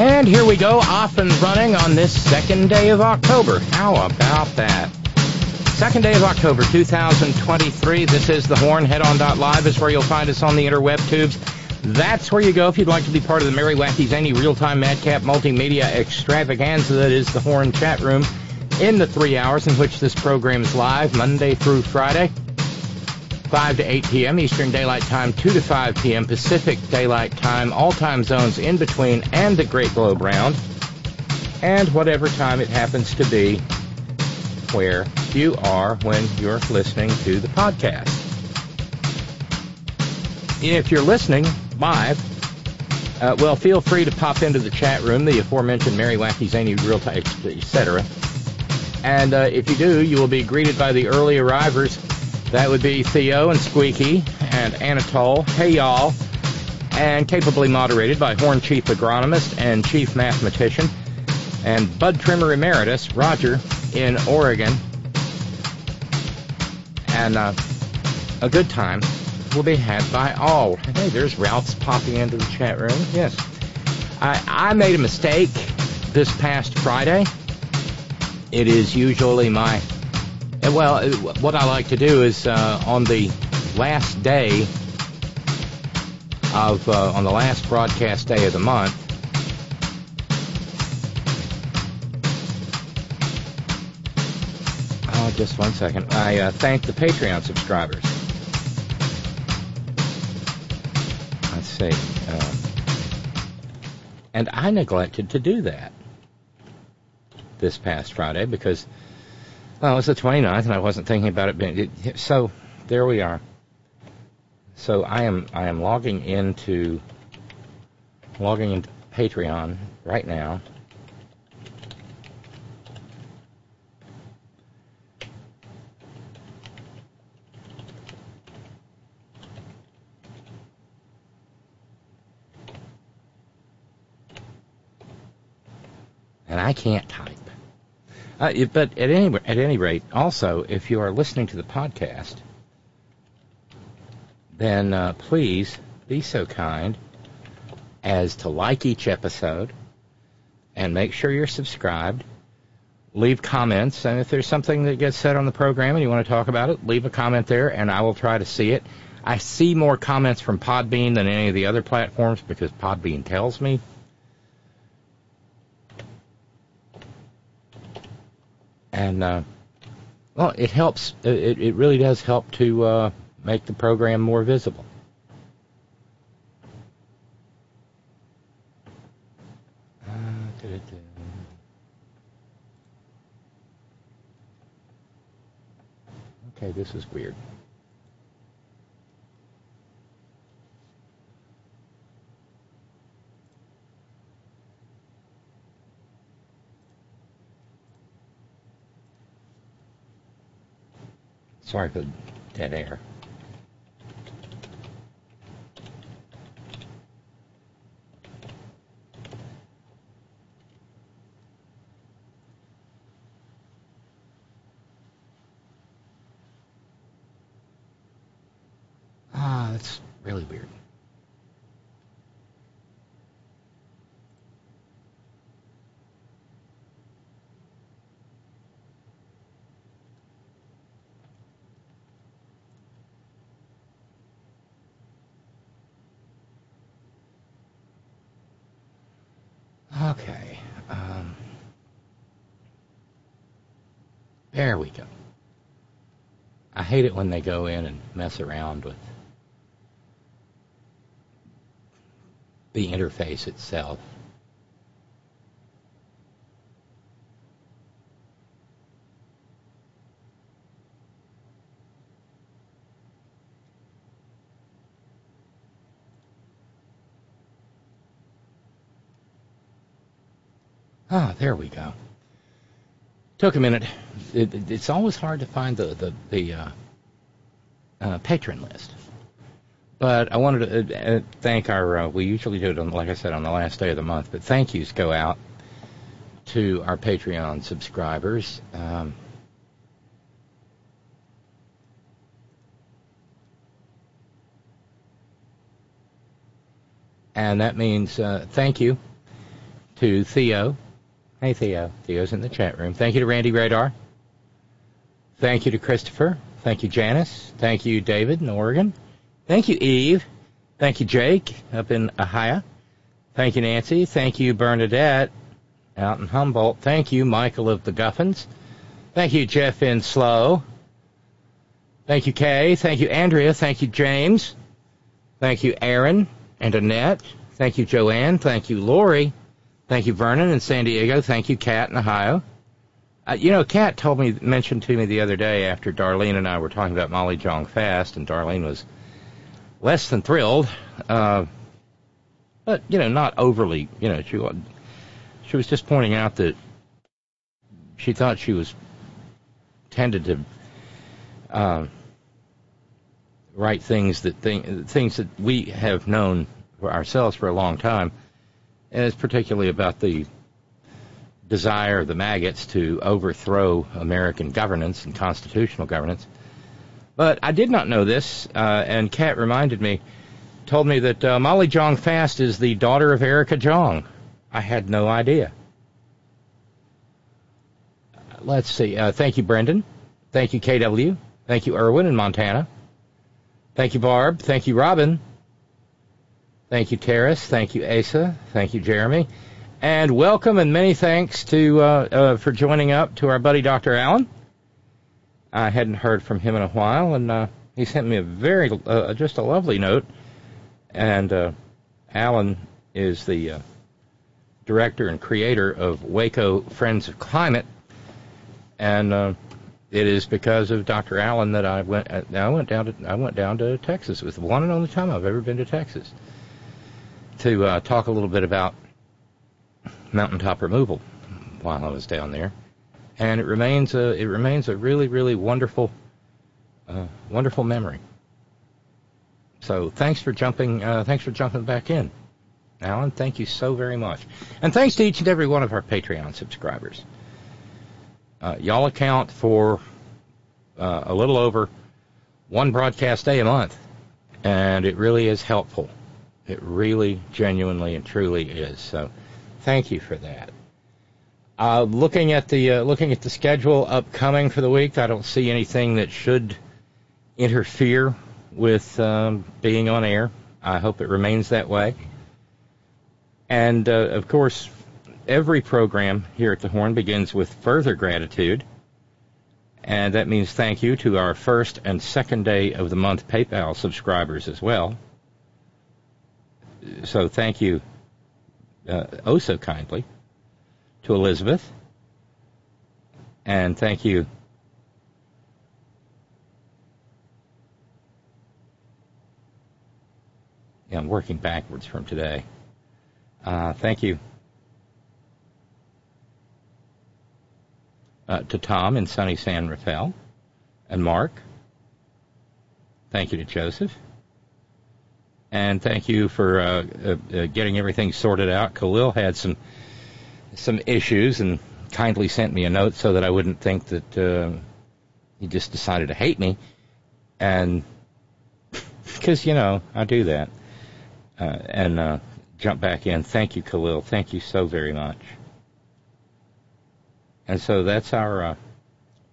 And here we go, off and running on this second day of October. How about that? Second day of October 2023. This is the Horn. Head on Headon.live is where you'll find us on the interweb tubes. That's where you go if you'd like to be part of the Merry Wacky Zany Real-Time Madcap Multimedia Extravaganza that is the Horn chat room in the three hours in which this program is live, Monday through Friday. 5 to 8 p.m. Eastern Daylight Time, 2 to 5 p.m. Pacific Daylight Time, all time zones in between and the Great Globe Round, and whatever time it happens to be where you are when you're listening to the podcast. If you're listening live, uh, well, feel free to pop into the chat room, the aforementioned Merry Wacky Zany Real etc. And uh, if you do, you will be greeted by the early arrivers. That would be Theo and Squeaky and Anatole. Hey, y'all. And capably moderated by Horn Chief Agronomist and Chief Mathematician and Bud Trimmer Emeritus, Roger, in Oregon. And uh, a good time will be had by all. Hey, there's Ralph's popping into the chat room. Yes. I, I made a mistake this past Friday. It is usually my and well, uh, what I like to do is uh, on the last day of uh, on the last broadcast day of the month. Oh, just one second. I uh, thank the Patreon subscribers. Let's see. Uh, and I neglected to do that this past Friday because well, it's the 29th, and I wasn't thinking about it being. It, so there we are. So I am I am logging into logging into Patreon right now. And I can't type. Uh, but at any at any rate, also, if you are listening to the podcast, then uh, please be so kind as to like each episode and make sure you're subscribed. Leave comments, and if there's something that gets said on the program and you want to talk about it, leave a comment there, and I will try to see it. I see more comments from Podbean than any of the other platforms because Podbean tells me and uh, well, it helps. It, it really does help to uh, make the program more visible. Okay, this is weird. Sorry for the dead air. Ah, that's really weird. Okay. Um, there we go. I hate it when they go in and mess around with the interface itself. Ah, there we go. Took a minute. It, it, it's always hard to find the the, the uh, uh, patron list. But I wanted to uh, uh, thank our. Uh, we usually do it on, like I said, on the last day of the month. But thank yous go out to our Patreon subscribers. Um, and that means uh, thank you to Theo, Hey, Theo. Theo's in the chat room. Thank you to Randy Radar. Thank you to Christopher. Thank you, Janice. Thank you, David in Oregon. Thank you, Eve. Thank you, Jake up in Ohio. Thank you, Nancy. Thank you, Bernadette out in Humboldt. Thank you, Michael of the Guffins. Thank you, Jeff in Slow. Thank you, Kay. Thank you, Andrea. Thank you, James. Thank you, Aaron and Annette. Thank you, Joanne. Thank you, Lori. Thank you, Vernon in San Diego. Thank you, Kat in Ohio. Uh, you know, Kat told me, mentioned to me the other day after Darlene and I were talking about Molly Jong Fast, and Darlene was less than thrilled, uh, but you know, not overly. You know, she she was just pointing out that she thought she was tended to uh, write things that thing, things that we have known for ourselves for a long time and it's particularly about the desire of the maggots to overthrow American governance and constitutional governance. But I did not know this, uh, and Kat reminded me, told me that uh, Molly Jong Fast is the daughter of Erica Jong. I had no idea. Let's see. Uh, thank you, Brendan. Thank you, KW. Thank you, Irwin in Montana. Thank you, Barb. Thank you, Robin. Thank you, Terrace. Thank you, Asa. Thank you, Jeremy. And welcome and many thanks to uh, uh, for joining up to our buddy Dr. Allen. I hadn't heard from him in a while, and uh, he sent me a very uh, just a lovely note. And uh, Allen is the uh, director and creator of Waco Friends of Climate, and it is because of Dr. Allen that I went. I went down to I went down to Texas. It was the one and only time I've ever been to Texas to uh, talk a little bit about mountaintop removal while I was down there, and it remains a it remains a really really wonderful uh, wonderful memory. So thanks for jumping uh, thanks for jumping back in, Alan. Thank you so very much, and thanks to each and every one of our Patreon subscribers. Uh, y'all account for uh, a little over one broadcast day a month, and it really is helpful it really, genuinely, and truly is. So, thank you for that. Uh, looking at the uh, looking at the schedule upcoming for the week, I don't see anything that should interfere with um, being on air. I hope it remains that way. And uh, of course, every program here at the Horn begins with further gratitude, and that means thank you to our first and second day of the month PayPal subscribers as well so thank you uh, oh so kindly to Elizabeth. And thank you Yeah, I'm working backwards from today. Uh, thank you uh, to Tom in sunny San Rafael and Mark. Thank you to Joseph and thank you for uh, uh, uh, getting everything sorted out. Khalil had some some issues and kindly sent me a note so that I wouldn't think that uh, he just decided to hate me. And because you know I do that, uh, and uh, jump back in. Thank you, Khalil. Thank you so very much. And so that's our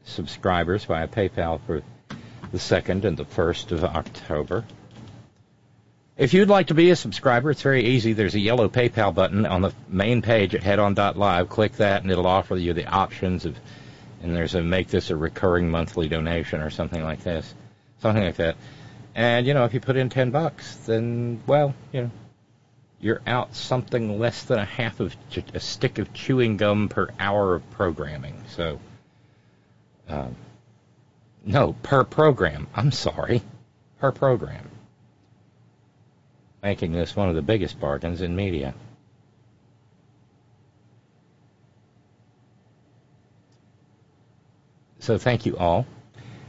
subscribers via PayPal for the second and the first of October. If you'd like to be a subscriber, it's very easy. There's a yellow PayPal button on the main page at headon.live. Click that, and it'll offer you the options of, and there's a make this a recurring monthly donation or something like this, something like that. And you know, if you put in ten bucks, then well, you know, you're out something less than a half of a stick of chewing gum per hour of programming. So, um, no, per program. I'm sorry, per program making this one of the biggest bargains in media. So thank you all.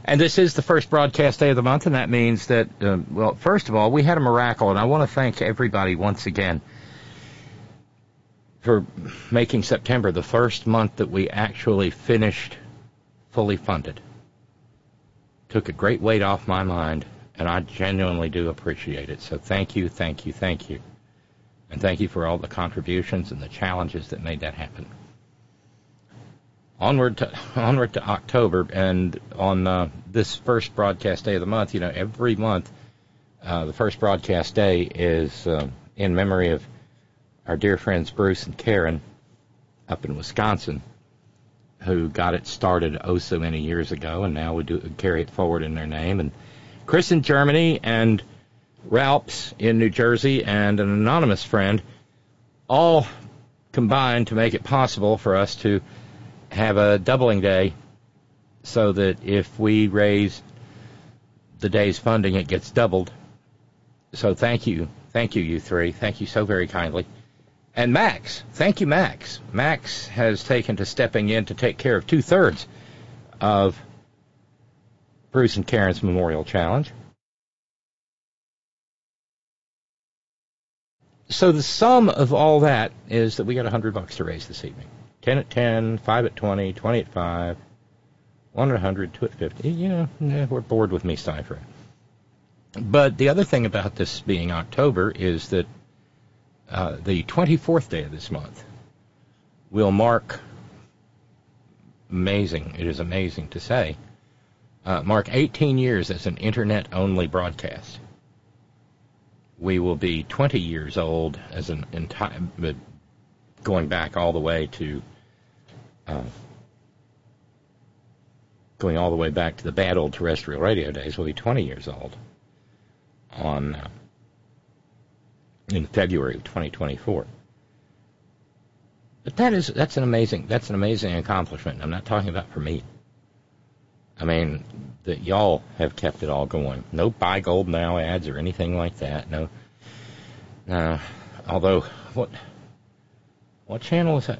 And this is the first broadcast day of the month, and that means that, uh, well, first of all, we had a miracle, and I want to thank everybody once again for making September the first month that we actually finished fully funded. Took a great weight off my mind and I genuinely do appreciate it. So thank you, thank you, thank you. And thank you for all the contributions and the challenges that made that happen. Onward to onward to October, and on uh, this first broadcast day of the month, you know, every month, uh, the first broadcast day is uh, in memory of our dear friends Bruce and Karen up in Wisconsin, who got it started oh so many years ago, and now we do carry it forward in their name and Chris in Germany and Ralphs in New Jersey and an anonymous friend all combined to make it possible for us to have a doubling day so that if we raise the day's funding, it gets doubled. So thank you. Thank you, you three. Thank you so very kindly. And Max, thank you, Max. Max has taken to stepping in to take care of two thirds of Bruce and Karen's Memorial Challenge. So the sum of all that is that we got a hundred bucks to raise this evening. Ten at ten, five at twenty, twenty at five, one at a hundred, two at fifty. You know, we're bored with me ciphering. But the other thing about this being October is that uh, the 24th day of this month will mark amazing. It is amazing to say uh, mark 18 years as an internet only broadcast. We will be 20 years old as an entire, going back all the way to, uh, going all the way back to the bad old terrestrial radio days. We'll be 20 years old on, uh, in February of 2024. But that is, that's an amazing, that's an amazing accomplishment. I'm not talking about for me. I mean, that y'all have kept it all going. No buy gold now ads or anything like that. No, no. Although, what, what channel is that?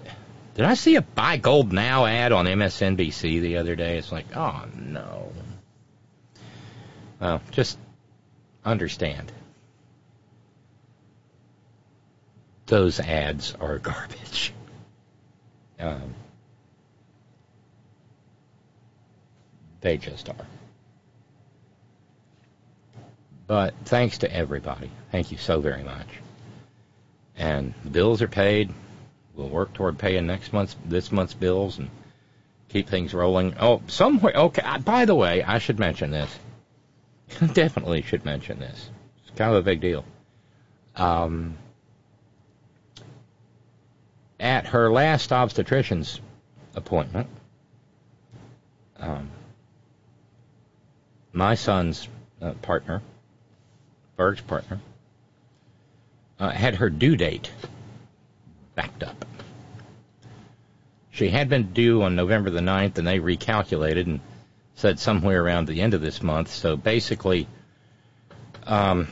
Did I see a buy gold now ad on MSNBC the other day? It's like, oh no. Well, just understand. Those ads are garbage. Um, They just are. But thanks to everybody. Thank you so very much. And the bills are paid. We'll work toward paying next month's this month's bills and keep things rolling. Oh, somewhere. Okay. By the way, I should mention this. Definitely should mention this. It's kind of a big deal. Um, at her last obstetrician's appointment, um, my son's uh, partner, Berg's partner, uh, had her due date backed up. She had been due on November the 9th, and they recalculated and said somewhere around the end of this month. So basically, um,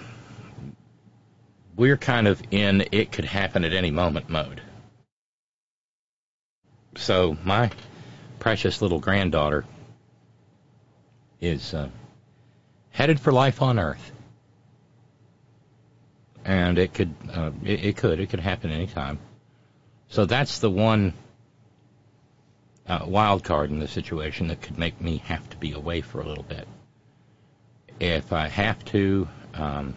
we're kind of in it could happen at any moment mode. So my precious little granddaughter is uh, headed for life on Earth. And it could, uh, it, it, could, it could happen anytime. So that's the one uh, wild card in the situation that could make me have to be away for a little bit. If I have to, um,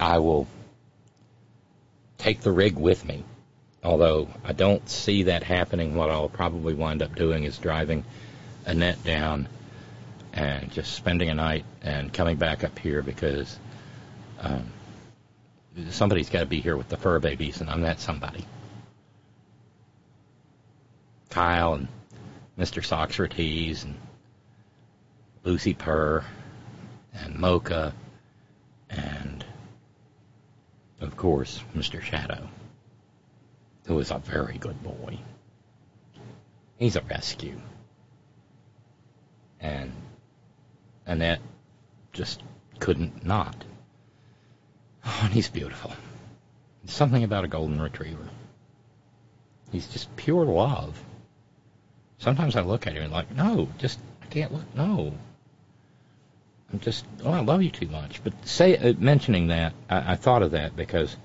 I will take the rig with me. Although I don't see that happening, what I'll probably wind up doing is driving Annette down and just spending a night and coming back up here because um, somebody's got to be here with the fur babies, and I'm that somebody. Kyle and Mr. Socrates and Lucy Purr and Mocha and, of course, Mr. Shadow, who is a very good boy. He's a rescue. And Annette just couldn't not. Oh, and he's beautiful. There's something about a golden retriever. He's just pure love. Sometimes I look at him and like, no, just I can't look. No, I'm just, oh, I love you too much. But say uh, mentioning that, I, I thought of that because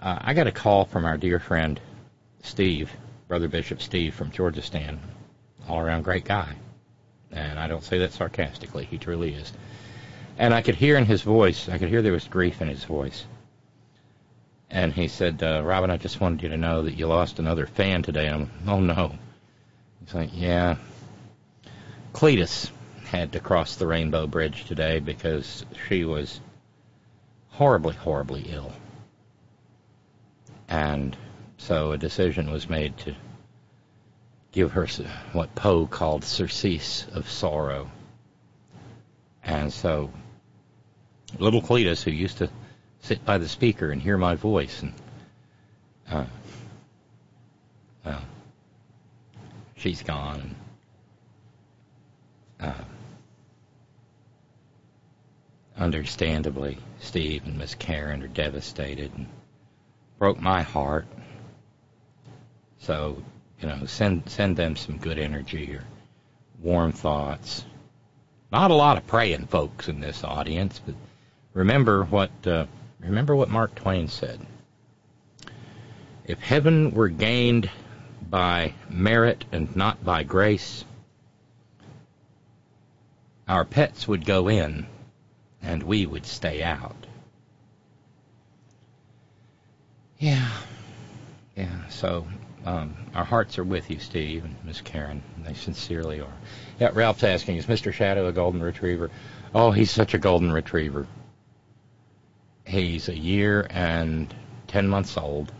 uh, I got a call from our dear friend Steve, Brother Bishop Steve from Georgistan, all around great guy, and I don't say that sarcastically. He truly is. And I could hear in his voice, I could hear there was grief in his voice. And he said, uh, Robin, I just wanted you to know that you lost another fan today. I'm, oh no. He's like, yeah. Cletus had to cross the Rainbow Bridge today because she was horribly, horribly ill. And so a decision was made to give her what Poe called surcease of sorrow. And so little Cletus, who used to sit by the speaker and hear my voice, and uh, well, she's gone. Uh, understandably, Steve and Miss Karen are devastated and broke my heart. So, you know, send send them some good energy or warm thoughts. Not a lot of praying folks in this audience, but remember what uh, remember what Mark Twain said. If heaven were gained by merit and not by grace, our pets would go in and we would stay out. Yeah, yeah. So um, our hearts are with you, Steve and Miss Karen. They sincerely are. Yeah, Ralph's asking, is Mr. Shadow a golden retriever? Oh, he's such a golden retriever. He's a year and ten months old,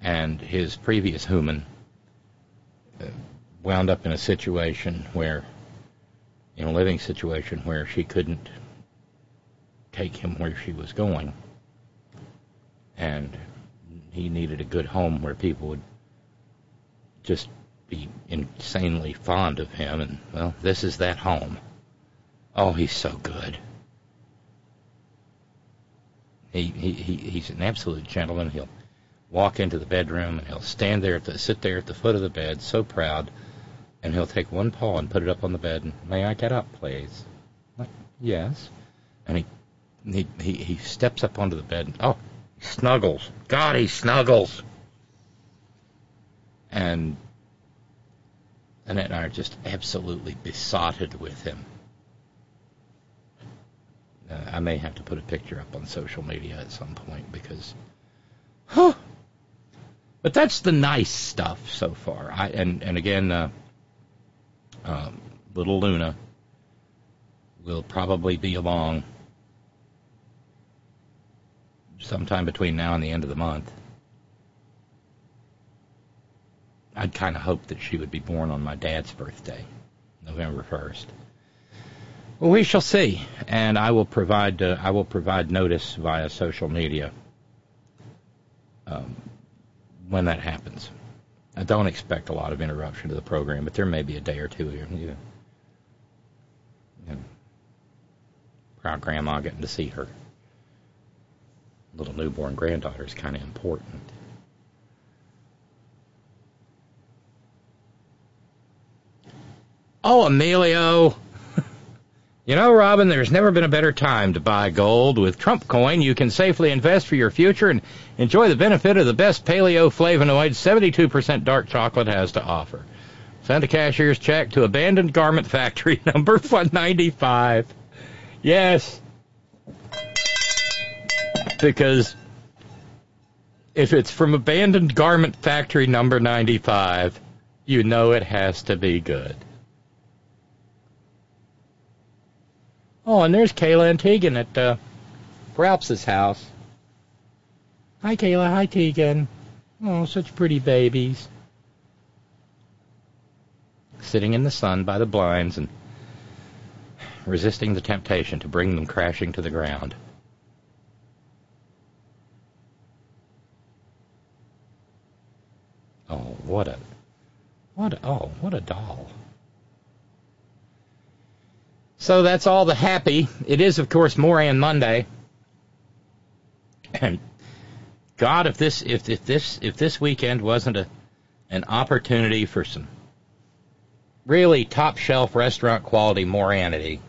and his previous human uh, wound up in a situation where in a living situation where she couldn't take him where she was going. And he needed a good home where people would just be insanely fond of him. And, well, this is that home. Oh, he's so good. He, he, he he's an absolute gentleman. He'll walk into the bedroom and he'll stand there, at the, sit there at the foot of the bed, so proud and he'll take one paw and put it up on the bed. And, May I get up, please? Like, yes. And he, he he he steps up onto the bed. And, oh, snuggles. God, he snuggles. And Annette and I are just absolutely besotted with him. Uh, I may have to put a picture up on social media at some point because, huh. But that's the nice stuff so far. I and and again, uh, um, little Luna will probably be along sometime between now and the end of the month. I'd kind of hoped that she would be born on my dad's birthday, November 1st. Well, we shall see, and I will provide uh, I will provide notice via social media um, when that happens. I don't expect a lot of interruption to the program, but there may be a day or two here. You proud grandma getting to see her little newborn granddaughter is kind of important. Oh, Emilio. You know, Robin, there's never been a better time to buy gold. With Trump Coin, you can safely invest for your future and enjoy the benefit of the best paleo flavonoids 72% dark chocolate has to offer. Send a cashier's check to Abandoned Garment Factory number 195. Yes. Because if it's from abandoned garment factory number 95, you know it has to be good. Oh, and there's Kayla and Tegan at uh, Ralph's house. Hi, Kayla. Hi, Tegan. Oh, such pretty babies. Sitting in the sun by the blinds and resisting the temptation to bring them crashing to the ground. Oh, what a, what oh, what a doll. So that's all the happy. It is, of course, Moran Monday. And God, if this, if, if this, if this weekend wasn't a, an opportunity for some really top shelf restaurant quality moranity,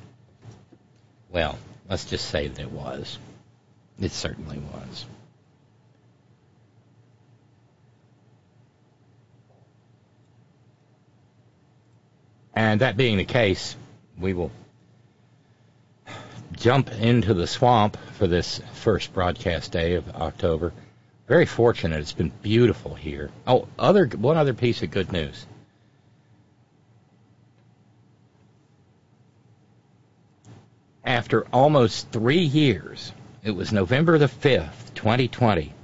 well, let's just say that it was. It certainly was. And that being the case, we will jump into the swamp for this first broadcast day of October. Very fortunate. It's been beautiful here. Oh, other one other piece of good news. After almost three years, it was November the 5th, 2020,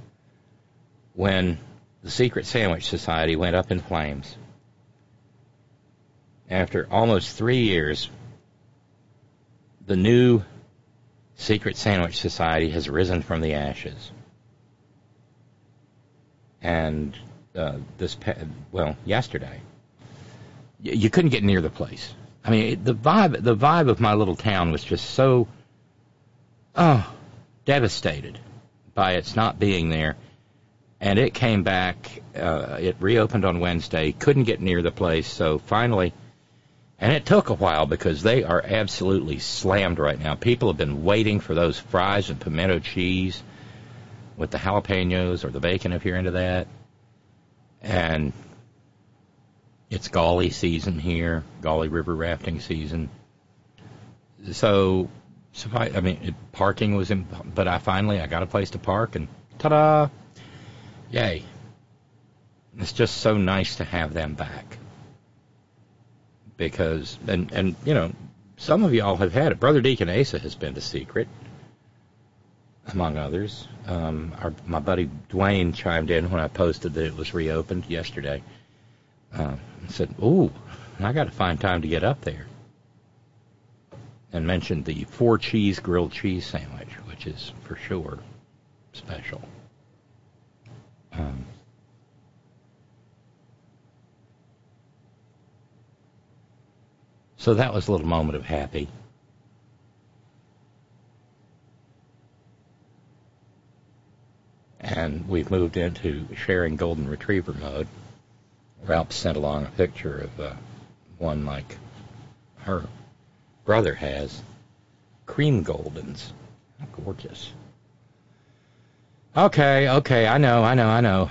when the Secret Sandwich Society went up in flames after almost three years, the new Secret Sandwich Society has risen from the ashes. And uh, this, well, yesterday, you couldn't get near the place. I mean, the vibe, the vibe of my little town was just so, oh, devastated by its not being there. And it came back. Uh, it reopened on Wednesday. Couldn't get near the place, so finally and it took a while because they are absolutely slammed right now. People have been waiting for those fries and pimento cheese with the jalapenos or the bacon if you're into that. And it's Gauley season here, Gauley River rafting season. So, so I, I mean, it, parking was in, but I finally I got a place to park and ta-da! Yay! It's just so nice to have them back because and and you know some of y'all have had it. Brother Deacon Asa has been to Secret, among others. Um, our, my buddy Dwayne chimed in when I posted that it was reopened yesterday. Uh, said, "Ooh, I got to find time to get up there." And mentioned the four cheese grilled cheese sandwich, which is for sure special. Um, So that was a little moment of happy. And we've moved into sharing golden retriever mode. Ralph sent along a picture of uh, one like her brother has. Cream Goldens. How gorgeous. Okay, okay, I know, I know, I know.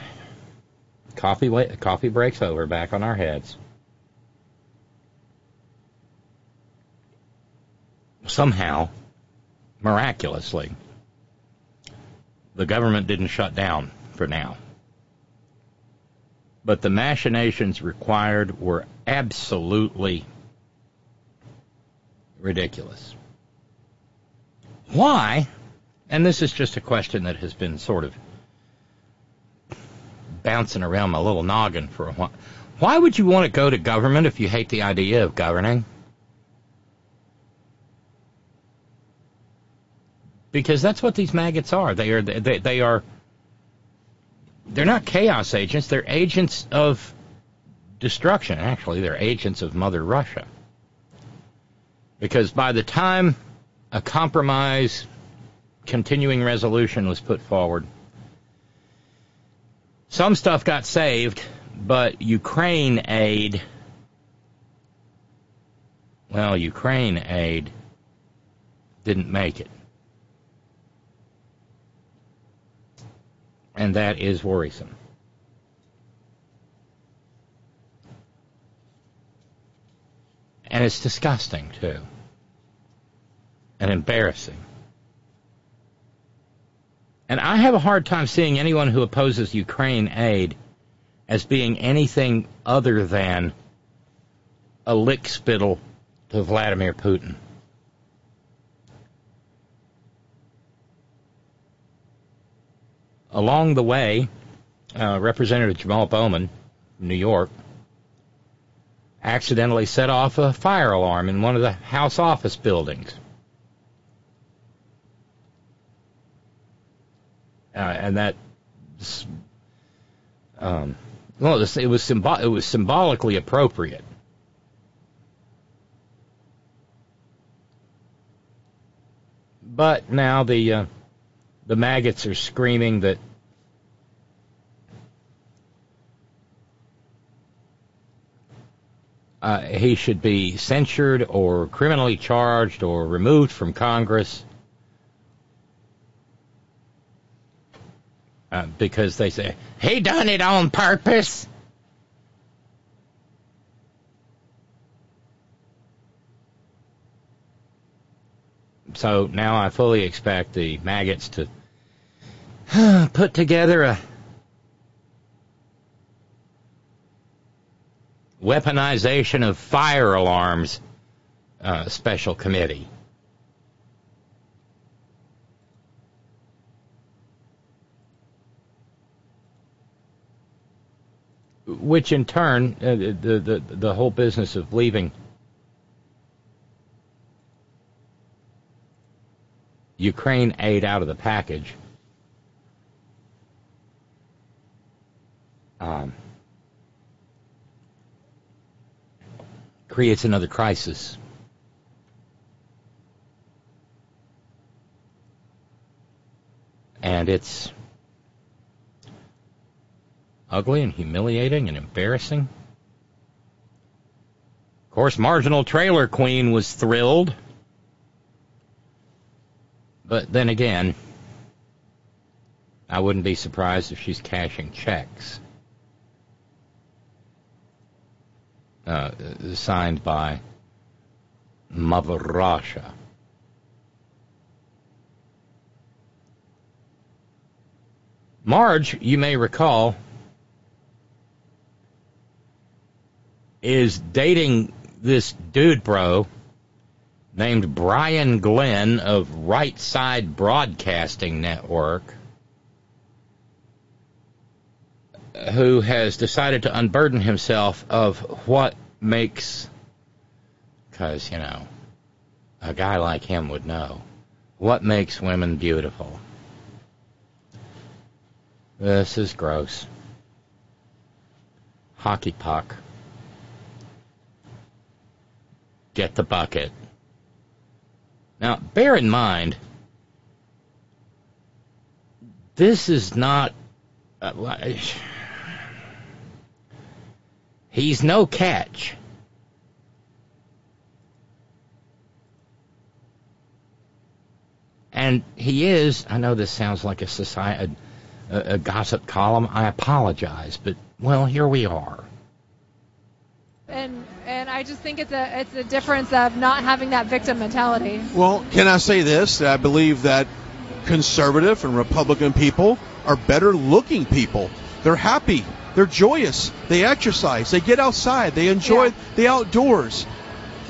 Coffee, coffee breaks over back on our heads. Somehow, miraculously, the government didn't shut down for now. But the machinations required were absolutely ridiculous. Why? And this is just a question that has been sort of bouncing around my little noggin for a while. Why would you want to go to government if you hate the idea of governing? Because that's what these maggots are. They are they, they are they're not chaos agents. They're agents of destruction. Actually, they're agents of Mother Russia. Because by the time a compromise continuing resolution was put forward, some stuff got saved, but Ukraine aid, well, Ukraine aid didn't make it. And that is worrisome. And it's disgusting, too. and embarrassing. And I have a hard time seeing anyone who opposes Ukraine aid as being anything other than a lick spittle to Vladimir Putin. Along the way, uh, Representative Jamal Bowman New York accidentally set off a fire alarm in one of the House office buildings. Uh, and that, um, well, it was, it was symbolically appropriate. But now the uh, the maggots are screaming that uh, he should be censured or criminally charged or removed from Congress uh, because they say he done it on purpose. So now I fully expect the maggots to put together a weaponization of fire alarms uh, special committee. Which in turn, uh, the, the the whole business of leaving Ukraine aid out of the package. Um, creates another crisis. And it's ugly and humiliating and embarrassing. Of course, Marginal Trailer Queen was thrilled. But then again, I wouldn't be surprised if she's cashing checks. Uh, signed by Mother Russia. Marge, you may recall, is dating this dude bro named Brian Glenn of Right Side Broadcasting Network, who has decided to unburden himself of what makes, because, you know, a guy like him would know, what makes women beautiful. This is gross. Hockey puck. Get the bucket. Now, bear in mind, this is not. Uh, he's no catch. And he is, I know this sounds like a society, a, a gossip column. I apologize, but well, here we are. And and I just think it's a it's a difference of not having that victim mentality. Well, can I say this? I believe that conservative and Republican people are better looking people. They're happy. They're joyous. They exercise. They get outside. They enjoy Yeah. the outdoors.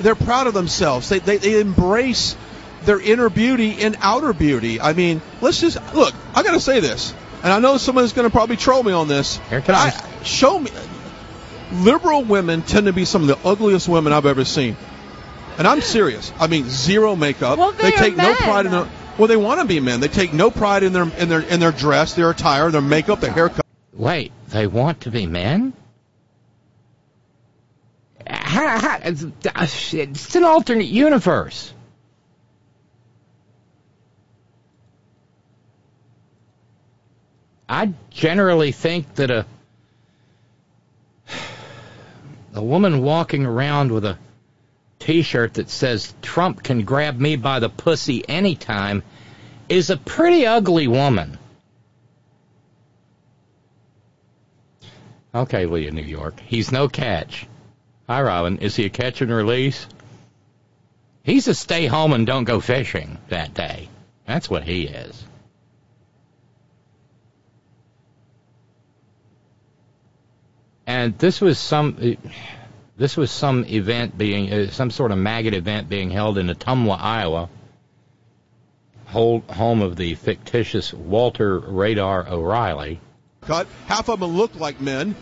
They're proud of themselves. They, they, they embrace their inner beauty and outer beauty. I mean, let's just look. I got to say this, and I know someone's going to probably troll me on this. Here it but I, show me. Liberal women tend to be some of the ugliest women I've ever seen, and I'm serious. I mean, zero makeup. Well, they they're take no pride in their. Well, they want to be men. They take no pride in their in their in their dress, their attire, their makeup, their haircut. Wait, they want to be men? How, how, it's, it's an alternate universe. I generally think that a a woman walking around with a T-shirt that says "Trump can grab me by the pussy anytime" is a pretty ugly woman. Okay, Leah, New York. He's no catch. Hi, Robin. Is he a catch and release? He's a stay home and don't go fishing that day. That's what he is. And this was some this was some event being uh, some sort of maggot event being held in Ottumwa, Iowa, home of the fictitious Walter Radar O'Reilly. Cut. Half of them look like men.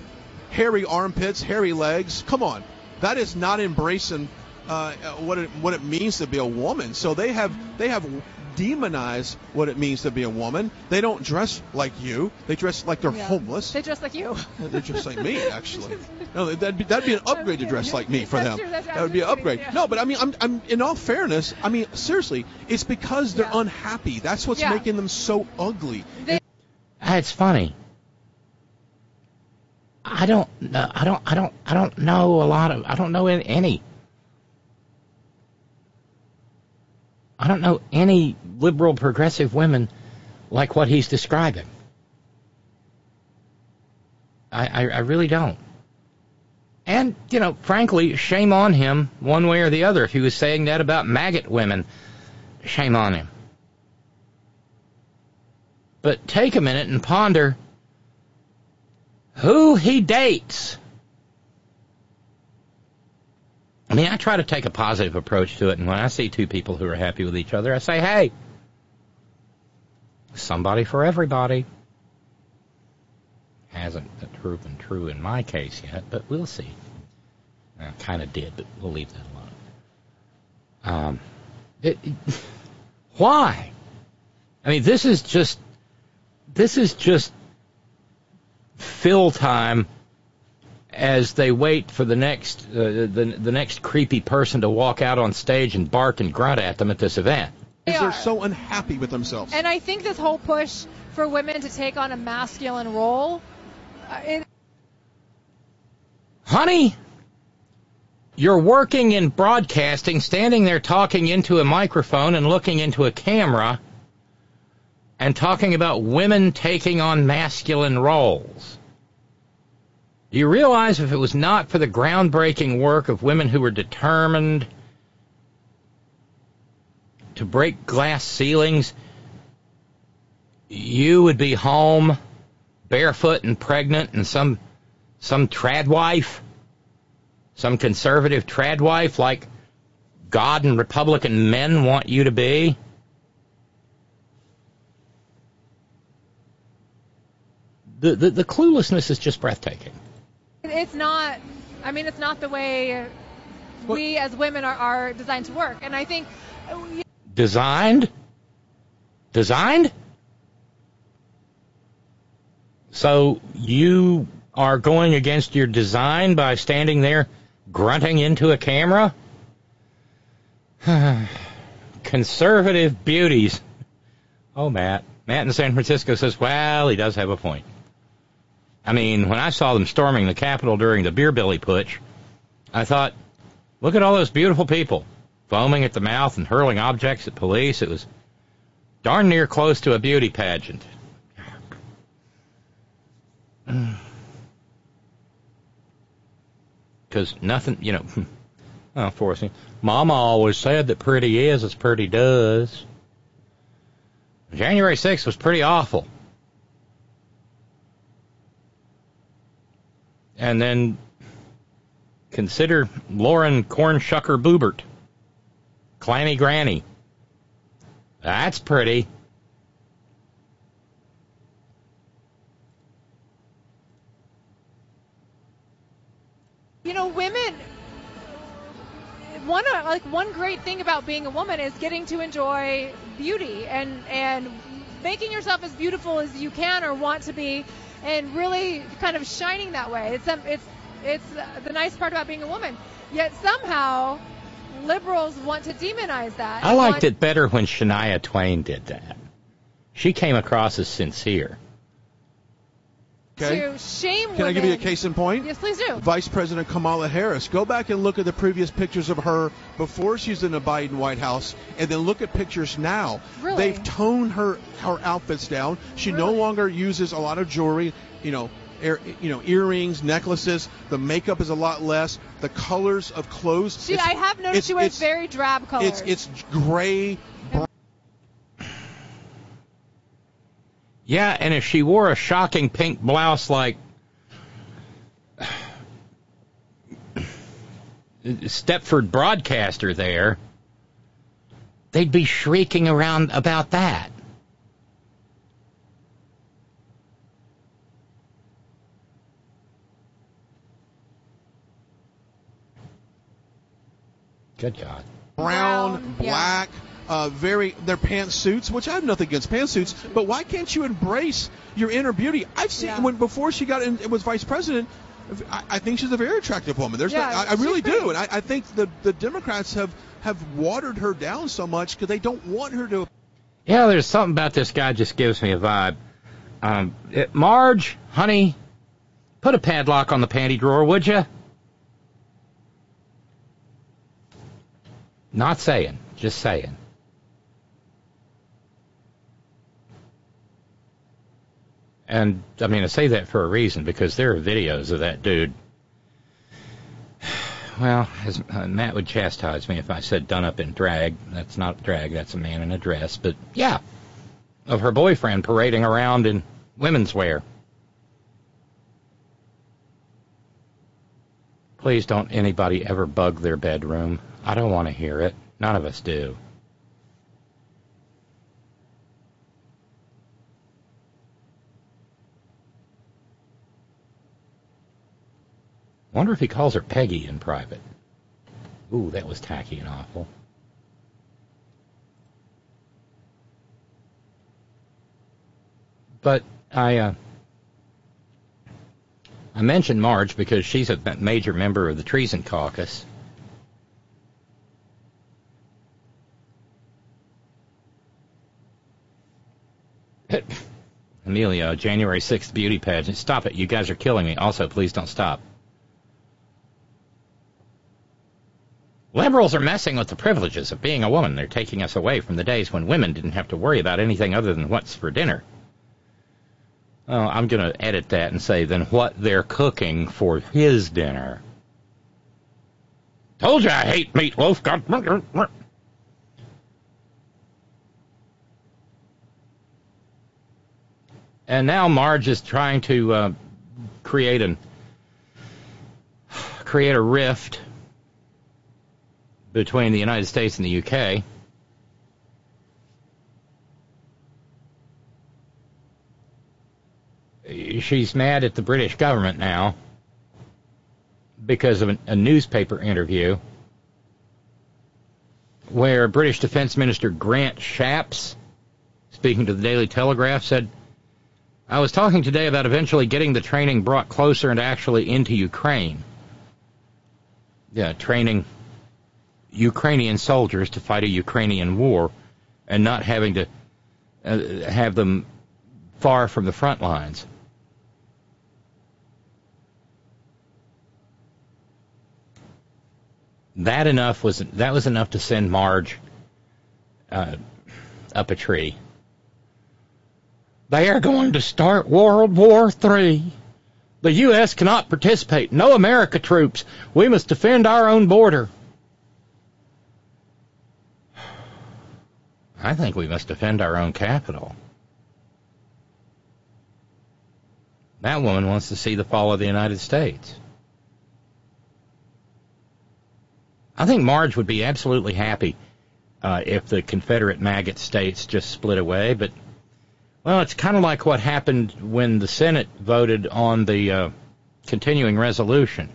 Hairy armpits, hairy legs. Come on. That is not embracing uh, what it what it means to be a woman. So they have they have demonized what it means to be a woman. They don't dress like you. They dress like they're Yeah. homeless. They dress like you. They're just like me, actually. No, that'd be that'd be an upgrade to dress like me for That's them. true, that's. That would be an upgrade. yeah. No, but I mean, I'm, I'm in all fairness, I mean, seriously, it's because they're Yeah. unhappy. That's what's Yeah. making them so ugly. Ah, It's funny. I don't know. I don't. I don't. I don't know a lot of. I don't know any. I don't know any liberal progressive women like what he's describing. I, I, I really don't. And, you know, frankly, shame on him one way or the other. If he was saying that about maggot women, shame on him. But take a minute and ponder who he dates. I mean, I try to take a positive approach to it, and when I see two people who are happy with each other, I say, hey, somebody for everybody. Hasn't proven true in my case yet, but we'll see. I kind of did, but we'll leave that alone. Um, it, why? I mean, this is just this is just fill time as they wait for the next uh, the the next creepy person to walk out on stage and bark and grunt at them at this event. They Because they're are. so unhappy with themselves. And I think this whole push for women to take on a masculine role, uh, it, Honey, you're working in broadcasting, standing there talking into a microphone and looking into a camera and talking about women taking on masculine roles. Do you realize if it was not for the groundbreaking work of women who were determined to break glass ceilings, you would be home barefoot and pregnant and some some trad wife, some conservative trad wife like God and Republican men want you to be? The, the, the cluelessness is just breathtaking. it's not. I mean, it's not the way we as women are, are designed to work. And I think Designed? Designed? So you are going against your design by standing there grunting into a camera? Conservative beauties. Oh, Matt. Matt in San Francisco says, well, he does have a point. I mean, when I saw them storming the Capitol during the beer belly putsch, I thought, look at all those beautiful people foaming at the mouth and hurling objects at police. It was darn near close to a beauty pageant. Because nothing, you know, hmm. oh, forcing. Mama always said that pretty is as pretty does. January 6th was pretty awful. And then consider Lauren Cornshucker Boobert. Clammy Granny. That's pretty. you know, women. One uh, like one great thing about being a woman is getting to enjoy beauty and and making yourself as beautiful as you can or want to be, and really kind of shining that way. It's um, it's it's the nice part about being a woman. Yet somehow liberals want to demonize that. I liked want- it better when Shania Twain did that. She came across as sincere. Okay. to shame Can women. I give you a case in point? Yes, please do. Vice President Kamala Harris. Go back and look at the previous pictures of her before she's in the Biden White House, and then look at pictures now. Really? They've toned her her outfits down. She no longer uses a lot of jewelry. You know, ear, you know, earrings, necklaces. The makeup is a lot less. The colors of clothes. She, it's- I have noticed it's- she wears it's- very drab colors. It's it's gray. Yeah, and if she wore a shocking pink blouse like Stepford broadcaster there, they'd be shrieking around about that. Good God. brown, Brown, yeah. black, uh, very their pantsuits, which I have nothing against pantsuits, but why can't you embrace your inner beauty? I've seen Yeah. when before she got in, was vice president. I, I think she's a very attractive woman. There's, Yeah, no, I, I she's really do, and I, I think the the Democrats have have watered her down so much because they don't want her to. Yeah, there's something about this guy just gives me a vibe. Um, it, Marge, honey, put a padlock on the panty drawer, would you? Not saying, just saying. And I mean, I say that for a reason because there are videos of that dude. Well, as, uh, Matt would chastise me if I said done up in drag. That's not drag, that's a man in a dress. But yeah, of her boyfriend parading around in women's wear. Please don't anybody ever bug their bedroom. I don't want to hear it. None of us do. Wonder if he calls her Peggy in private. Ooh, that was tacky and awful. But I, uh, I mentioned Marge because she's a major member of the Treason Caucus. Amelia, January 6th beauty pageant. Stop it. You guys are killing me. Also, please don't stop. Liberals are messing with the privileges of being a woman. They're taking us away from the days when women didn't have to worry about anything other than what's for dinner. Oh, I'm going to edit that and say, then what they're cooking for his dinner. Told you I hate meatloaf. And now Marge is trying to uh, create an create a rift between the United States and the UK. She's mad at the British government now because of a newspaper interview where British Defense Minister Grant Shapps, speaking to the Daily Telegraph, said, I was talking today about eventually getting the training brought closer and actually into Ukraine. Yeah, training Ukrainian soldiers to fight a Ukrainian war and not having to uh, have them far from the front lines. That enough was that was enough to send Marge uh, up a tree. They are going to start World War III. The U.S. cannot participate. No America troops. We must defend our own border. I think we must defend our own capital. That woman wants to see the fall of the United States. I think Marge would be absolutely happy uh, if the Confederate maggot states just split away, but well, it's kind of like what happened when the Senate voted on the uh, continuing resolution.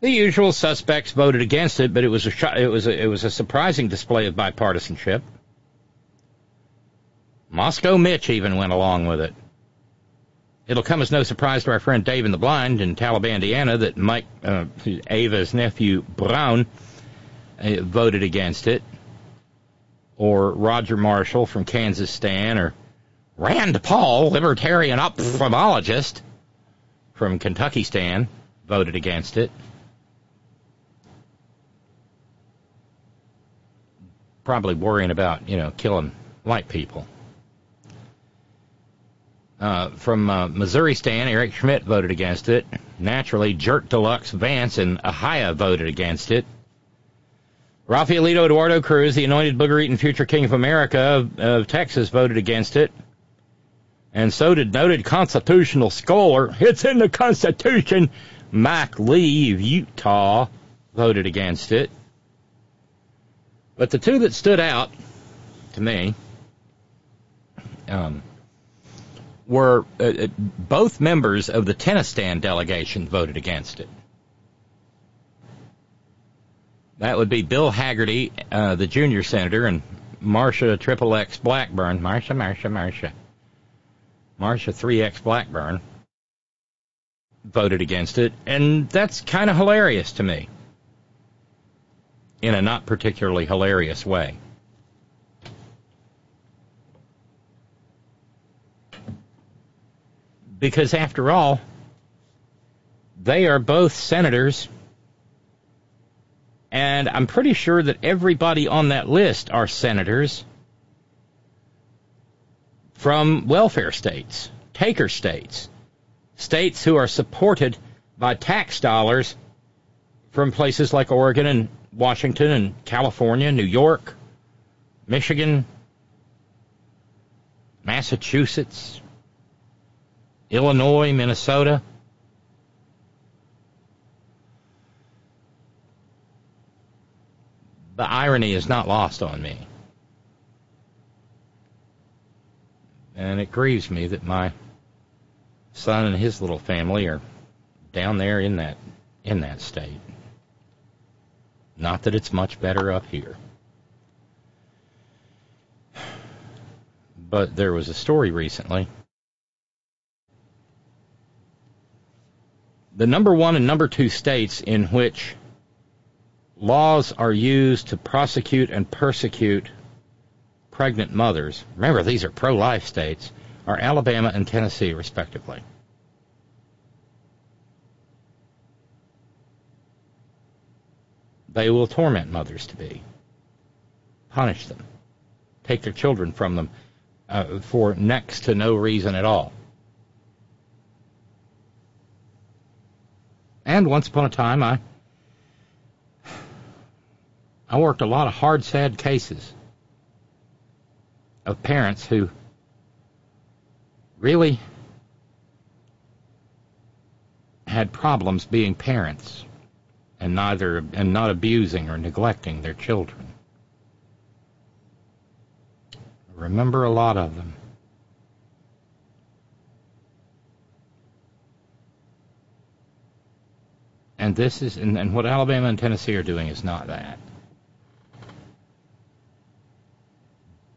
The usual suspects voted against it, but it was a it was a, it was a surprising display of bipartisanship. Moscow Mitch even went along with it. It'll come as no surprise to our friend Dave in the Blind in Talibandiana that Mike uh, Ava's nephew Braun uh, voted against it, or Roger Marshall from Kansas Stan, or Rand Paul, libertarian ophthalmologist from Kentucky Stan, voted against it. Probably worrying about, you know, killing white people. Uh, from uh, Missouri Stan, Eric Schmitt voted against it. Naturally, Jerk Deluxe Vance and Ahia voted against it. Rafaelito Eduardo Cruz, the anointed booger-eating future king of America of, of Texas, voted against it. And so did noted constitutional scholar, it's in the Constitution, Mike Lee of Utah, voted against it. But the two that stood out to me um, were uh, uh, both members of the Tennistan delegation voted against it. That would be Bill Hagerty, uh, the junior senator, and Marsha Triple X Blackburn. Marsha, Marsha, Marsha. Marsha 3X Blackburn voted against it, and that's kind of hilarious to me. In a not particularly hilarious way. because after all, they are both senators, and I'm pretty sure that everybody on that list are senators from welfare states, taker states, states who are supported by tax dollars from places like Oregon and Washington and California, New York, Michigan, Massachusetts, Illinois, Minnesota. The irony is not lost on me. And it grieves me that my son and his little family are down there in that in that state. Not that it's much better up here. But there was a story recently the number one and number two states in which laws are used to prosecute and persecute pregnant mothers, remember these are pro life states, are Alabama and Tennessee, respectively. They will torment mothers to be, punish them, take their children from them uh, for next to no reason at all. And once upon a time, I I worked a lot of hard, sad cases of parents who really had problems being parents and neither and not abusing or neglecting their children. I remember a lot of them. And this is, and, and what Alabama and Tennessee are doing is not that.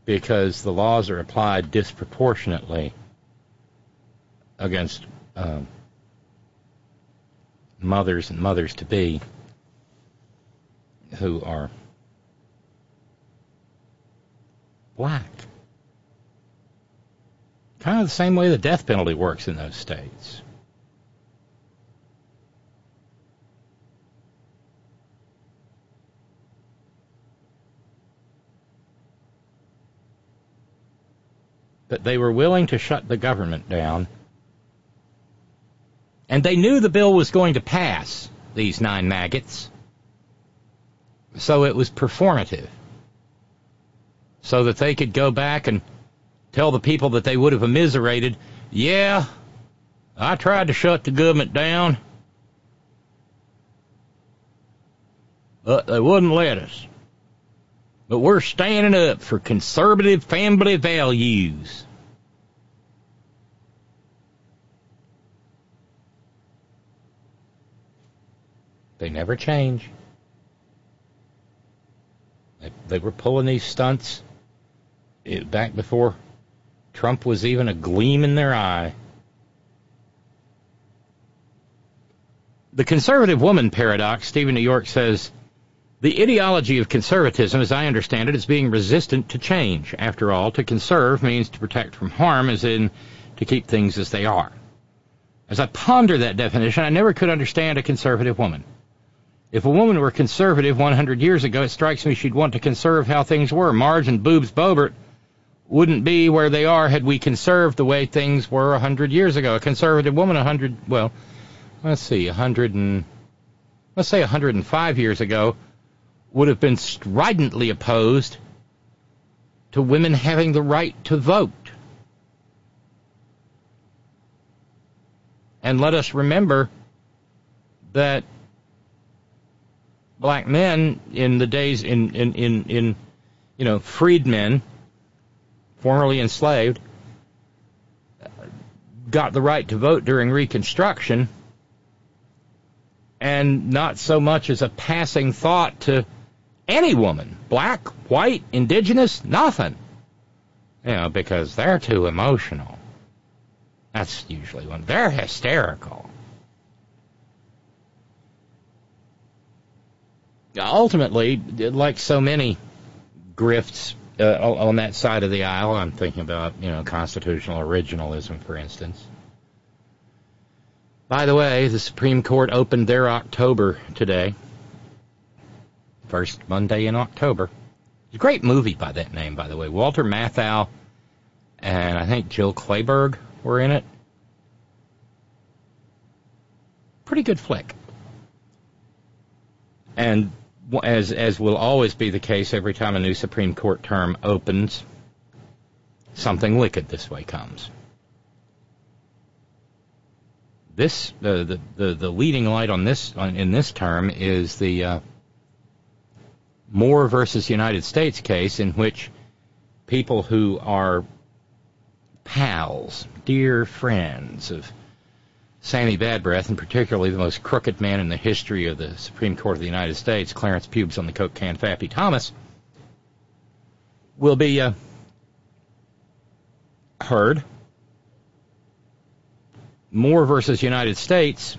Because the laws are applied disproportionately against um, mothers and mothers to be who are black. Kind of the same way the death penalty works in those states. That they were willing to shut the government down. And they knew the bill was going to pass, these nine maggots. So it was performative. So that they could go back and tell the people that they would have immiserated, yeah, I tried to shut the government down, but they wouldn't let us. But we're standing up for conservative family values. They never change. They, they were pulling these stunts it, back before Trump was even a gleam in their eye. The conservative woman paradox, Stephen New York says, the ideology of conservatism, as I understand it, is being resistant to change. After all, to conserve means to protect from harm, as in to keep things as they are. As I ponder that definition, I never could understand a conservative woman. If a woman were conservative 100 years ago, it strikes me she'd want to conserve how things were. Marge and Boobs Boebert wouldn't be where they are had we conserved the way things were hundred years ago. A conservative woman, hundred, well, let's see, hundred and, let's say hundred and five years ago, would have been stridently opposed to women having the right to vote. And let us remember that black men in the days in in in, in you know freedmen formerly enslaved got the right to vote during reconstruction and not so much as a passing thought to any woman black white indigenous nothing you know because they're too emotional that's usually when they're hysterical ultimately, like so many grifts uh, on that side of the aisle, I'm thinking about, you know, constitutional originalism, for instance. By the way, the Supreme Court opened their October today. First Monday in October. It's a great movie by that name, by the way. Walter Matthau and I think Jill Clayburgh were in it. Pretty good flick. And as as will always be the case every time a new Supreme Court term opens, something wicked this way comes. This uh, the, the the leading light on this on, in this term is the uh, Moore versus United States case in which people who are pals, dear friends of Sammy Bad Breath, and particularly the most crooked man in the history of the Supreme Court of the United States, Clarence Pubes on the Coke can, Fappy Thomas, will be uh, heard. Moore versus United States.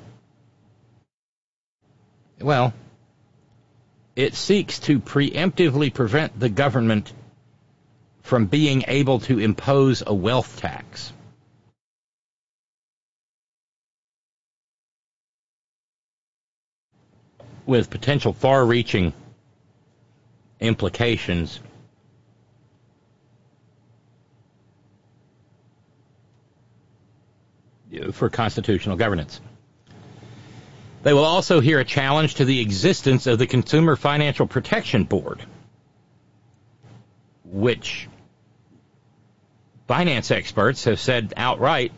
Well, it seeks to preemptively prevent the government from being able to impose a wealth tax. with potential far reaching implications. For constitutional governance. They will also hear a challenge to the existence of the Consumer Financial Protection Board, which finance experts have said outright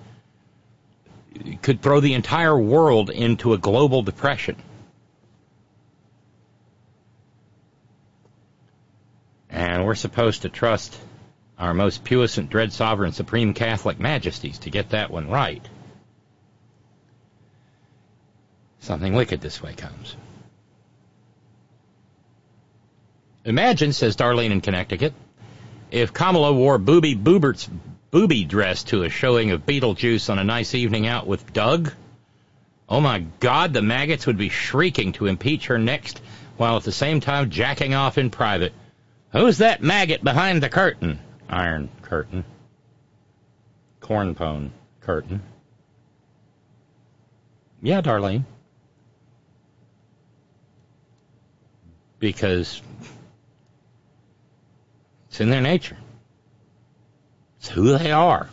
could throw the entire world into a global depression. And we're supposed to trust our most puissant, dread sovereign, supreme Catholic majesties to get that one right. Something wicked this way comes. Imagine, says Darlene in Connecticut, if Kamala wore Booby Boobert's booby dress to a showing of Beetlejuice on a nice evening out with Doug. Oh my God, the maggots would be shrieking to impeach her next, while at the same time jacking off in private. Who's that maggot behind the curtain? Iron curtain. Cornpone curtain. Yeah, Darlene. Because it's in their nature. It's who they are.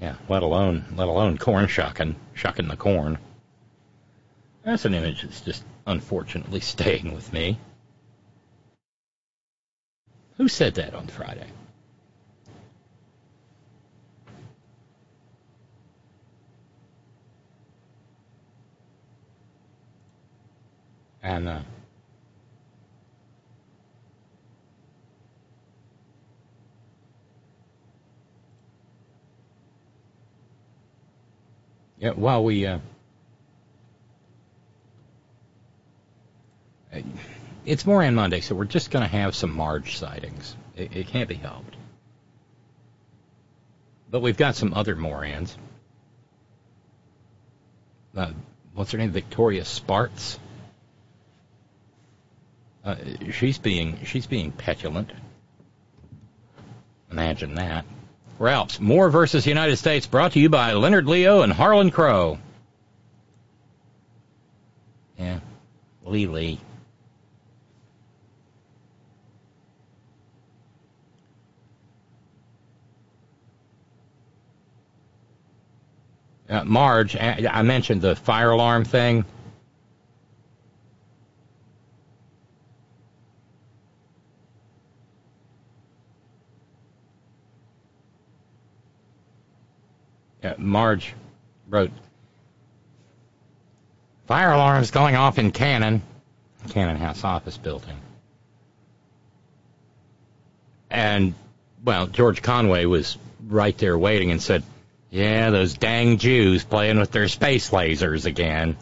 Yeah, let alone let alone corn shucking, shucking the corn. That's an image that's just unfortunately staying with me. Who said that on Friday? And uh, yeah, while we uh, it's Moran Monday, so we're just going to have some Marge sightings. It, it, can't be helped. But we've got some other Morans. Uh, what's her name? Victoria Spartz. Uh, she's being she's being petulant. Imagine that. Ralphs Moore versus United States, brought to you by Leonard Leo and Harlan Crow. Yeah, Lee Lee. Uh, Marge, I mentioned the fire alarm thing. Uh, Marge wrote, Fire alarms going off in Cannon, Cannon House office building. And, well, George Conway was right there waiting and said, Yeah, those dang Jews playing with their space lasers again.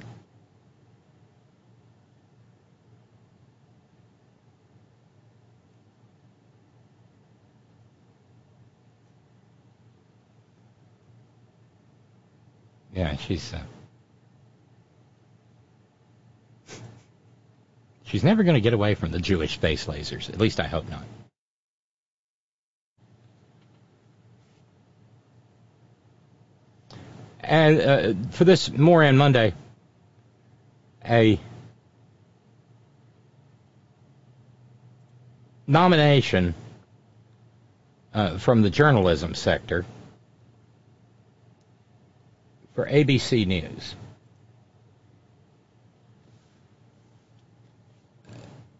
Yeah, she's. Uh, she's never going to get away from the Jewish space lasers. At least I hope not. And uh, for this Moran Monday, a nomination uh, from the journalism sector for ABC News.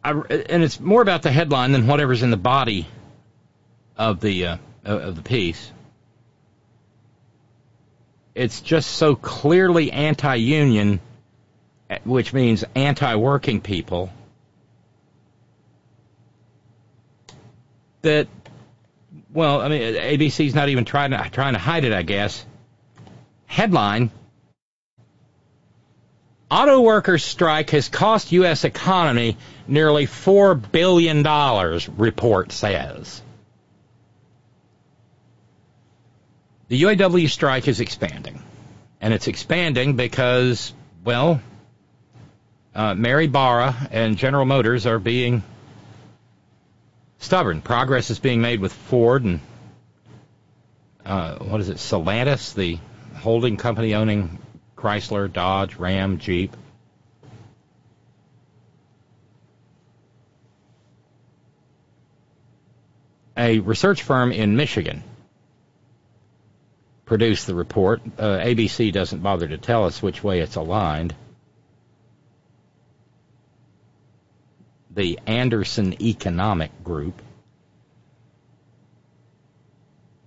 I, and it's more about the headline than whatever's in the body of the uh, of the piece. It's just so clearly anti-union, which means anti-working people, that well, I mean, ABC's not even trying to trying to hide it, I guess. Headline Auto workers' strike has cost U.S. economy nearly $4 billion, report says. The UAW strike is expanding. And it's expanding because, well, uh, Mary Barra and General Motors are being stubborn. Progress is being made with Ford and, uh, what is it, Stellantis, the holding company owning Chrysler, Dodge, Ram, Jeep. A research firm in Michigan produced the report. Uh, ABC doesn't bother to tell us which way it's aligned. The Anderson Economic Group.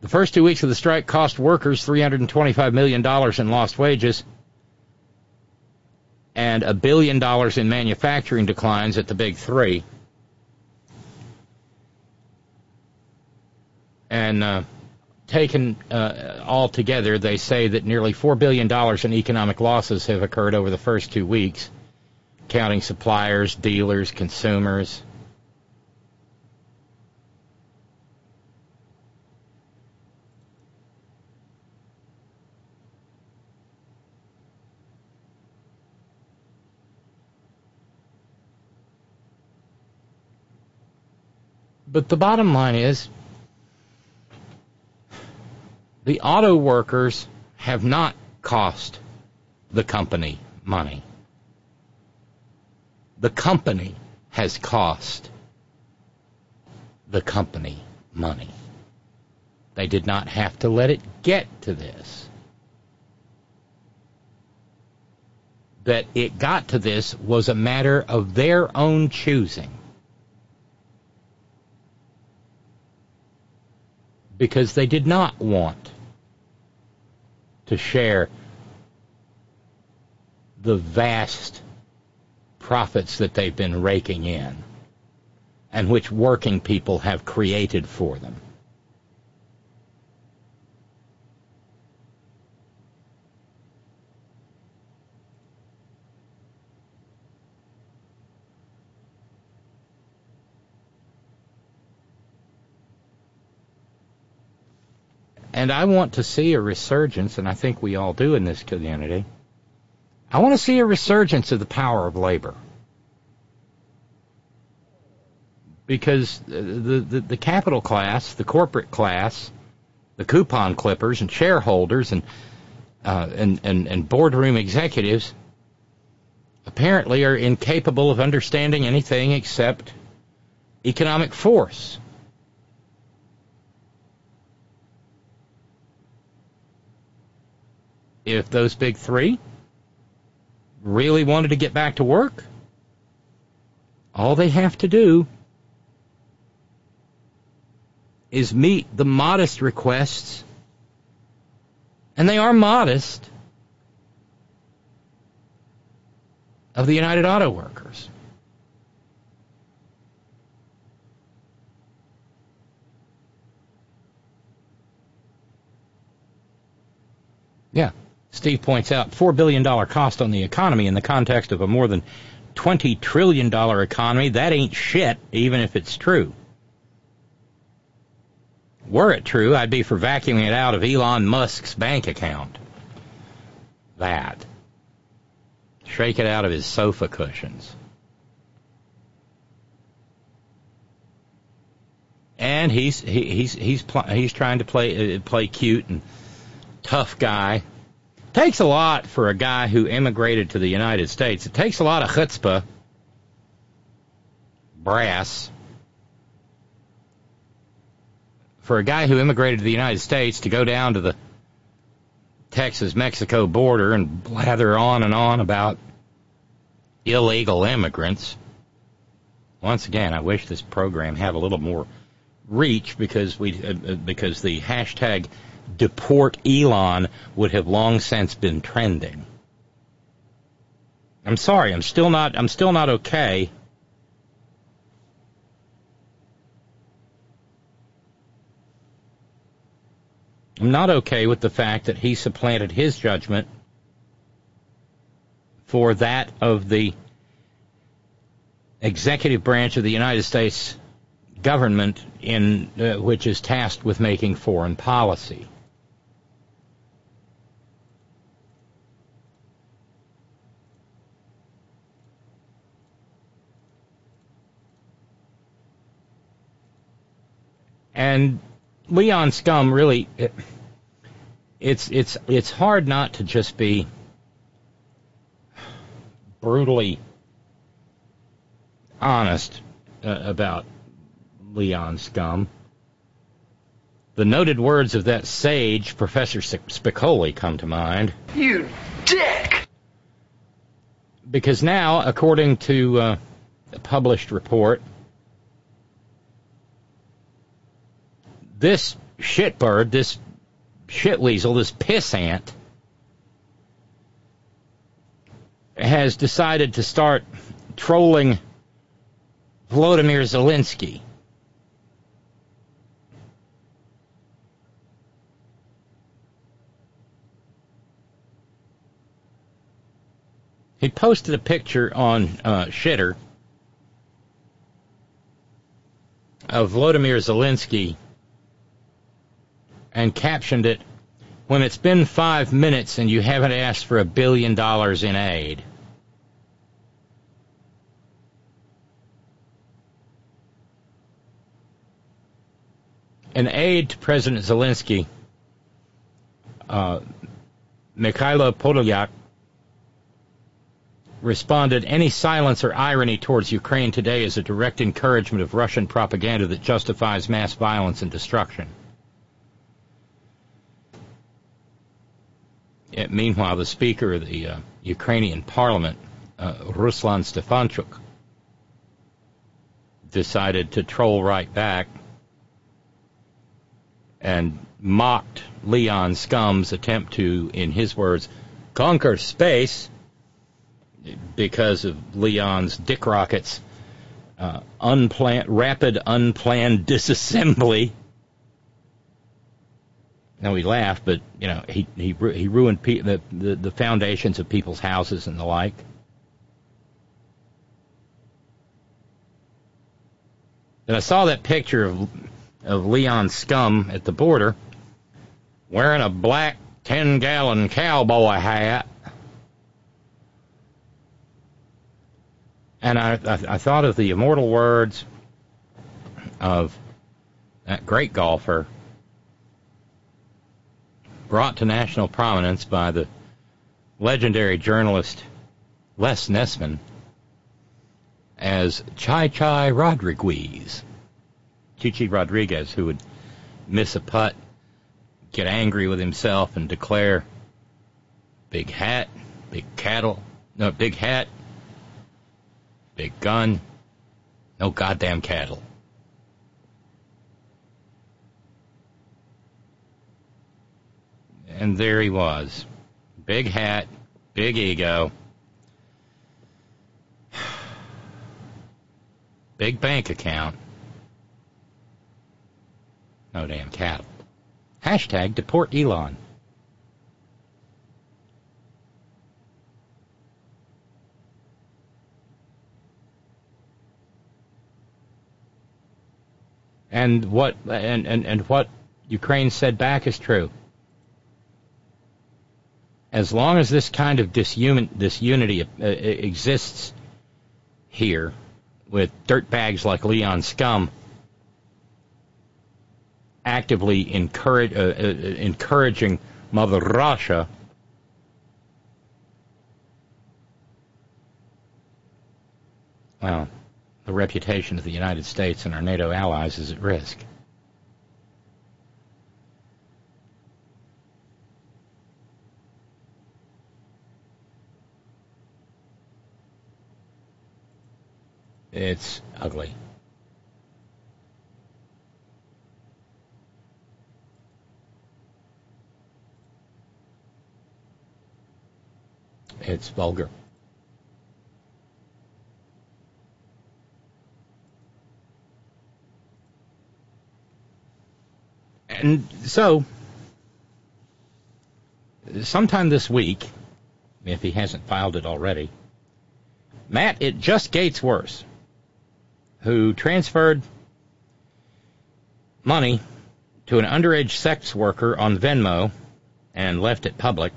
The first two weeks of the strike cost workers $325 million in lost wages and a billion dollars in manufacturing declines at the big three. And uh, taken uh, all together, they say that nearly $4 billion in economic losses have occurred over the first two weeks, counting suppliers, dealers, consumers. But the bottom line is the auto workers have not cost the company money. The company has cost the company money. They did not have to let it get to this. That it got to this was a matter of their own choosing. Because they did not want to share the vast profits that they've been raking in and which working people have created for them. And I want to see a resurgence, and I think we all do in this community. I want to see a resurgence of the power of labor. Because the, the, the capital class, the corporate class, the coupon clippers and shareholders and, uh, and, and, and boardroom executives apparently are incapable of understanding anything except economic force. If those big three really wanted to get back to work, all they have to do is meet the modest requests, and they are modest, of the United Auto Workers. Yeah. Steve points out $4 billion cost on the economy in the context of a more than $20 trillion economy. That ain't shit, even if it's true. Were it true, I'd be for vacuuming it out of Elon Musk's bank account. That. Shake it out of his sofa cushions. And he's he, he's he's pl- he's trying to play uh, play cute and tough guy. Takes a lot for a guy who immigrated to the United States. It takes a lot of chutzpah, brass, for a guy who immigrated to the United States to go down to the Texas Mexico border and blather on and on about illegal immigrants. Once again, I wish this program had a little more reach because we uh, uh, because the hashtag deport Elon would have long since been trending. I'm sorry, I'm still not I'm still not okay. I'm not okay with the fact that he supplanted his judgment for that of the executive branch of the United States government in uh, which is tasked with making foreign policy. And Leon Scum really it, it's it's it's hard not to just be brutally honest uh, about Leon Scum. The noted words of that sage, Professor Spicoli, come to mind. You dick! Because now, according to uh, a published report, this shitbird, this shitweasel, this pissant, has decided to start trolling Volodymyr Zelensky. He posted a picture on uh, Shitter of Volodymyr Zelensky and captioned it, When it's been five minutes and you haven't asked for a billion dollars in aid. An aide to President Zelensky, uh, Mikhailo Podolyak, responded, Any silence or irony towards Ukraine today is a direct encouragement of Russian propaganda that justifies mass violence and destruction. Meanwhile, the Speaker of the uh, Ukrainian Parliament, uh, Ruslan Stefanchuk, decided to troll right back and mocked Leon Scum's attempt to, in his words, conquer space because of Leon's Dick Rocket's uh, unplanned, rapid, unplanned disassembly now he laughed, but you know he he he ruined pe- the, the the foundations of people's houses and the like. And I saw that picture of of Leon Scum at the border wearing a black ten gallon cowboy hat. And I, I, I thought of the immortal words of that great golfer brought to national prominence by the legendary journalist Les Nessman as Chai Chai Rodriguez. Chi Chi Rodriguez, who would miss a putt, get angry with himself, and declare big hat, big cattle, no, big hat, big gun, no goddamn cattle. And there he was. Big hat, big ego, big bank account, no damn cattle. Hashtag deport Elon. And what and, and, and what Ukraine said back is true. As long as this kind of disunity uh, exists here, with dirtbags like Leon Scum actively encourage, uh, uh, encouraging Mother Russia well, the reputation of the United States and our NATO allies is at risk. It's ugly. It's vulgar. And so, sometime this week, if he hasn't filed it already, Matt, it just gets worse, who transferred money to an underage sex worker on Venmo and left it public.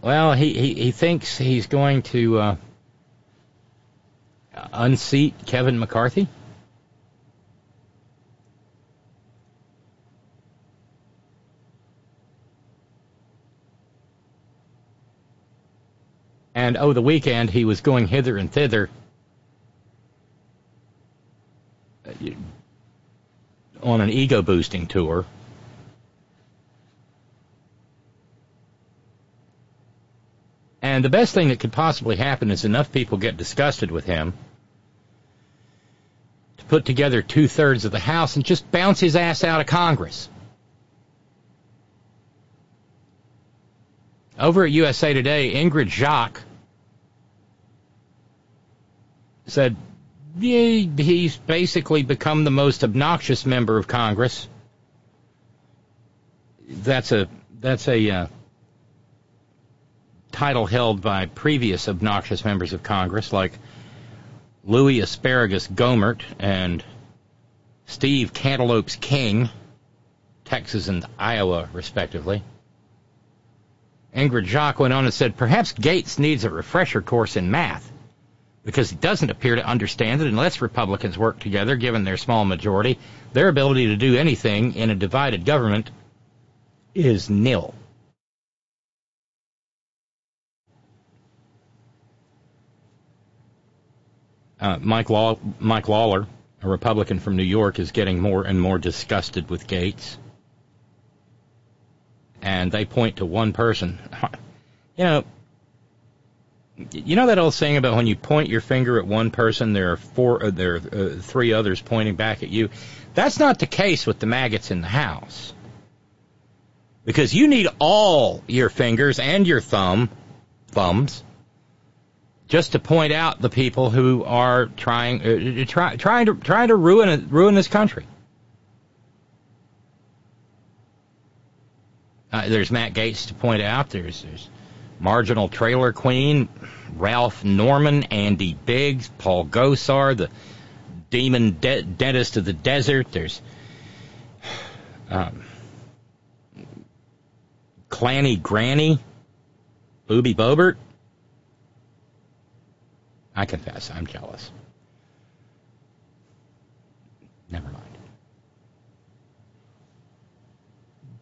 Well, he, he, he thinks he's going to uh, unseat Kevin McCarthy. And oh, the weekend he was going hither and thither uh, on an ego boosting tour. And the best thing that could possibly happen is enough people get disgusted with him to put together two thirds of the House and just bounce his ass out of Congress. Over at USA Today, Ingrid Jacques said he's basically become the most obnoxious member of Congress. That's a that's a uh, title held by previous obnoxious members of Congress like Louis Asparagus Gohmert and Steve Cantaloupes King, Texas and Iowa, respectively. Ingrid Jacques went on and said, perhaps Gaetz needs a refresher course in math because he doesn't appear to understand that unless Republicans work together, given their small majority, their ability to do anything in a divided government is nil. Uh, Mike, Law- Mike Lawler, a Republican from New York, is getting more and more disgusted with Gaetz. And they point to one person. You know, you know that old saying about when you point your finger at one person, there are four, uh, there are uh, three others pointing back at you. That's not the case with the maggots in the house, because you need all your fingers and your thumb, thumbs, just to point out the people who are trying, uh, try, trying to trying to ruin ruin this country. Uh, there's Matt Gaetz to point out. There's there's Marginal Trailer Queen, Ralph Norman, Andy Biggs, Paul Gosar, the demon de- dentist of the desert. There's um, Clanny Granny, Booby Boebert. I confess, I'm jealous. Never mind.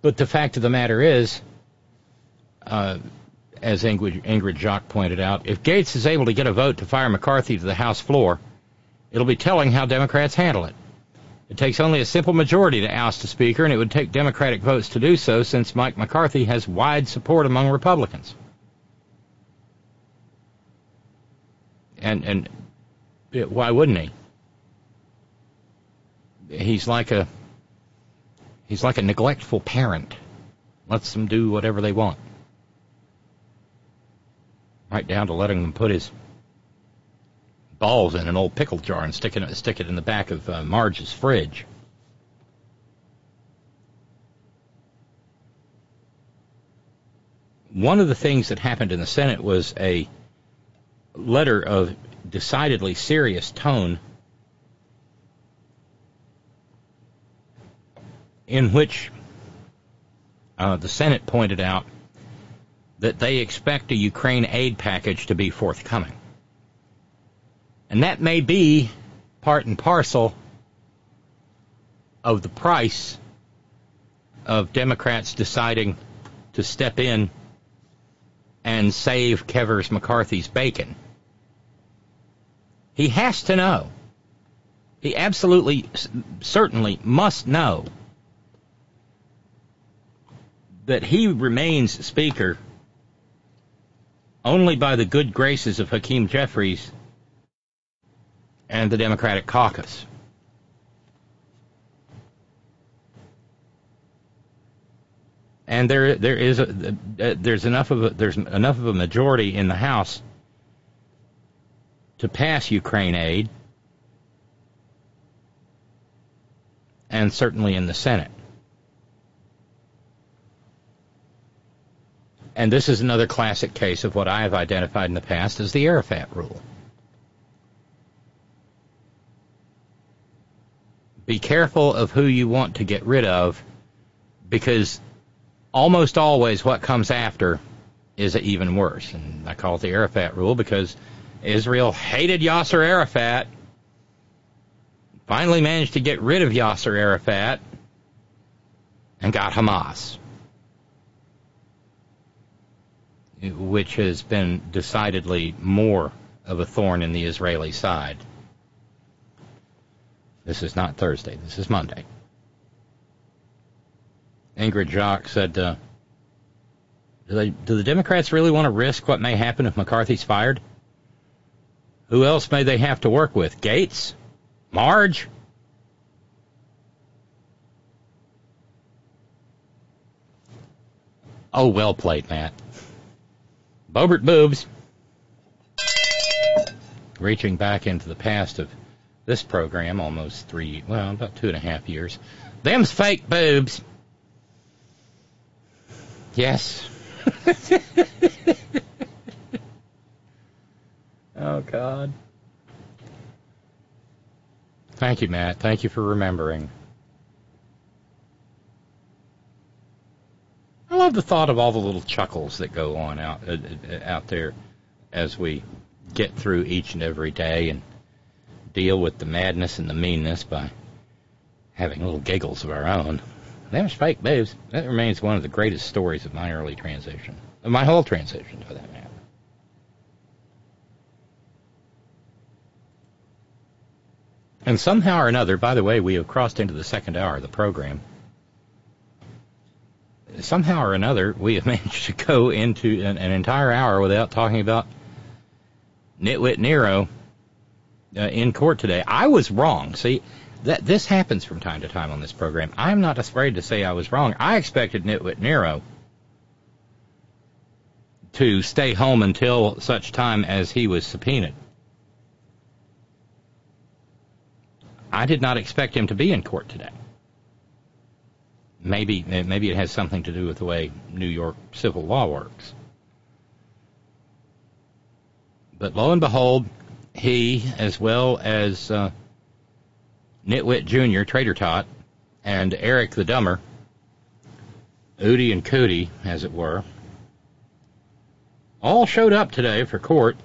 But the fact of the matter is, uh, as Ingrid, Ingrid Jacques pointed out, if Gaetz is able to get a vote to fire McCarthy to the House floor, it'll be telling how Democrats handle it. It takes only a simple majority to oust a speaker, and it would take Democratic votes to do so since Mike McCarthy has wide support among Republicans. And and it, why wouldn't he? He's like a he's like a neglectful parent. Lets them do whatever they want. Right down to letting him put his balls in an old pickle jar and stick it, stick it in the back of uh, Marge's fridge. One of the things that happened in the Senate was a letter of decidedly serious tone in which uh, the Senate pointed out that they expect a Ukraine aid package to be forthcoming. And that may be part and parcel of the price of Democrats deciding to step in and save Kevers McCarthy's bacon. He has to know. He absolutely, certainly must know that he remains Speaker only by the good graces of Hakeem Jeffries and the Democratic caucus. And there, there is a, there's enough of a, there's enough of a majority in the House to pass Ukraine aid, and certainly in the Senate. And this is another classic case of what I have identified in the past as the Arafat rule. be careful of who you want to get rid of because almost always what comes after is even worse. And I call it the Arafat rule because Israel hated Yasser Arafat, finally managed to get rid of Yasser Arafat, and got Hamas, which has been decidedly more of a thorn in the Israeli side. This is not Thursday. This is Monday. Ingrid Jacques said, uh, do, they, do the Democrats really want to risk what may happen if McCarthy's fired? Who else may they have to work with? Gaetz? Marge? Oh, well played, Matt. Boebert boobs. Reaching back into the past of this program almost three, well, about two and a half years. Them's fake boobs. Yes. oh, God. Thank you, Matt. Thank you for remembering. I love the thought of all the little chuckles that go on out uh, uh out there as we get through each and every day and deal with the madness and the meanness by having little giggles of our own. Them's fake boobs. That remains one of the greatest stories of my early transition, of my whole transition, for that matter. And somehow or another, by the way, we have crossed into the second hour of the program. Somehow or another, we have managed to go into an, an entire hour without talking about Nitwit Nero uh, in court today. I was wrong. See, that this happens from time to time on this program. I'm not afraid to say I was wrong. I expected Nitwit Nero to stay home until such time as he was subpoenaed. I did not expect him to be in court today. Maybe maybe it has something to do with the way New York civil law works. But lo and behold, he, as well as uh, Nitwit Jr., Trader Tot, and Eric the Dumber, Udi and Cootie, as it were, all showed up today for court.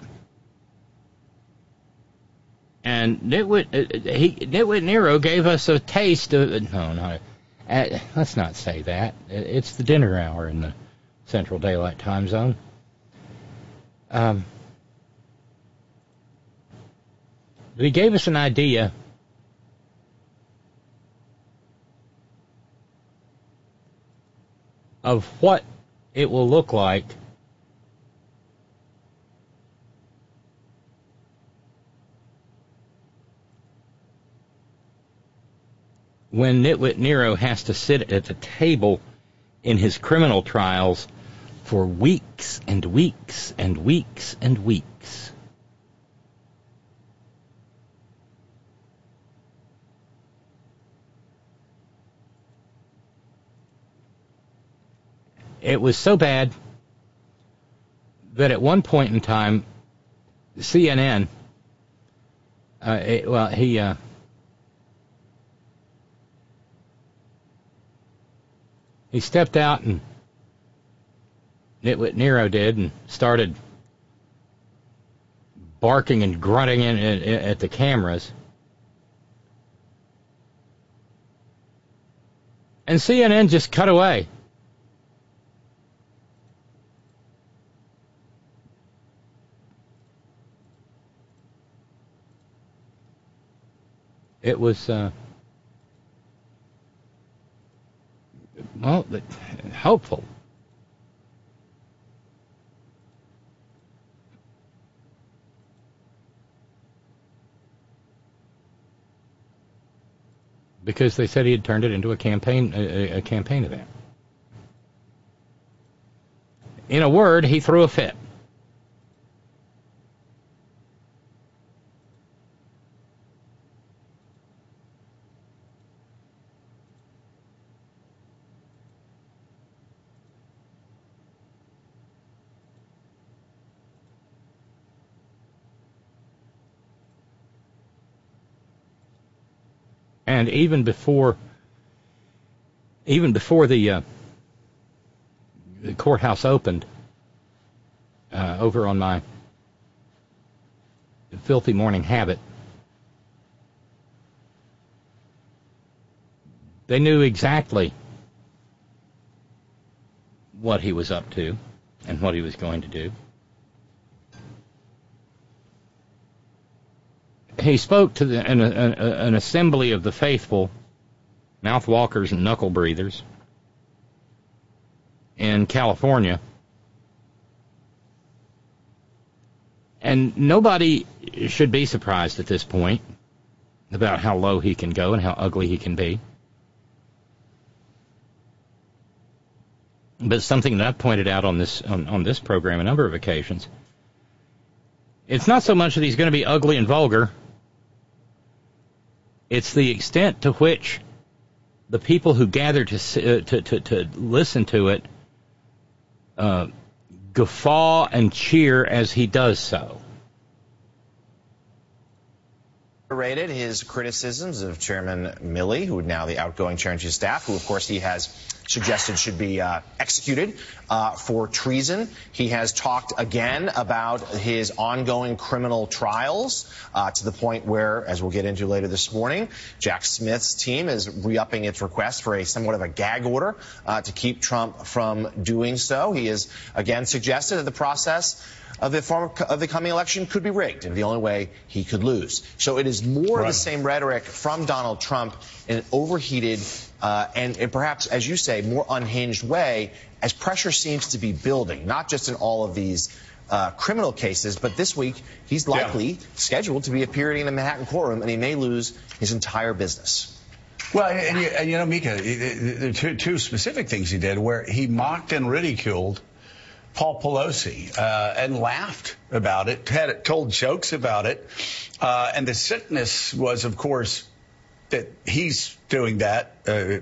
And Nitwit, uh, he, Nitwit Nero gave us a taste of, no, no, at, let's not say that. It's the dinner hour in the Central Daylight Time Zone. Um, but he gave us an idea of what it will look like when Nitwit Nero has to sit at the table in his criminal trials for weeks and weeks and weeks and weeks. It was so bad that at one point in time, CNN, uh, it, well, he, uh, he stepped out and Nitwit Nero did and started barking and grunting in, in, in, at the cameras. And CNN just cut away. It was, uh, well, helpful. Because they said he had turned it into a campaign, a, a campaign event. In a word, he threw a fit. And even before even before the, uh, the courthouse opened uh, over on my filthy morning habit, they knew exactly what he was up to and what he was going to do. He spoke to the, an, an, an assembly of the faithful, mouth walkers and knuckle breathers in California. And nobody should be surprised at this point about how low he can go and how ugly he can be. But something that I've pointed out on this on, on this program a number of occasions. It's not so much that he's going to be ugly and vulgar it's the extent to which the people who gather to uh, to, to, to listen to it uh, guffaw and cheer as he does so. Rated his criticisms of Chairman Milley, who now the outgoing chair of staff, who of course he has suggested should be uh, executed uh, for treason. He has talked again about his ongoing criminal trials uh, to the point where, as we'll get into later this morning, Jack Smith's team is re-upping its request for a somewhat of a gag order uh, to keep Trump from doing so. He has again suggested that the process of the, form, of the coming election could be rigged, and the only way he could lose. So it is more right. of the same rhetoric from Donald Trump in an overheated uh, and, and perhaps, as you say, more unhinged way as pressure seems to be building, not just in all of these uh, criminal cases, but this week he's likely yeah. scheduled to be appearing in the Manhattan courtroom, and he may lose his entire business. Well, and you, and you know, Mika, there are two, two specific things he did where he mocked and ridiculed Paul Pelosi uh, and laughed about it, had told jokes about it, uh, and the sickness was, of course, that he's doing that, uh,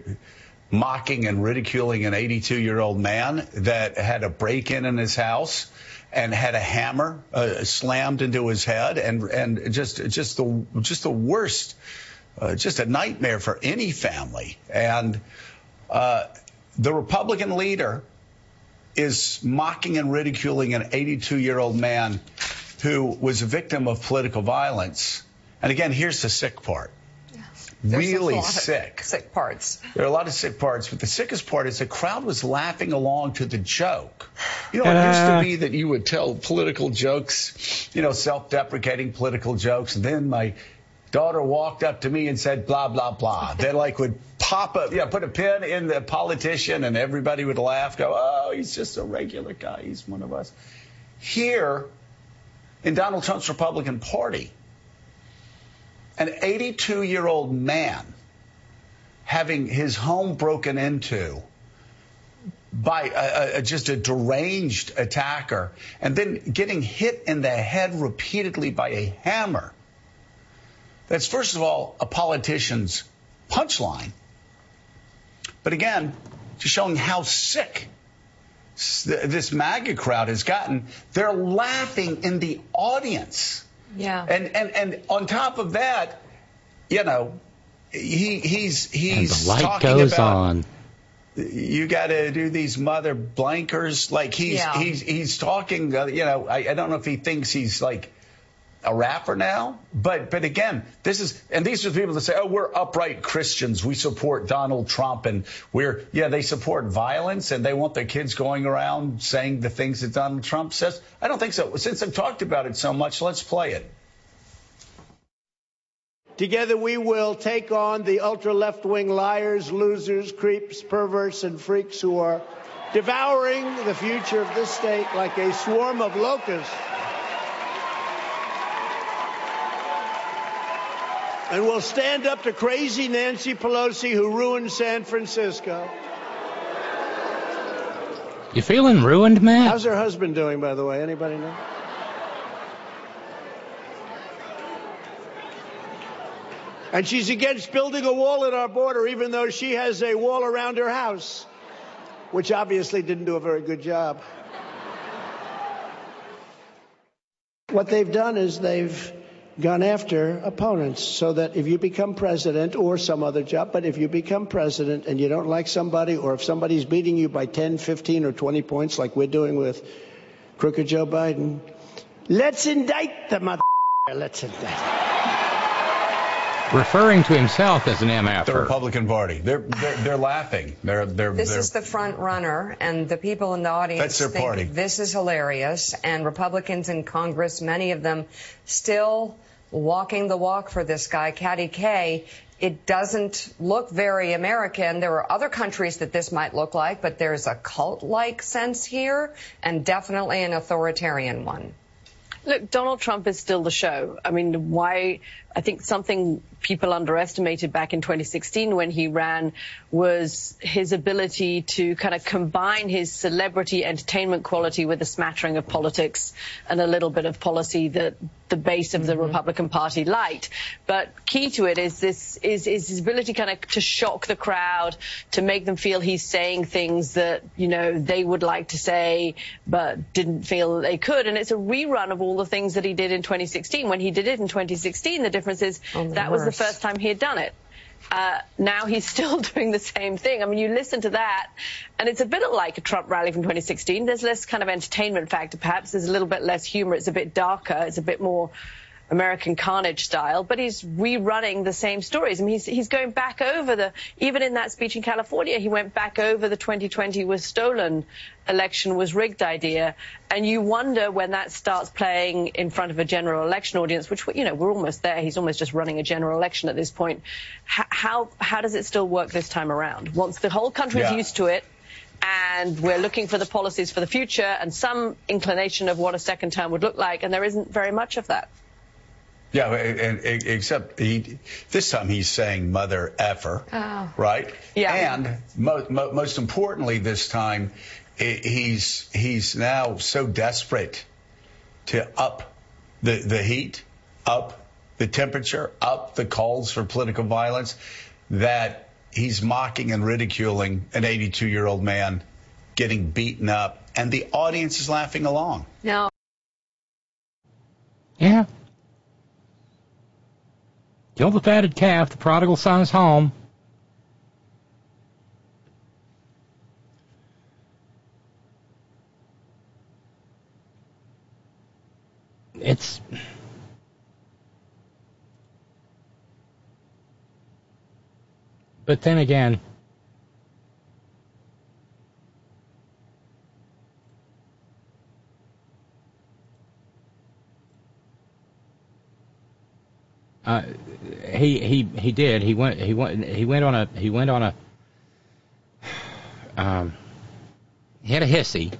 mocking and ridiculing an 82 year old man that had a break in in his house and had a hammer uh, slammed into his head and and just just the just the worst, uh, just a nightmare for any family. And uh, the Republican leader is mocking and ridiculing an 82 year old man who was a victim of political violence. And again, here's the sick part. There's really sick. Sick parts. There are a lot of sick parts, but the sickest part is the crowd was laughing along to the joke. You know, it used to be that you would tell political jokes, you know, self-deprecating political jokes, and then my daughter walked up to me and said blah blah blah. they like would pop up, yeah, put a pin in the politician, and everybody would laugh. Go, oh, he's just a regular guy. He's one of us. Here, in Donald Trump's Republican Party, an 82 year old man having his home broken into by a, a, just a deranged attacker and then getting hit in the head repeatedly by a hammer. That's, first of all, a politician's punchline. But again, just showing how sick this MAGA crowd has gotten. They're laughing in the audience. Yeah. And, and, and on top of that, you know, he, he's, he's and the light talking goes about, on you got to do these mother blankers. Like he's Yeah. he's he's talking. Uh, you know, I, I don't know if he thinks he's like a rapper now, but but again, this is and these are the people that say, oh, we're upright Christians. We support Donald Trump, and we're yeah, they support violence, and they want their kids going around saying the things that Donald Trump says. I don't think so. Since I've talked about it so much, let's play it. Together we will take on the ultra left wing liars, losers, creeps, perverts, and freaks who are devouring the future of this state like a swarm of locusts. And we'll stand up to crazy Nancy Pelosi who ruined San Francisco. You feeling ruined, Matt? How's her husband doing, by the way? Anybody know? And she's against building a wall at our border, even though she has a wall around her house, which obviously didn't do a very good job. What they've done is they've gone after opponents so that if you become president or some other job, but if you become president and you don't like somebody or if somebody's beating you by 10, 15, or 20 points like we're doing with crooked Joe Biden, let's indict the mother. Let's indict. Referring to himself as an MF. The Republican Party. They're they're, they're laughing. They're they're This they're, is the front runner, and the people in the audience That's their think party. this is hilarious. And Republicans in Congress, many of them, still walking the walk for this guy, Caddy K. It doesn't look very American. There are other countries that this might look like, but there's a cult-like sense here, and definitely an authoritarian one. Look, Donald Trump is still the show. I mean, why? I think something people underestimated back in 2016 when he ran was his ability to kind of combine his celebrity entertainment quality with a smattering of politics and a little bit of policy that the base of the mm-hmm. Republican Party liked. But key to it is this is, is his ability kind of to shock the crowd, to make them feel he's saying things that, you know, they would like to say, but didn't feel they could. And it's a rerun of all the things that he did in 2016. When he did it in 2016, the difference is that was the first time he had done it. Uh, now he's still doing the same thing. I mean, you listen to that, and it's a bit like a Trump rally from 2016. There's less kind of entertainment factor, perhaps. There's a little bit less humor. It's a bit darker. It's a bit more American carnage style, but he's rerunning the same stories. I mean, he's, he's going back over the, even in that speech in California, he went back over the 2020 was stolen, election was rigged idea. And you wonder when that starts playing in front of a general election audience, which, you know, we're almost there. He's almost just running a general election at this point. H- how, how does it still work this time around? Once the whole country is Yeah. used to it, and we're looking for the policies for the future and some inclination of what a second term would look like, and there isn't very much of that. Yeah, and, and except he, this time he's saying mother effer, Oh. right? Yeah. And mo- mo- most importantly, this time i- he's he's now so desperate to up the the heat, up the temperature, up the calls for political violence that he's mocking and ridiculing an 82 year old man getting beaten up, and the audience is laughing along. Now, Yeah. Kill the fatted calf, the prodigal son is home. It's. But then again, Uh, he he he did. He went he went he went on a he went on a um he had a hissy.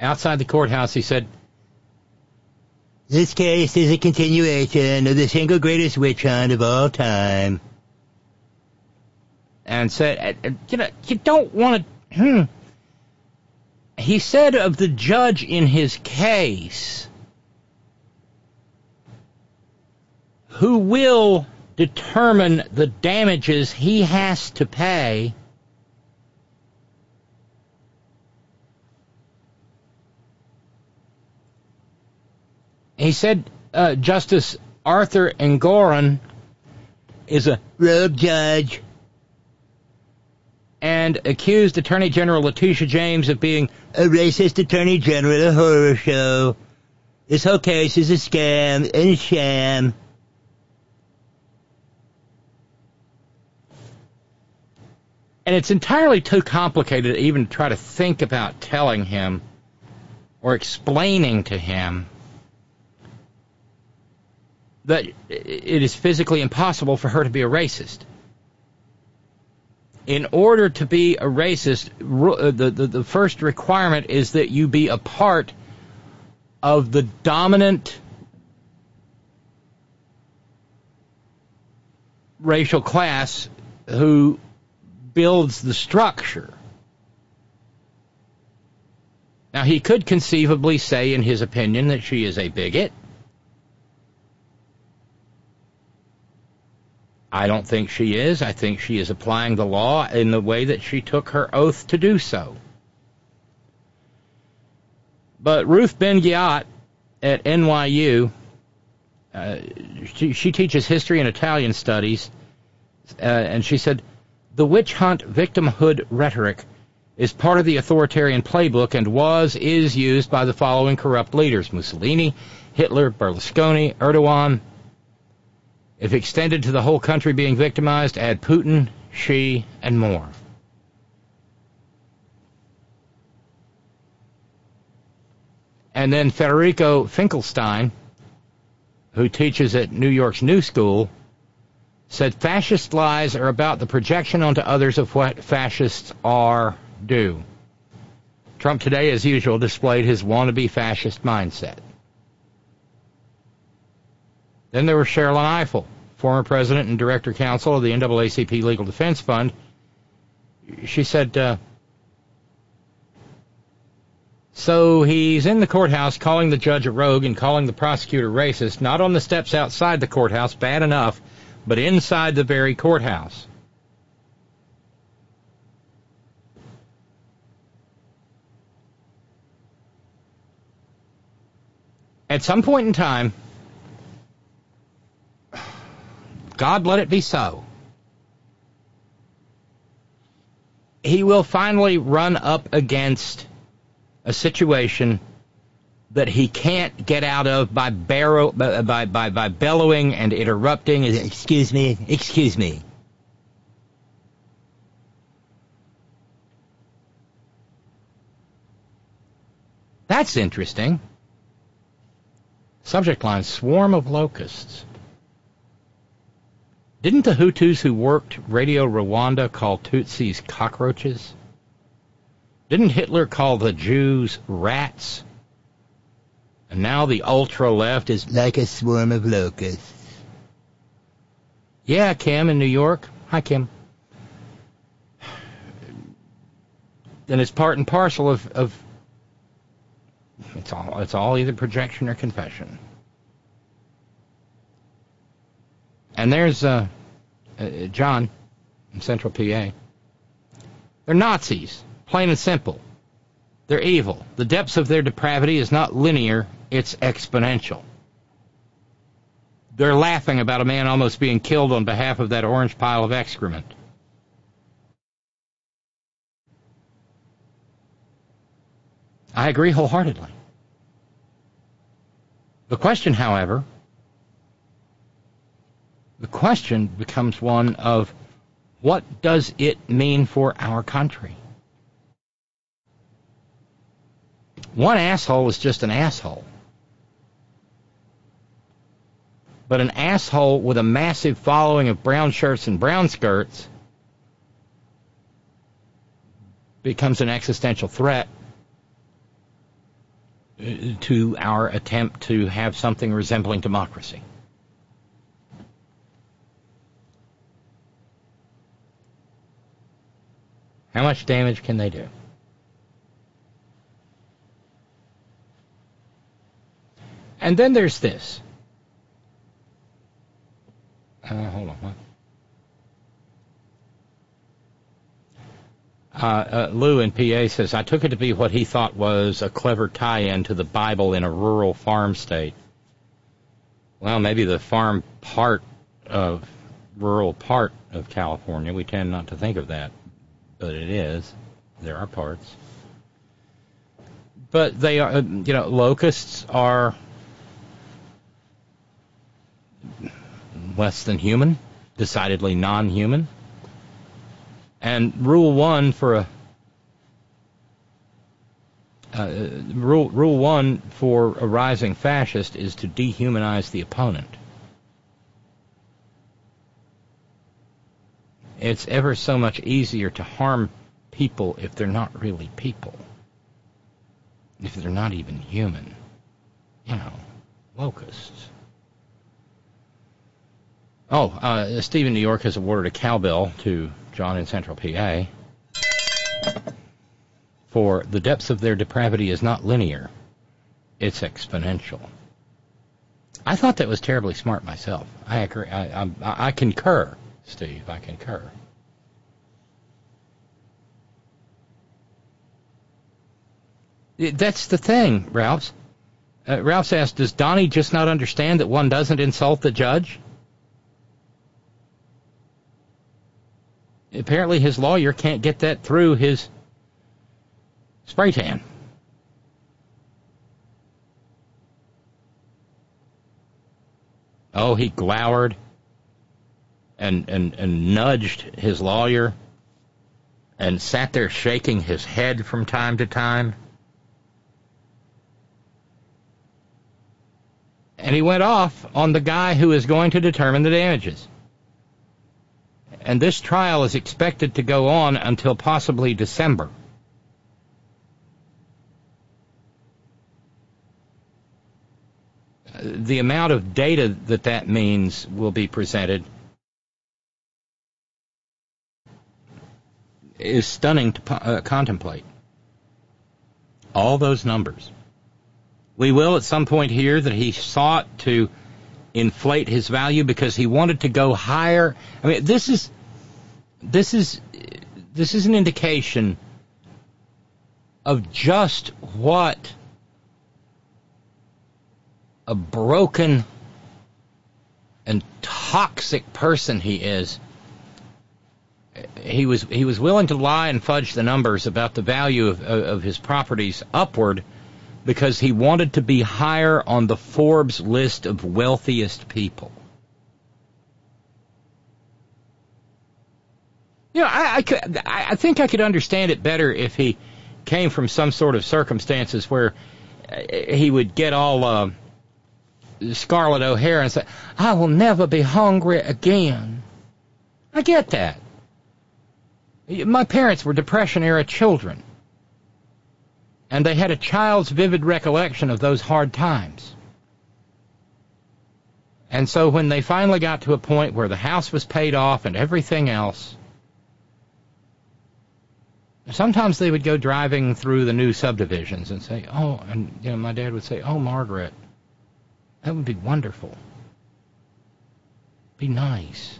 Outside the courthouse, he said, This case is a continuation of the single greatest witch hunt of all time. and said, uh, uh, you know, you don't want to. He said of the judge in his case, who will determine the damages he has to pay. He said uh, Justice Arthur Engoron is a rogue judge and accused Attorney General Letitia James of being a racist attorney general, a horror show. This whole case is a scam and a sham. And it's entirely too complicated to even try to think about telling him or explaining to him that it is physically impossible for her to be a racist. In order to be a racist, uh, the, the, the first requirement is that you be a part of the dominant racial class who builds the structure. Now, he could conceivably say, in his opinion, that she is a bigot. I don't think she is. I think she is applying the law in the way that she took her oath to do so. But Ruth Ben-Ghiat at NYU, uh, she, she, teaches history and Italian studies, uh, and she said, the witch hunt victimhood rhetoric is part of the authoritarian playbook and was, is used by the following corrupt leaders Mussolini, Hitler, Berlusconi, Erdogan. If extended to the whole country being victimized, add Putin, Xi, and more. And then Federico Finchelstein, who teaches at New York's New School, said fascist lies are about the projection onto others of what fascists are do. Trump today, as usual, displayed his wannabe fascist mindset. Then there was Sherrilyn Ifill, former president and director counsel of the NAACP Legal Defense Fund. She said, uh, so he's in the courthouse calling the judge a rogue and calling the prosecutor racist, not on the steps outside the courthouse, bad enough, but inside the very courthouse. At some point in time, God let it be so. He will finally run up against a situation that he can't get out of by, barrow, by, by, by bellowing and interrupting. Excuse me, excuse me. That's interesting. Subject line Swarm of Locusts. Didn't the Hutus who worked Radio Rwanda call Tutsis cockroaches? Didn't Hitler call the Jews rats? And now the ultra left is like a swarm of locusts. Yeah, Kim in New York. Hi, Kim. And it's part and parcel of, of it's all it's all either projection or confession. And there's uh, uh, John in Central PA. They're Nazis, plain and simple. They're evil. The depths of their depravity is not linear, it's exponential. They're laughing about a man almost being killed on behalf of that orange pile of excrement. I agree wholeheartedly. The question, however, the question becomes one of what does it mean for our country? One asshole is just an asshole. But an asshole with a massive following of brown shirts and brown skirts becomes an existential threat to our attempt to have something resembling democracy. How much damage can they do? And then there's this. Uh, hold on. What? Uh, uh, Lou in PA says, I took it to be what he thought was a clever tie in to the Bible in a rural farm state. Well, maybe the farm part of rural part of California. We tend not to think of that, but it is. There are parts. But they are, you know, locusts are less than human, decidedly non human. And rule one for a uh, rule rule one for a rising fascist is to dehumanize the opponent. It's ever so much easier to harm people if they're not really people. If they're not even human. You know, locusts. Oh, uh, Steve in New York has awarded a cowbell to John in Central PA. For the depths of their depravity is not linear, it's exponential. I thought that was terribly smart myself. I agree. I, I, I concur, Steve. I concur. That's the thing, Ralphs. Uh, Ralph's asked, does Donnie just not understand that one doesn't insult the judge? apparently his lawyer can't get that through his spray tan. Oh, he glowered and, and, and nudged his lawyer and sat there shaking his head from time to time. And he went off on the guy who is going to determine the damages and this trial is expected to go on until possibly December. The amount of data that that means will be presented is stunning to uh, contemplate. All those numbers. We will at some point hear that he sought to inflate his value because he wanted to go higher. I mean, this is this is this is an indication of just what a broken and toxic person he is. He was he was willing to lie and fudge the numbers about the value of, of his properties upward because he wanted to be higher on the Forbes list of wealthiest people. You know, I, I, could, I think I could understand it better if he came from some sort of circumstances where uh, he would get all uh, O'Hara and say, "I will never be hungry again." I get that. My parents were Depression era children, and they had a child's vivid recollection of those hard times. And so when they finally got to a point where the house was paid off and everything else, sometimes they would go driving through the new subdivisions and say, "Oh," and you know, my dad would say, "Oh, Margaret, that would be wonderful. Be nice."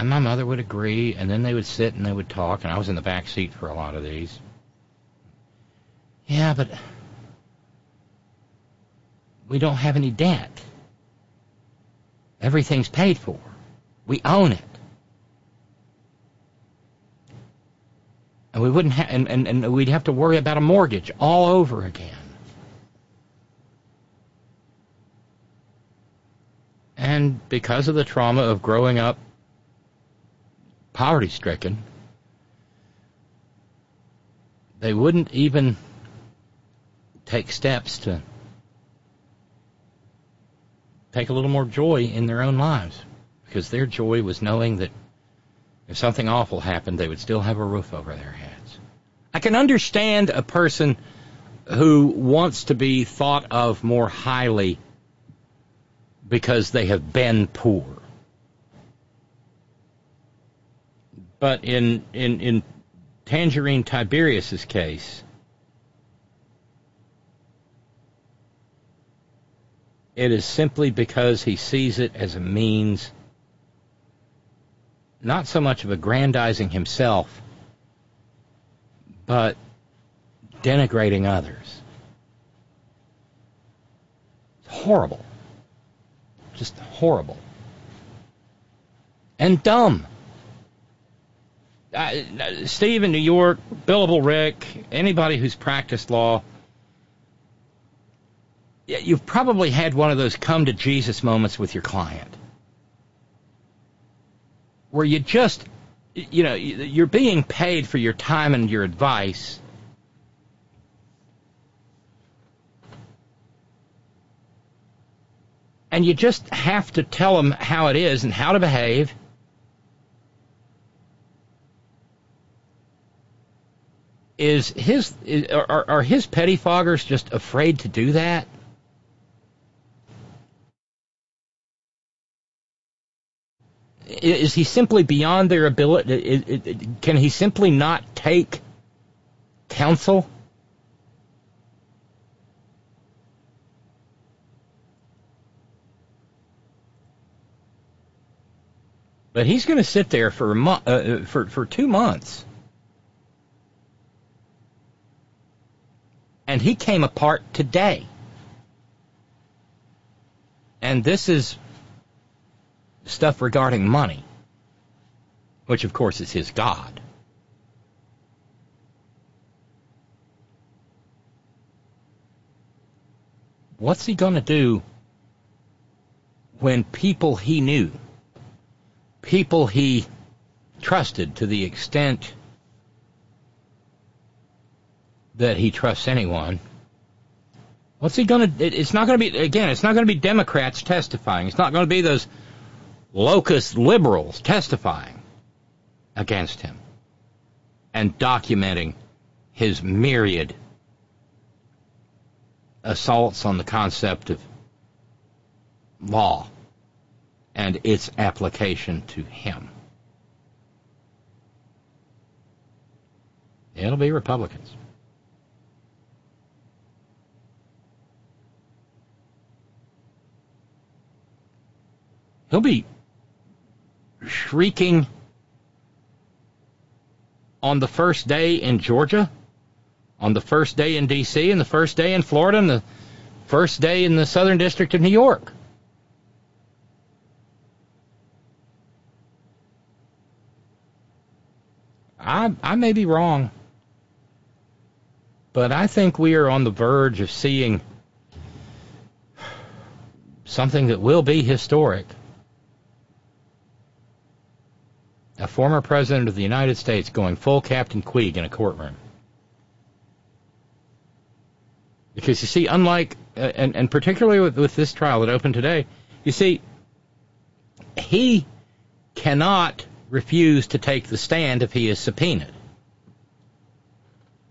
And my mother would agree, and then they would sit and they would talk, and I was in the back seat for a lot of these. Yeah, but we don't have any debt. Everything's paid for. We own it. and we wouldn't ha- and, and, and we'd have to worry about a mortgage all over again. And because of the trauma of growing up poverty stricken, they wouldn't even take steps to take a little more joy in their own lives because their joy was knowing that if something awful happened, they would still have a roof over their heads. I can understand a person who wants to be thought of more highly because they have been poor. But in in in Tangerine Tiberius's case, it is simply because he sees it as a means not so much of aggrandizing himself, but denigrating others. It's horrible. Just horrible. And dumb. Uh, Steve in New York, Billable Rick, anybody who's practiced law, you've probably had one of those come to Jesus moments with your client where you just, you know, you're being paid for your time and your advice. And you just have to tell them how it is and how to behave. Is his is, are, are his pettifoggers just afraid to do that? is he simply beyond their ability? Can he simply not take counsel? But he's going to sit there for a mo- uh, for for two months, and he came apart today. And this is stuff regarding money, which of course is his God. What's he going to do when people he knew, people he trusted to the extent that he trusts anyone, what's he going to, it's not going to be, again, it's not going to be Democrats testifying. It's not going to be those locust liberals testifying against him and documenting his myriad assaults on the concept of law and its application to him. It'll be Republicans. He'll be shrieking on the first day in Georgia, on the first day in D.C., and the first day in Florida, and the first day in the Southern District of New York. I, I may be wrong, but I think we are on the verge of seeing something that will be historic. A former president of the United States going full Captain Queeg in a courtroom. Because you see, unlike, uh, and, and particularly with, with this trial that opened today, you see, he cannot refuse to take the stand if he is subpoenaed,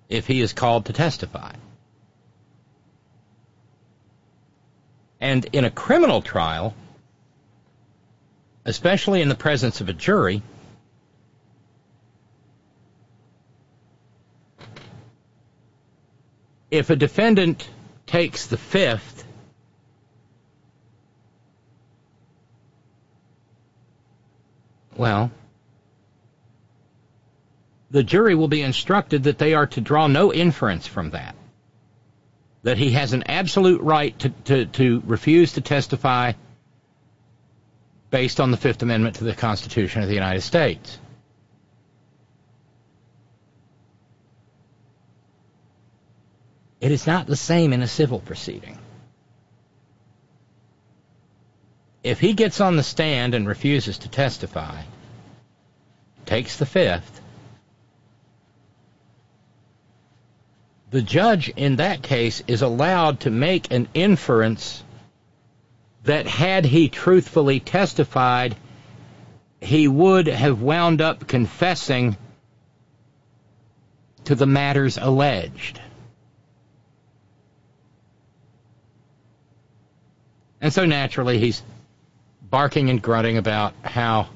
if he is called to testify. And in a criminal trial, especially in the presence of a jury, if a defendant takes the fifth, well, the jury will be instructed that they are to draw no inference from that. That he has an absolute right to, to, to refuse to testify based on the Fifth Amendment to the Constitution of the United States. It is not the same in a civil proceeding. If he gets on the stand and refuses to testify, takes the fifth, the judge in that case is allowed to make an inference that had he truthfully testified, he would have wound up confessing to the matters alleged. And so naturally, he's barking and grunting about how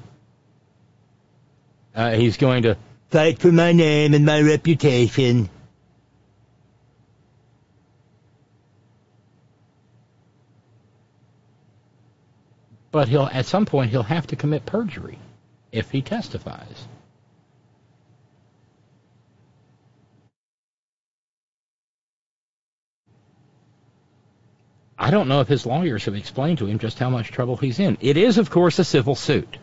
uh, he's going to Fight for my name and my reputation. but he'll at some point he'll have to commit perjury if he testifies. I don't know if his lawyers have explained to him just how much trouble he's in. It is, of course, a civil suit.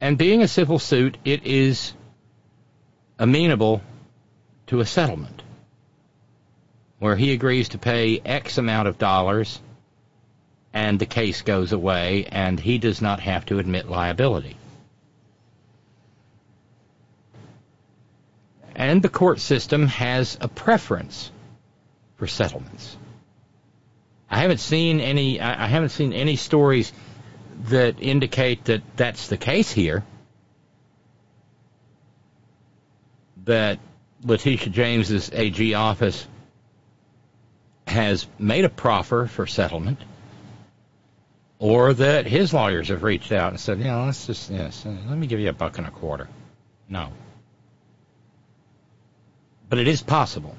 And being a civil suit, it is amenable to a settlement where he agrees to pay X amount of dollars and the case goes away and he does not have to admit liability. And the court system has a preference for settlements. I haven't seen any I haven't seen any stories that indicate that that's the case here. That Letitia James's AG office has made a proffer for settlement, or that his lawyers have reached out and said, "Yeah, let's just yes, let me give you a buck and a quarter." No, but it is possible.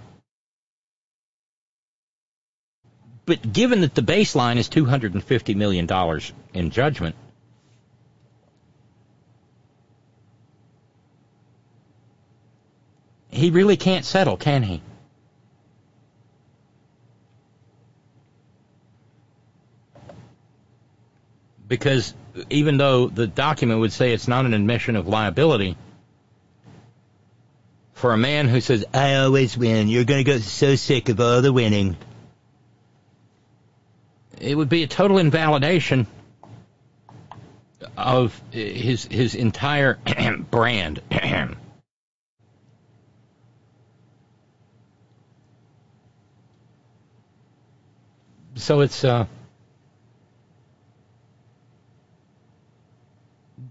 But given that the baseline is $250 million in judgment, he really can't settle, can he? Because even though the document would say it's not an admission of liability, for a man who says, I always win, you're going to get so sick of all the winning. it would be a total invalidation of his his entire brand. so it's uh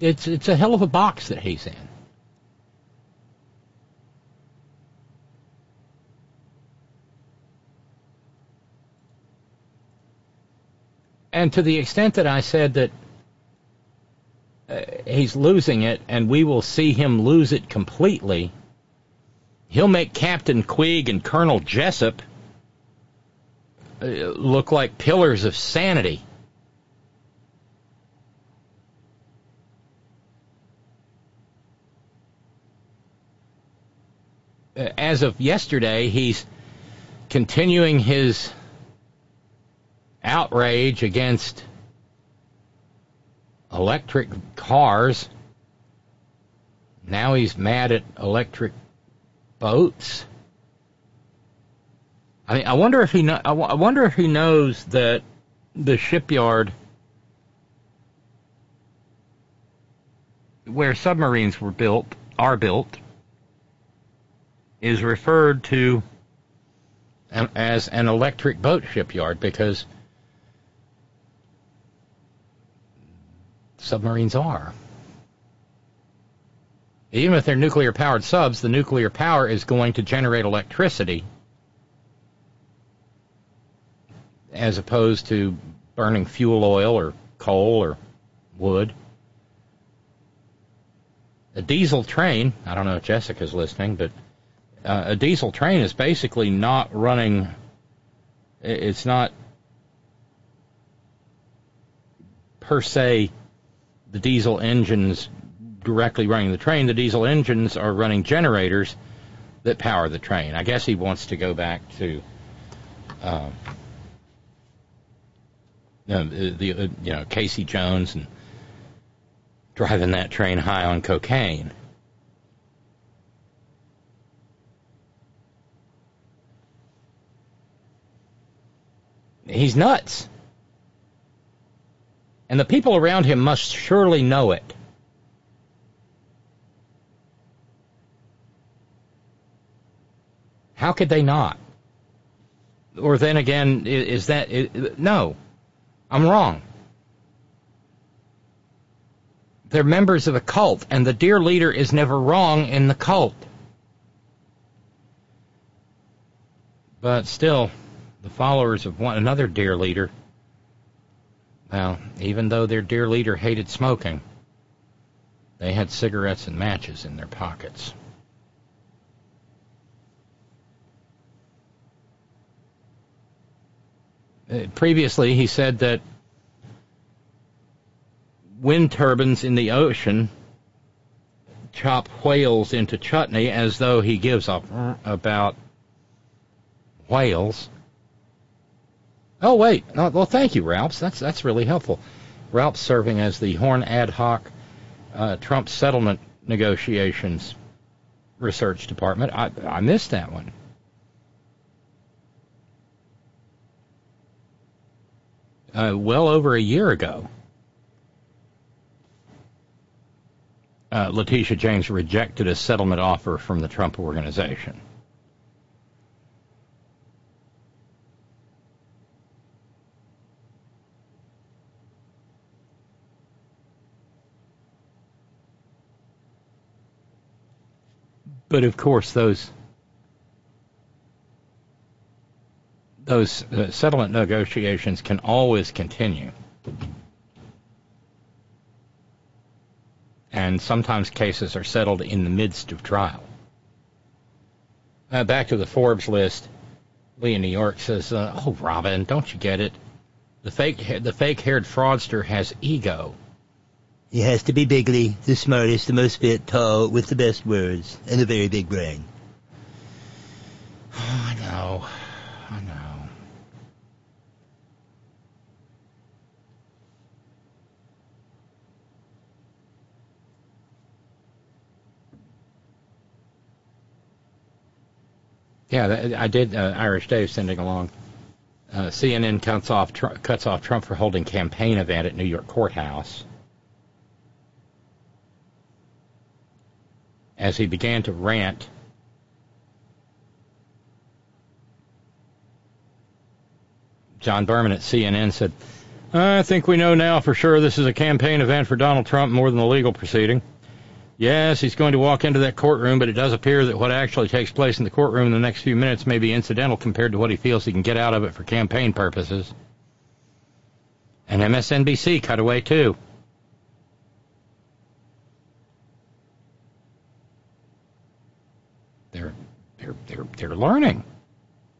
it's it's a hell of a box that he's in. And to the extent that I said that uh, he's losing it and we will see him lose it completely, he'll make Captain Queeg and Colonel Jessup uh, look like pillars of sanity. Uh, As of yesterday, he's continuing his outrage against electric cars. Now he's mad at electric boats. I mean, I wonder if he know, I wonder if he knows that the shipyard where submarines were built are built is referred to as an electric boat shipyard because submarines are. Even if they're nuclear powered subs, the nuclear power is going to generate electricity as opposed to burning fuel oil or coal or wood. A diesel train, I don't know if Jessica's listening, but uh, a diesel train is basically not running, it's not per se the diesel engines directly running the train. The diesel engines are running generators that power the train. I guess he wants to go back to um, the, uh, you know Casey Jones and driving that train high on cocaine. He's nuts. And the people around him must surely know it. How could they not? Or then again, is that no? I'm wrong. They're members of a cult, and the dear leader is never wrong in the cult. But still, the followers of one another dear leader, well, even though their dear leader hated smoking, they had cigarettes and matches in their pockets. Uh, previously, he said that wind turbines in the ocean chop whales into chutney as though he gives up about whales. Oh wait, no, well thank you, Ralphs. That's that's really helpful. Ralph's serving as the Horn Ad Hoc uh, Trump settlement negotiations research department. I I missed that one. Uh, well over a year ago. uh, Letitia James rejected a settlement offer from the Trump organization. But of course, those those uh, settlement negotiations can always continue. and sometimes cases are settled in the midst of trial. Back to the Forbes list, Lee in New York says, uh, "Oh, Robyn, don't you get it? The fake the fake-haired fraudster has ego. He has to be bigly, the smartest, the most fit, tall, with the best words, and a very big brain. Oh, I know, I know. Yeah, I did. Uh, Irish Dave sending along. Uh, CNN cuts off Tr- cuts off Trump for holding campaign event at New York courthouse. As he began to rant, John Berman at CNN said, "I think we know now for sure this is a campaign event for Donald Trump more than a legal proceeding." Yes, he's going to walk into that courtroom, but it does appear that what actually takes place in the courtroom in the next few minutes may be incidental compared to what he feels he can get out of it for campaign purposes. And MSNBC cut away too. They're they're they're they're learning.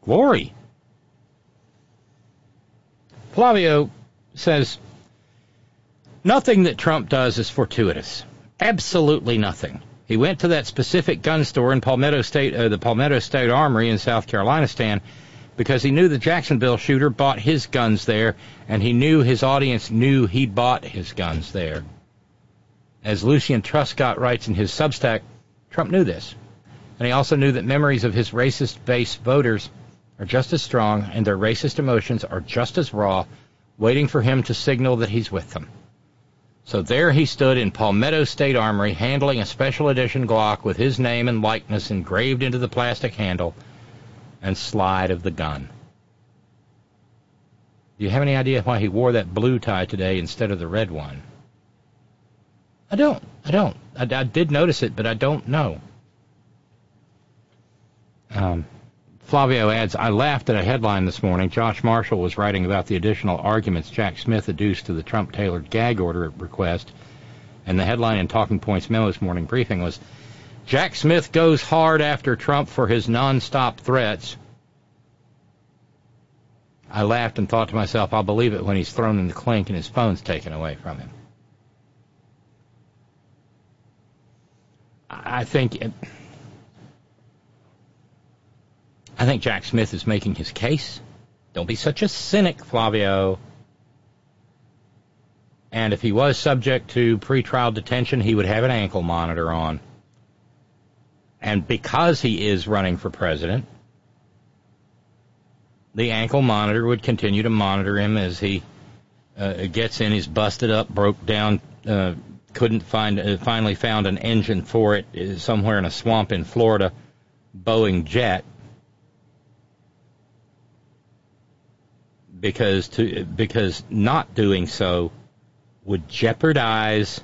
Glory. Flavio says nothing that Trump does is fortuitous. Absolutely nothing. He went to that specific gun store in Palmetto State, uh, the Palmetto State Armory in South Carolina stand, because he knew the Jacksonville shooter bought his guns there, and he knew his audience knew he bought his guns there. As Lucian Truscott writes in his Substack, Trump knew this. And he also knew that memories of his racist base voters are just as strong and their racist emotions are just as raw, waiting for him to signal that he's with them. So there he stood in Palmetto State Armory handling a special edition Glock with his name and likeness engraved into the plastic handle and slide of the gun. Do you have any idea why he wore that blue tie today instead of the red one? I don't. I don't. I, I did notice it, but I don't know. Um, Flavio adds, I laughed at a headline this morning. Josh Marshall was writing about the additional arguments Jack Smith adduced to the Trump tailored gag order request. And the headline in Talking Points Memo's morning briefing was Jack Smith goes hard after Trump for his nonstop threats. I laughed and thought to myself, I'll believe it when he's thrown in the clink and his phone's taken away from him. I think. It, I think Jack Smith is making his case. Don't be such a cynic, Flavio. And if he was subject to pretrial detention, he would have an ankle monitor on. And because he is running for president, the ankle monitor would continue to monitor him as he uh, gets in. He's busted up, broke down, uh, couldn't find, uh, finally found an engine for it uh, somewhere in a swamp in Florida, Boeing jet because to because not doing so would jeopardize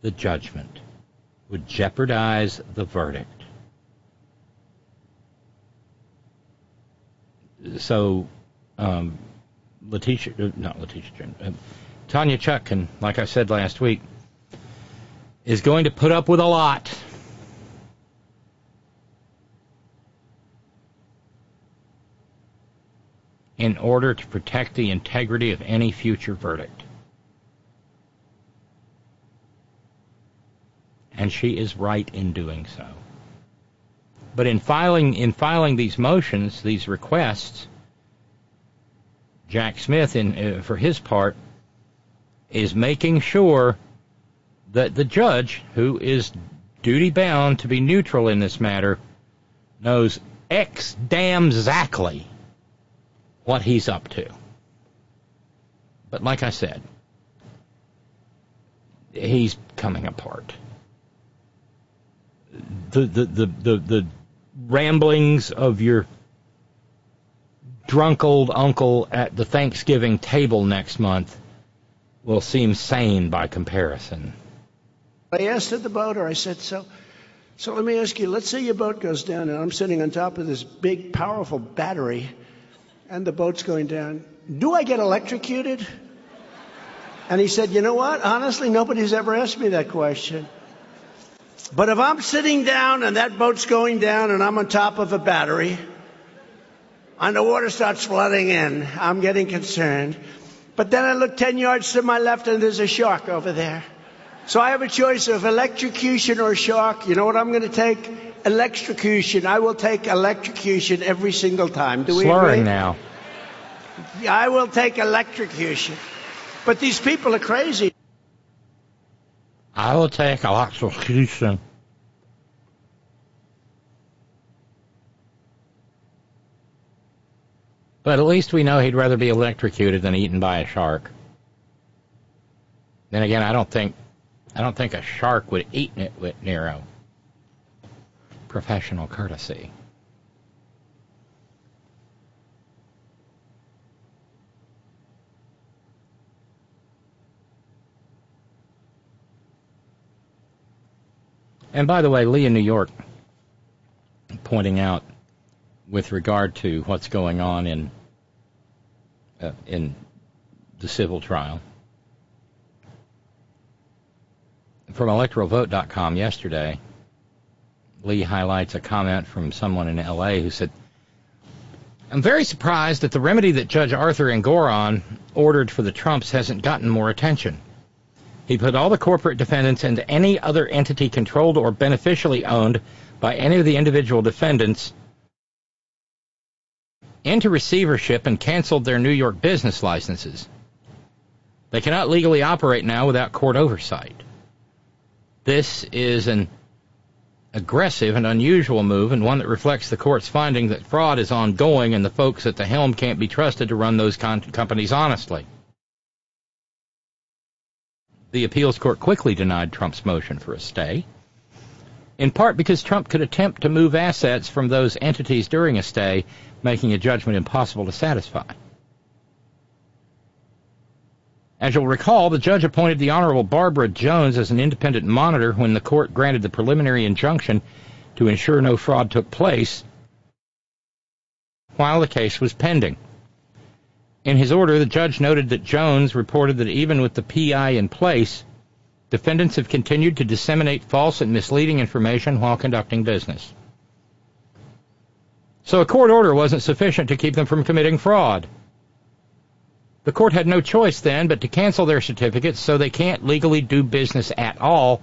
the judgment, would jeopardize the verdict. So, um, Letitia, uh, not Letitia, uh, Tanya Chutkan, like I said last week, is going to put up with a lot. In order to protect the integrity of any future verdict. And she is right in doing so. But in filing in filing these motions, these requests, Jack Smith, in uh, for his part, is making sure that the judge, who is duty bound to be neutral in this matter, knows X damn exactly what he's up to. But like I said, he's coming apart. The the the the, the ramblings of your drunk old uncle at the Thanksgiving table next month will seem sane by comparison. I asked at the boater, I said, so, so let me ask you, let's say your boat goes down and I'm sitting on top of this big, powerful battery and the boat's going down. Do I get electrocuted? And he said, you know what? Honestly, nobody's ever asked me that question. But if I'm sitting down and that boat's going down and I'm on top of a battery and the water starts flooding in, I'm getting concerned. But then I look 10 yards to my left and there's a shark over there. So I have a choice of electrocution or shark. You know what I'm going to take? Electrocution. I will take electrocution every single time. Do we Slurring agree? now. I will take electrocution. But these people are crazy. I will take electrocution. But at least we know he'd rather be electrocuted than eaten by a shark. Then again, I don't think I don't think a shark would eat it with Nero. Professional courtesy. And by the way, Lee in New York pointing out with regard to what's going on in uh, in the civil trial from electoralvote.com yesterday, Lee highlights a comment from someone in LA who said, I'm very surprised that the remedy that Judge Arthur Engoron ordered for the Trumps hasn't gotten more attention. He put all the corporate defendants and any other entity controlled or beneficially owned by any of the individual defendants into receivership and canceled their New York business licenses. They cannot legally operate now without court oversight. This is an aggressive and unusual move and one that reflects the court's finding that fraud is ongoing and the folks at the helm can't be trusted to run those con- companies honestly. The appeals court quickly denied Trump's motion for a stay, in part because Trump could attempt to move assets from those entities during a stay, making a judgment impossible to satisfy. As you'll recall, the judge appointed the Honorable Barbara Jones as an independent monitor when the court granted the preliminary injunction to ensure no fraud took place while the case was pending. In his order, the judge noted that Jones reported that even with the PI in place, defendants have continued to disseminate false and misleading information while conducting business. So a court order wasn't sufficient to keep them from committing fraud. The court had no choice then but to cancel their certificates so they can't legally do business at all,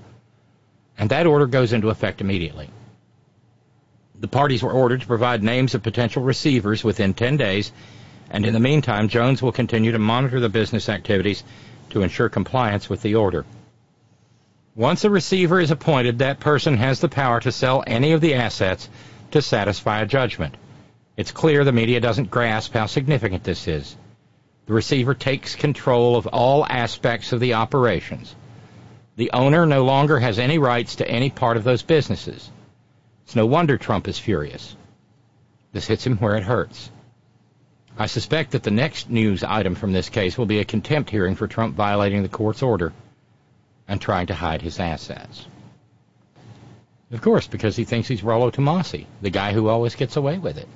and that order goes into effect immediately. The parties were ordered to provide names of potential receivers within 10 days, and in the meantime, Jones will continue to monitor the business activities to ensure compliance with the order. Once a receiver is appointed, that person has the power to sell any of the assets to satisfy a judgment. It's clear the media doesn't grasp how significant this is. The receiver takes control of all aspects of the operations. The owner no longer has any rights to any part of those businesses. It's no wonder Trump is furious. This hits him where it hurts. I suspect that the next news item from this case will be a contempt hearing for Trump violating the court's order and trying to hide his assets. Of course, because he thinks he's Rollo Tomasi, the guy who always gets away with it.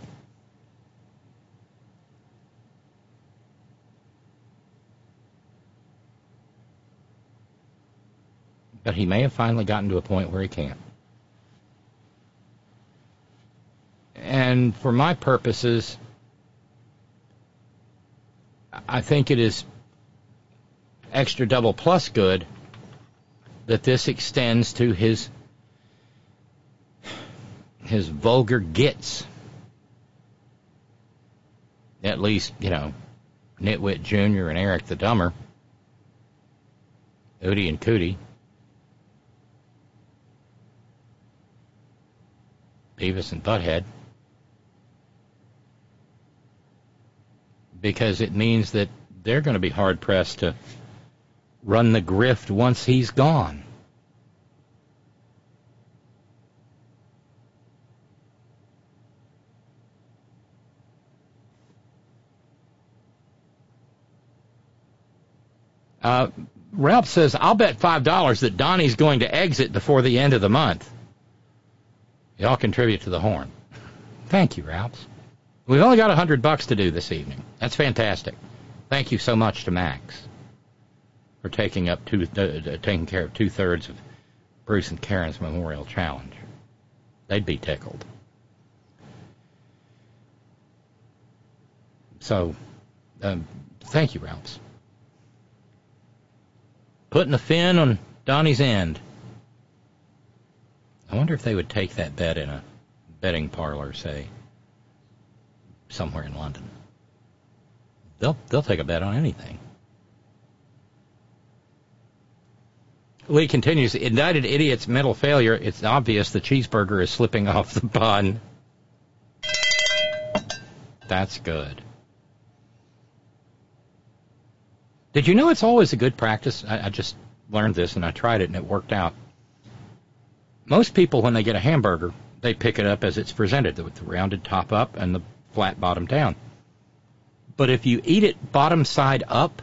But he may have finally gotten to a point where he can't. And for my purposes, I think it is extra double plus good that this extends to his his vulgar gits. At least, you know, Nitwit Jr. and Eric the Dumber. Udi and Cootie. Beavis and Butthead. Because it means that they're going to be hard pressed to run the grift once he's gone. Uh, Ralph says, I'll bet $5 that Donnie's going to exit before the end of the month. Y'all contribute to the horn. Thank you, Ralph. We've only got a hundred bucks to do this evening. That's fantastic. Thank you so much to Max for taking up two, uh, uh taking care of two thirds of Bruce and Karen's memorial challenge. They'd be tickled. So, um, thank you, Ralphs. Putting a fin on Donnie's end. I wonder if they would take that bet in a betting parlor, say, somewhere in London. They'll they'll take a bet on anything. Lee continues, indicted idiot's mental failure. It's obvious the cheeseburger is slipping off the bun. That's good. Did you know it's always a good practice? I, I just learned this and I tried it and it worked out. Most people, when they get a hamburger, they pick it up as it's presented, with the rounded top up and the flat bottom down. But if you eat it bottom side up,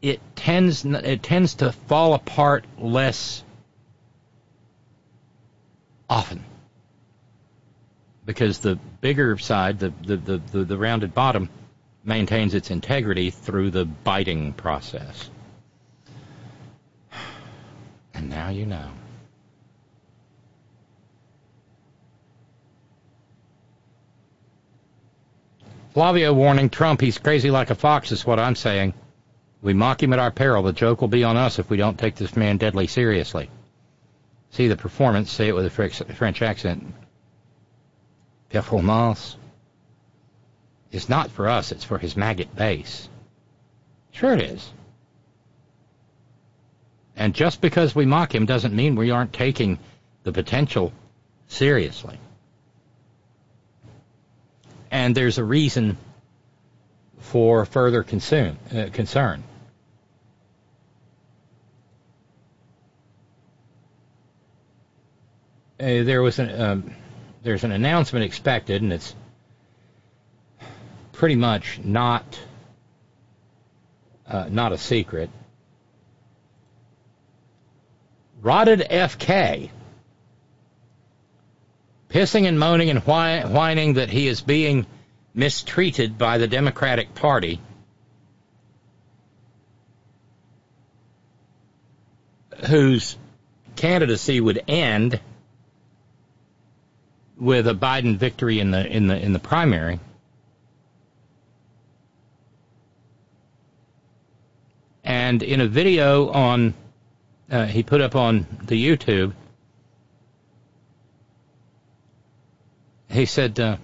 it tends it tends to fall apart less often because the bigger side, the the, the, the, the rounded bottom, maintains its integrity through the biting process. And now you know. Flavio warning Trump, he's crazy like a fox, is what I'm saying. We mock him at our peril. The joke will be on us if we don't take this man deadly seriously. See the performance, say it with a French accent. Performance is not for us, it's for his maggot base. Sure it is. And just because we mock him doesn't mean we aren't taking the potential seriously. And there's a reason for further consume, uh, concern. Uh, there was an um, there's an announcement expected, and it's pretty much not uh, not a secret. Rotted FK pissing and moaning and whining that he is being mistreated by the Democratic Party. Whose candidacy would end with a Biden victory in the in the in the primary. And in a video on uh, he put up on the YouTube, he said, uh,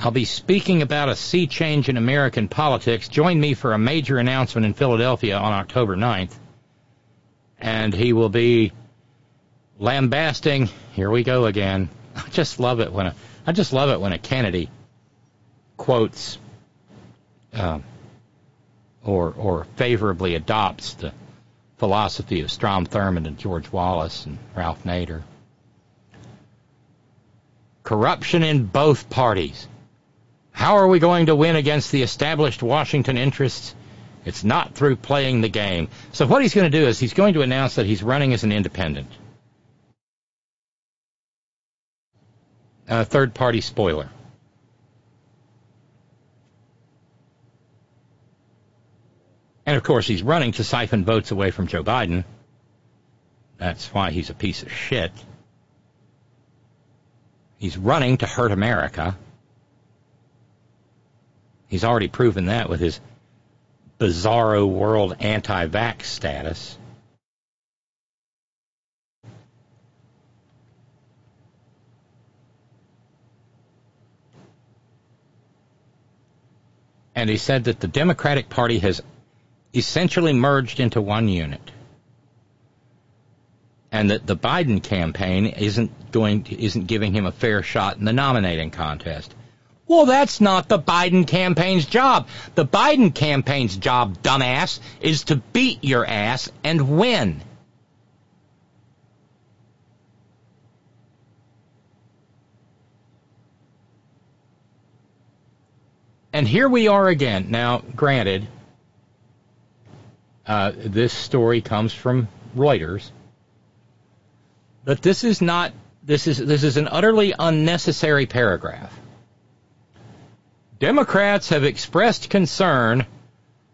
I'll be speaking about a sea change in American politics. Join me for a major announcement in Philadelphia on October 9th. And he will be lambasting. Here we go again. I just love it when a, I just love it when a Kennedy quotes uh, or or favorably adopts the philosophy of Strom Thurmond and George Wallace and Ralph Nader. corruption in both parties. How are we going to win against the established Washington interests? It's not through playing the game. So what he's going to do is he's going to announce that he's running as an independent. A third party spoiler. And of course, he's running to siphon votes away from Joe Biden. That's why he's a piece of shit. He's running to hurt America. He's already proven that with his bizarro world anti vax status. And he said that the Democratic Party has essentially merged into one unit. And that the Biden campaign isn't going to, isn't giving him a fair shot in the nominating contest. Well, that's not the Biden campaign's job. The Biden campaign's job, dumbass, is to beat your ass and win. And here we are again. Now, granted, uh, this story comes from Reuters, but this is not. This is this is an utterly unnecessary paragraph. Democrats have expressed concern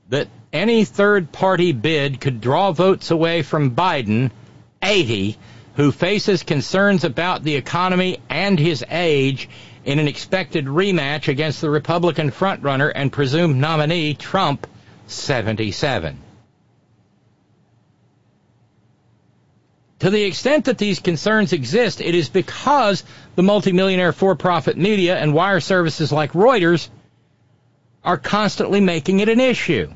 that any third party bid could draw votes away from Biden, 80, who faces concerns about the economy and his age in an expected rematch against the Republican frontrunner and presumed nominee Trump, 77. To the extent that these concerns exist, it is because the multimillionaire for-profit media and wire services like Reuters are constantly making it an issue.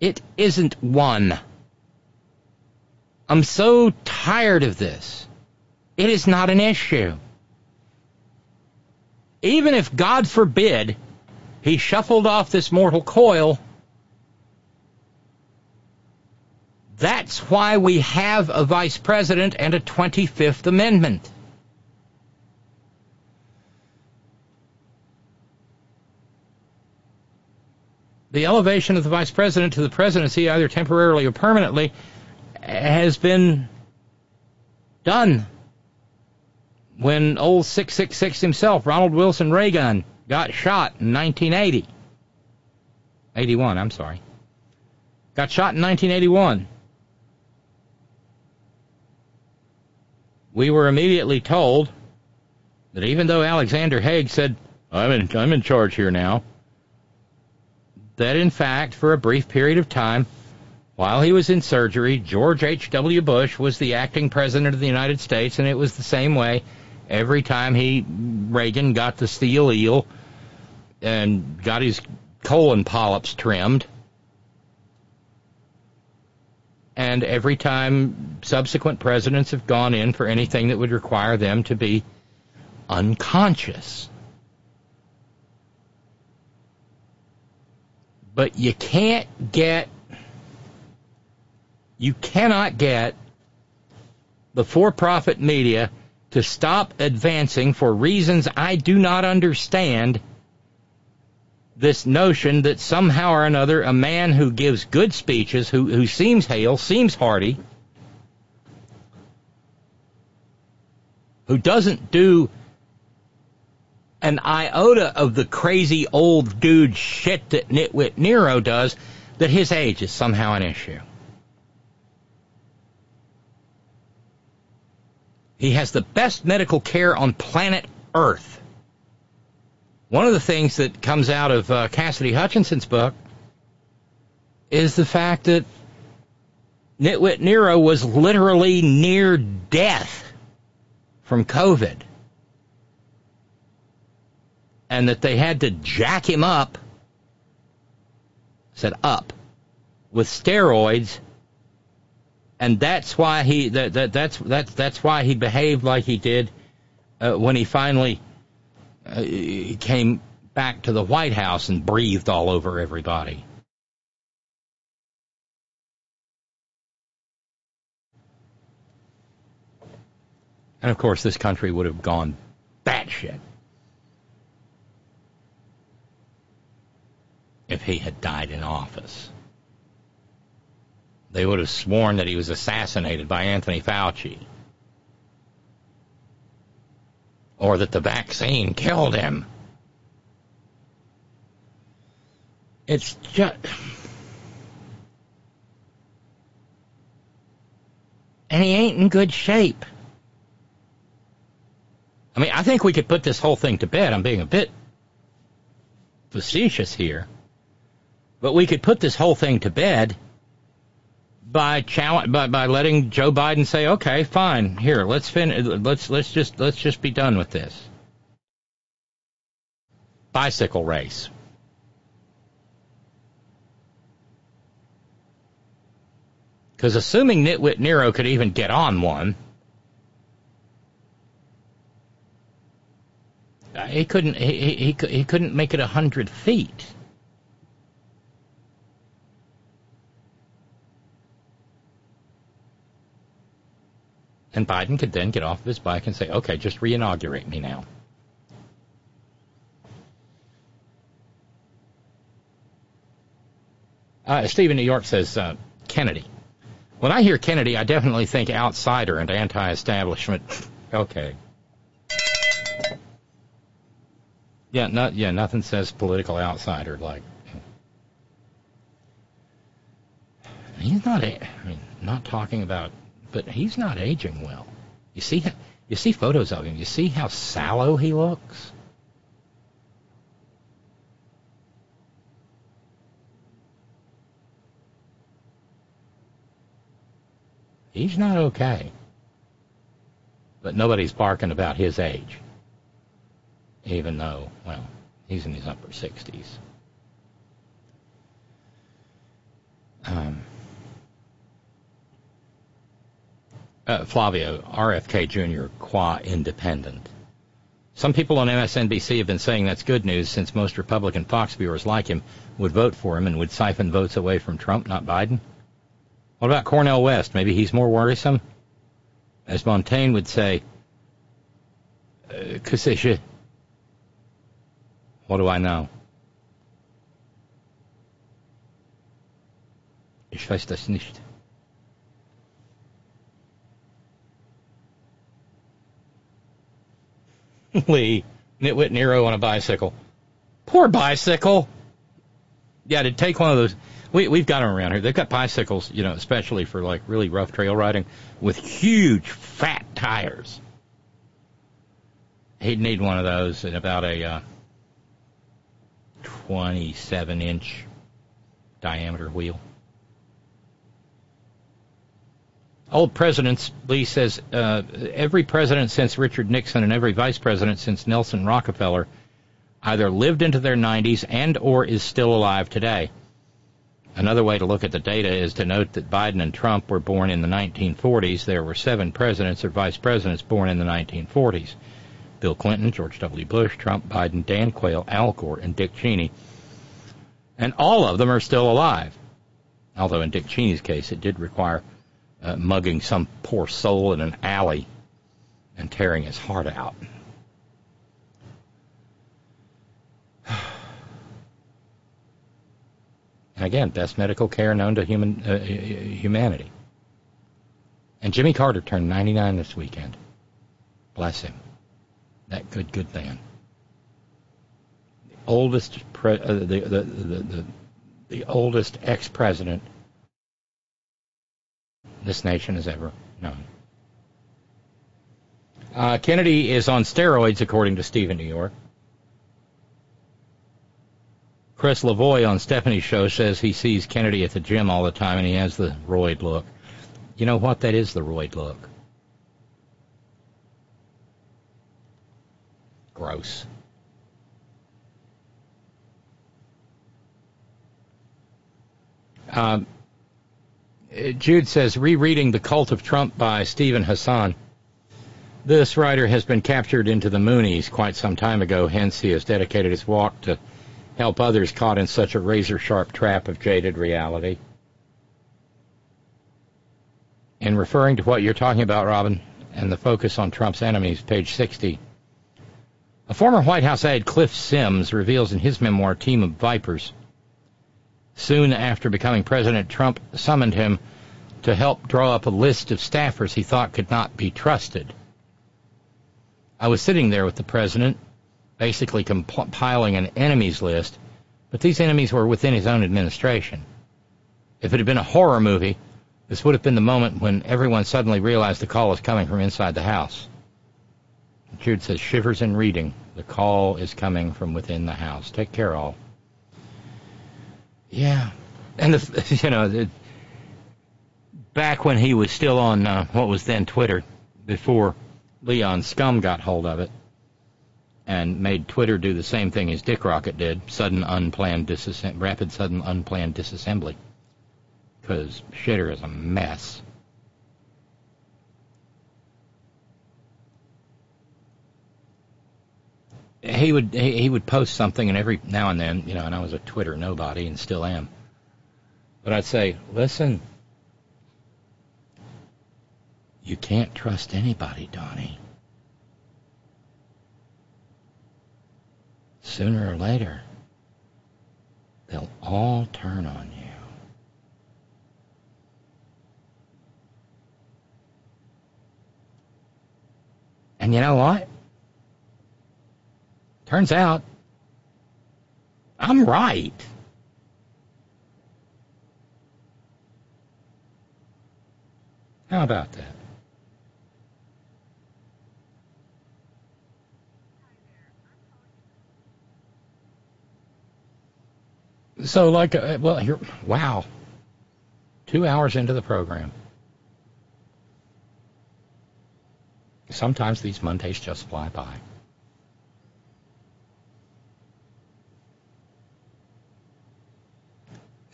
It isn't one. I'm so tired of this. It is not an issue. Even if, God forbid, he shuffled off this mortal coil, that's why we have a vice president and a 25th Amendment. The elevation of the vice president to the presidency, either temporarily or permanently, has been done when old 666 himself, Ronald Wilson Reagan, got shot in 1980. 81, I'm sorry. Got shot in 1981. We were immediately told that even though Alexander Haig said, I'm in, I'm in charge here now, that in fact, for a brief period of time, while he was in surgery, George H.W. Bush was the acting president of the United States, and it was the same way every time he Reagan got the steel eel and got his colon polyps trimmed. And every time subsequent presidents have gone in for anything that would require them to be unconscious. But you can't get you cannot get the for profit media to stop advancing for reasons I do not understand this notion that somehow or another a man who gives good speeches, who, who seems hale, seems hearty, who doesn't do an iota of the crazy old dude shit that Nitwit Nero does, that his age is somehow an issue. He has the best medical care on planet Earth. One of the things that comes out of uh, Cassidy Hutchinson's book is the fact that Nitwit Nero was literally near death from COVID. And that they had to jack him up, said up, with steroids and that's why he that, that that's that's that's why he behaved like he did uh, when he finally uh, came back to the White House and breathed all over everybody. And of course, this country would have gone batshit if he had died in office. They would have sworn that he was assassinated by Anthony Fauci. Or that the vaccine killed him. It's just. And he ain't in good shape. I mean, I think we could put this whole thing to bed. I'm being a bit facetious here. But we could put this whole thing to bed by challenge by, by letting Joe Biden say, "Okay, fine. Here, let's fin- let's let's just let's just be done with this." Bicycle race. Because assuming Nitwit Nero could even get on one, uh, he couldn't. He, he, he couldn't make it a hundred feet. And Biden could then get off of his bike and say, "Okay, just reinaugurate me now." Uh, Steve in New York says uh, Kennedy. When I hear Kennedy, I definitely think outsider and anti-establishment. okay. Yeah, not yeah, nothing says political outsider like. He's not. I mean, not talking about, but he's not aging well. You see, you see photos of him. You see how sallow he looks. He's not okay. But nobody's barking about his age. Even though, well, he's in his upper 60s. Um, uh, Flavio, RFK Jr., qua independent. Some people on MSNBC have been saying that's good news since most Republican Fox viewers like him would vote for him and would siphon votes away from Trump, not Biden. What about Cornel West? Maybe he's more worrisome? As Montaigne would say, uh, What do I know? Ich weiß das nicht. Lee, Nitwit Nero on a bicycle. Poor bicycle. Yeah, to take one of those. We we've got them around here. They've got bicycles, you know, especially for like really rough trail riding, with huge fat tires. He'd need one of those in about a uh, 27 inch diameter wheel. Old presidents, Lee says, uh, every president since Richard Nixon and every vice president since Nelson Rockefeller either lived into their 90s and or is still alive today. Another way to look at the data is to note that Biden and Trump were born in the 1940s. There were seven presidents or vice presidents born in the 1940s. Bill Clinton, George W. Bush, Trump, Biden, Dan Quayle, Al Gore, and Dick Cheney. And all of them are still alive. Although in Dick Cheney's case, it did require uh, mugging some poor soul in an alley and tearing his heart out. And again, best medical care known to human uh, humanity. And Jimmy Carter turned 99 this weekend. Bless him. That good, good man. The oldest, pre- uh, the, the, the, the, the oldest ex-president this nation has ever known. Uh, Kennedy is on steroids, according to Stephen New York. Chris Lavoie on Stephanie's show says he sees Kennedy at the gym all the time and he has the roid look. You know what? That is the roid look. Gross. Um, Jude says, rereading The Cult of Trump by Steven Hassan. This writer has been captured into the Moonies quite some time ago, hence he has dedicated his walk to help others caught in such a razor sharp trap of jaded reality. In referring to what you're talking about, Robyn, and the focus on Trump's enemies, page 60. A former White House aide, Cliff Sims, reveals in his memoir, Team of Vipers, soon after becoming president, Trump summoned him to help draw up a list of staffers he thought could not be trusted. I was sitting there with the president, basically compiling an enemies list, but these enemies were within his own administration. If it had been a horror movie, this would have been the moment when everyone suddenly realized the call was coming from inside the house. Jude says, shivers in reading. The call is coming from within the house. Take care, all. Yeah. And, the, you know, the, back when he was still on uh, what was then Twitter, before Leon Scum got hold of it and made Twitter do the same thing as Dick Rocket did, sudden unplanned disassembly, rapid sudden unplanned disassembly. Because shitter is a mess. He would he, he would post something, and every now and then, you know, and I was a Twitter nobody, and still am. But I'd say, listen, you can't trust anybody, Donnie. Sooner or later, they'll all turn on you. And you know what? Turns out, I'm right. How about that? So, like, uh, well, here, wow, two hours into the program. Sometimes these Mondays just fly by.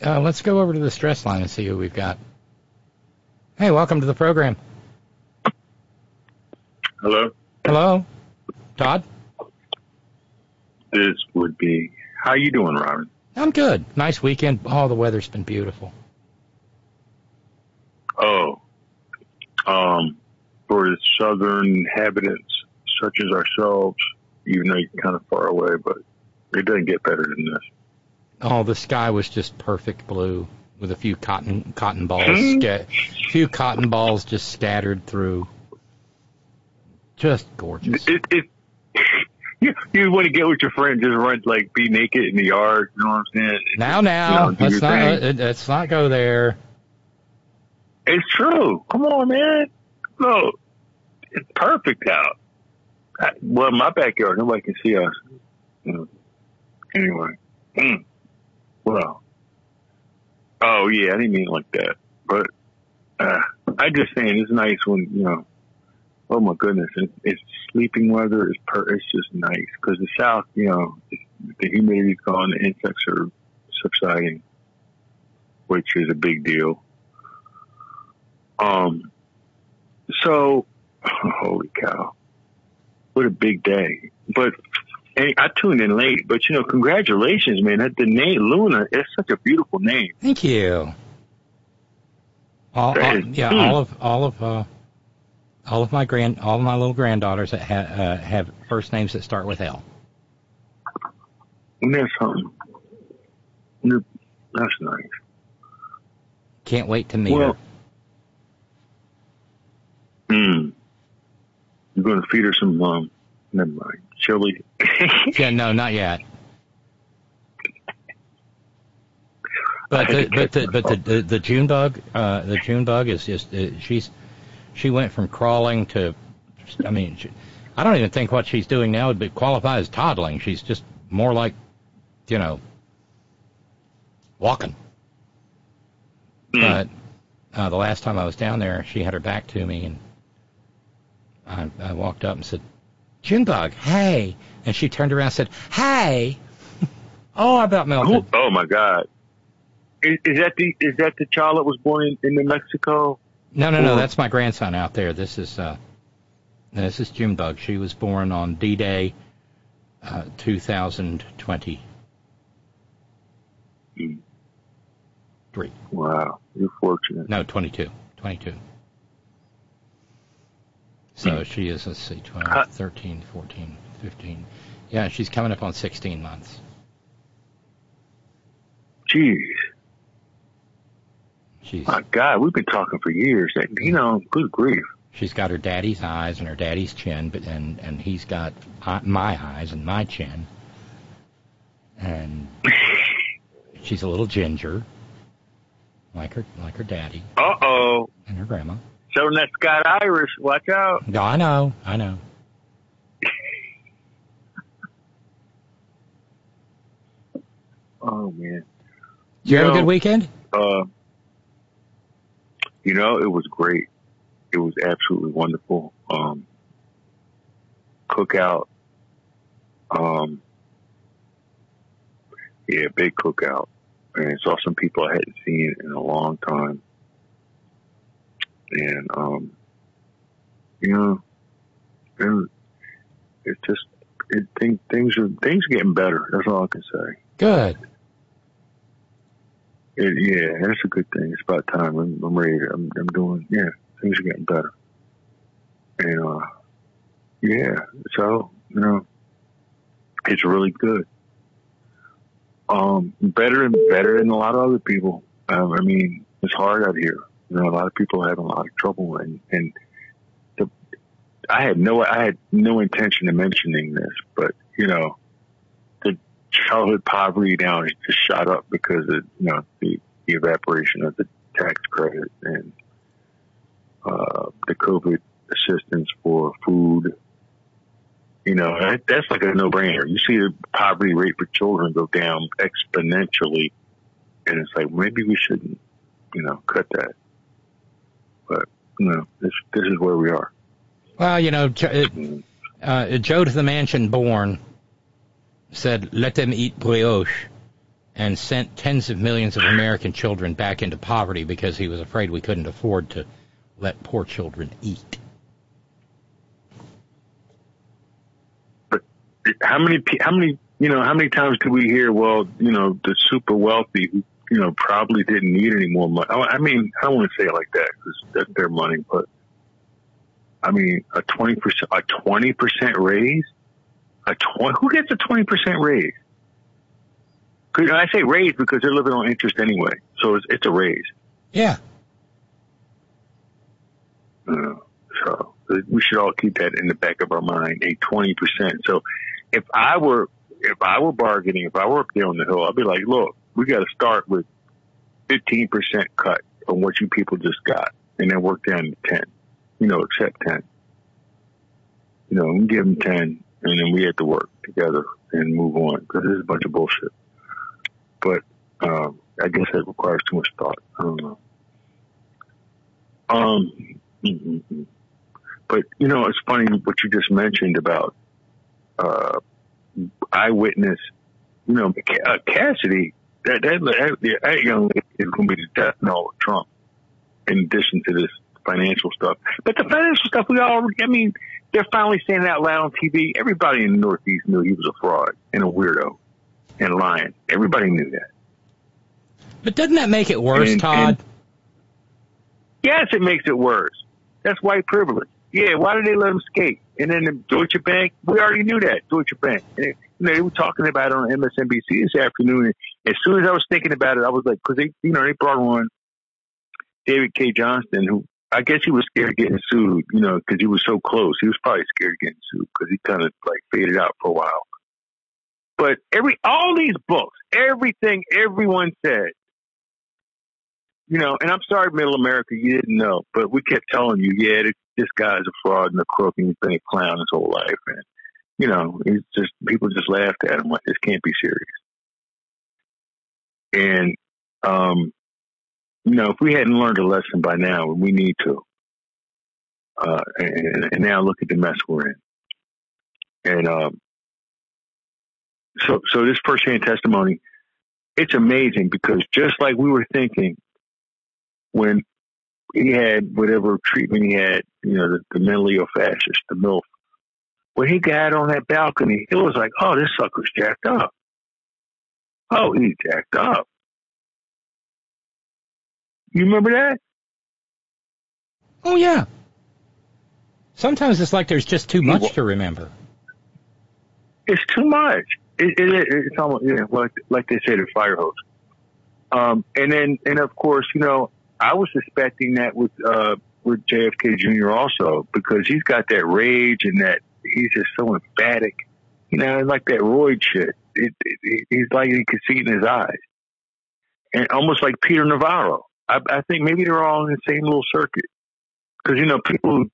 Uh, let's go over to the stress line and see who we've got. Hey, welcome to the program. Hello. Hello, Todd. This would be. How you doing, Robyn? I'm good. Nice weekend. Oh, the weather's been beautiful. Oh, um, for the southern inhabitants such as ourselves, even though you're kind of far away, but it doesn't get better than this. Oh, the sky was just perfect blue with a few cotton cotton balls, Hmm? sca- few cotton balls just scattered through. Just gorgeous. It, it, you, you want to get with your friend, just run, like, be naked in the yard, you know what I'm saying? Now, now, You know, let's not thing. uh, let's not go there. It's true. Come on, man. No, it's perfect out. I, well, in my backyard, nobody can see us. You know. Anyway. Mm. Well. Oh, yeah, I didn't mean like that. But uh, I just saying it's nice when, you know, oh my goodness, it, it's sleeping weather. It's, per, it's just nice because the South, you know, the humidity's gone, the insects are subsiding, which is a big deal. Um, so, holy cow, what a big day! But hey, I tuned in late, but you know, congratulations, man! That the name Luna is such a beautiful name. Thank you. All, all- yeah, hmm. all of all of uh, all of my grand all of my little granddaughters that ha, uh, have first names that start with L. That's something. That's nice. Can't wait to meet Well, her. Mm. You're going to feed her some, um, never mind, chili. Yeah, no, not yet. But the, but the, but the, the the June bug uh, the June bug is just uh, she's she went from crawling to I mean she, I don't even think what she's doing now would be qualify as toddling. She's just more like you know walking. But uh, the last time I was down there, she had her back to me, and I, I walked up and said, "Junebug, hey!" And she turned around and said, "Hey!" oh, I about melted. Oh my God. Is, is that the is that the child that was born in, in New Mexico? No, no, no. Or- That's my grandson out there. This is uh, this is Junebug. She was born on D-Day, uh, 2020. Three. Wow, you're fortunate. No, 22. 22. So she is, let's see, 12, 13, 14, 15. Yeah, she's coming up on 16 months. Jeez. She's, My God, we've been talking for years. And, you know, good grief. she's got her daddy's eyes and her daddy's chin, but and and he's got my eyes and my chin. And she's a little ginger, like her like her daddy Uh oh. and her grandma. Showing that Scott Irish. Watch out. No, I know, I know. Oh man. Did you have a good weekend? Uh, you know, it was great. It was absolutely wonderful. Um, cookout. Um, yeah, big cookout. And saw some people I hadn't seen in a long time. And, um, you know, it, it's just, it, thing, things are, things are getting better. That's all I can say. Good. It, yeah, that's a good thing. It's about time. I'm, I'm ready. I'm, I'm doing. Yeah, things are getting better. And uh, yeah, so you know, it's really good. Um, better and better than a lot of other people. Um, I mean, it's hard out here. You know, a lot of people are having a lot of trouble, and and the, I had no, I had no intention of mentioning this, but you know, the childhood poverty now has just shot up because of you know the, the evaporation of the tax credit and uh, the COVID assistance for food. You know, that, that's like a no-brainer. You see the poverty rate for children go down exponentially, and it's like maybe we shouldn't, you know, cut that. But you know, this this is where we are. Well, you know, Jo- uh, Joe to the Mansion Born said, "Let them eat brioche," and sent tens of millions of American children back into poverty because he was afraid we couldn't afford to let poor children eat. how many how many you know how many times do we hear well you know the super wealthy who you know probably didn't need any more money i mean i don't want to say it like that because that's their money but i mean a 20% a 20% raise a 20 who gets a 20% raise 'Cause i say raise because they're living on interest anyway so it's, it's a raise Yeah. Uh, so we should all keep that in the back of our mind, a 20%. So if I were, if I were bargaining, if I were up there on the hill, I'd be like, look, we got to start with 15% cut on what you people just got and then work down to 10, you know, accept 10. You know, we give them 10 and then we have to work together and move on because this is a bunch of bullshit. But, um, I guess that requires too much thought. I don't know. Um. But you know, it's funny what you just mentioned about uh, eyewitness. You know, uh, Cassidy. That that, that, that young lady is going to be the death knell of Trump. In addition to this financial stuff, but the financial stuff we all. I mean, they're finally saying it out loud on TV. Everybody in the Northeast knew he was a fraud and a weirdo and lying. Everybody knew that. But doesn't that make it worse, And- Todd? and- Yes, it makes it worse. That's white privilege. Yeah, why did they let him skate? And then the Deutsche Bank, we already knew that, Deutsche Bank. And, you know, they were talking about it on MSNBC this afternoon. As soon as I was thinking about it, I was like, because they, you know, they brought on David Cay Johnston, who I guess he was scared of getting sued, you know, because he was so close. He was probably scared of getting sued because he kind of like faded out for a while. But every, all these books, everything everyone said, you know, and I'm sorry, Middle America, you didn't know, but we kept telling you, yeah, this, this guy's a fraud and a crook and he's been a clown his whole life. And, you know, he's just, people just laughed at him like, this can't be serious. And, um, you know, if we hadn't learned a lesson by now, we need to. Uh, and, and now look at the mess we're in. And, um, so, so this firsthand testimony, it's amazing because just like we were thinking when he had whatever treatment he had, you know, the, the mentally ill fascist, the MILF, when he got on that balcony, it was like, oh, this sucker's jacked up. Oh, he's jacked up. You remember that? Oh yeah. Sometimes it's like there's just too much to remember. It's too much. It, it, it's almost yeah, like like they say the fire hose. Um, and then and of course, you know, I was suspecting that with uh, with JFK Jr. also because he's got that rage and that he's just so emphatic. You know, like that Royd shit. It, it, it, he's like you can see it in his eyes, and almost like Peter Navarro. I, I think maybe they're all in the same little circuit because you know people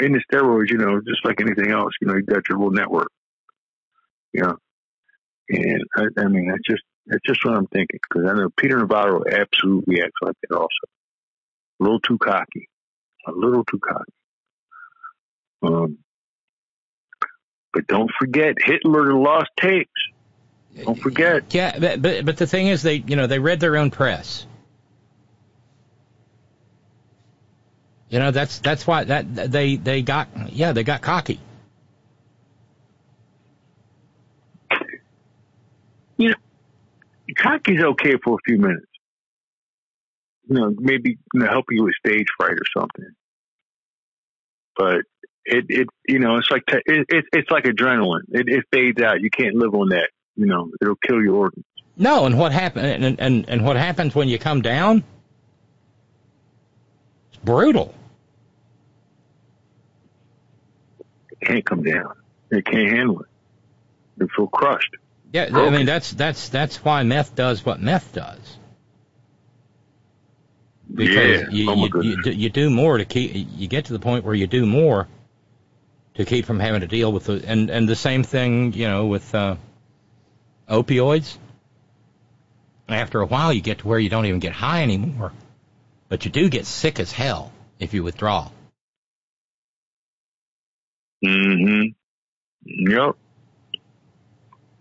in the steroids, you know, just like anything else, you know, you got your little network. You know, and I, I mean, that's just that's just what I'm thinking because I know Peter Navarro absolutely acts like that also. A little too cocky, a little too cocky. Um, but don't forget Hitler lost tapes. Don't forget. Yeah, but, but but the thing is, they you know they read their own press. You know that's that's why that they they got yeah they got cocky. You know, cocky's okay for a few minutes. You know, maybe you know, help you with stage fright or something. But it it you know it's like te- it, it it's like adrenaline. It, it fades out. You can't live on that. You know, it'll kill your organs. No, and what happen and, and and what happens when you come down? It's brutal. It can't come down. They can't handle it. They feel crushed. Yeah, I mean that's that's that's why meth does what meth does. Because Yeah. you, Oh, you, you, do- you do more to keep you get to the point where you do more to keep from having to deal with the and and the same thing you know with uh, opioids. After a while, you get to where you don't even get high anymore, but you do get sick as hell if you withdraw. Mm-hmm. Yep.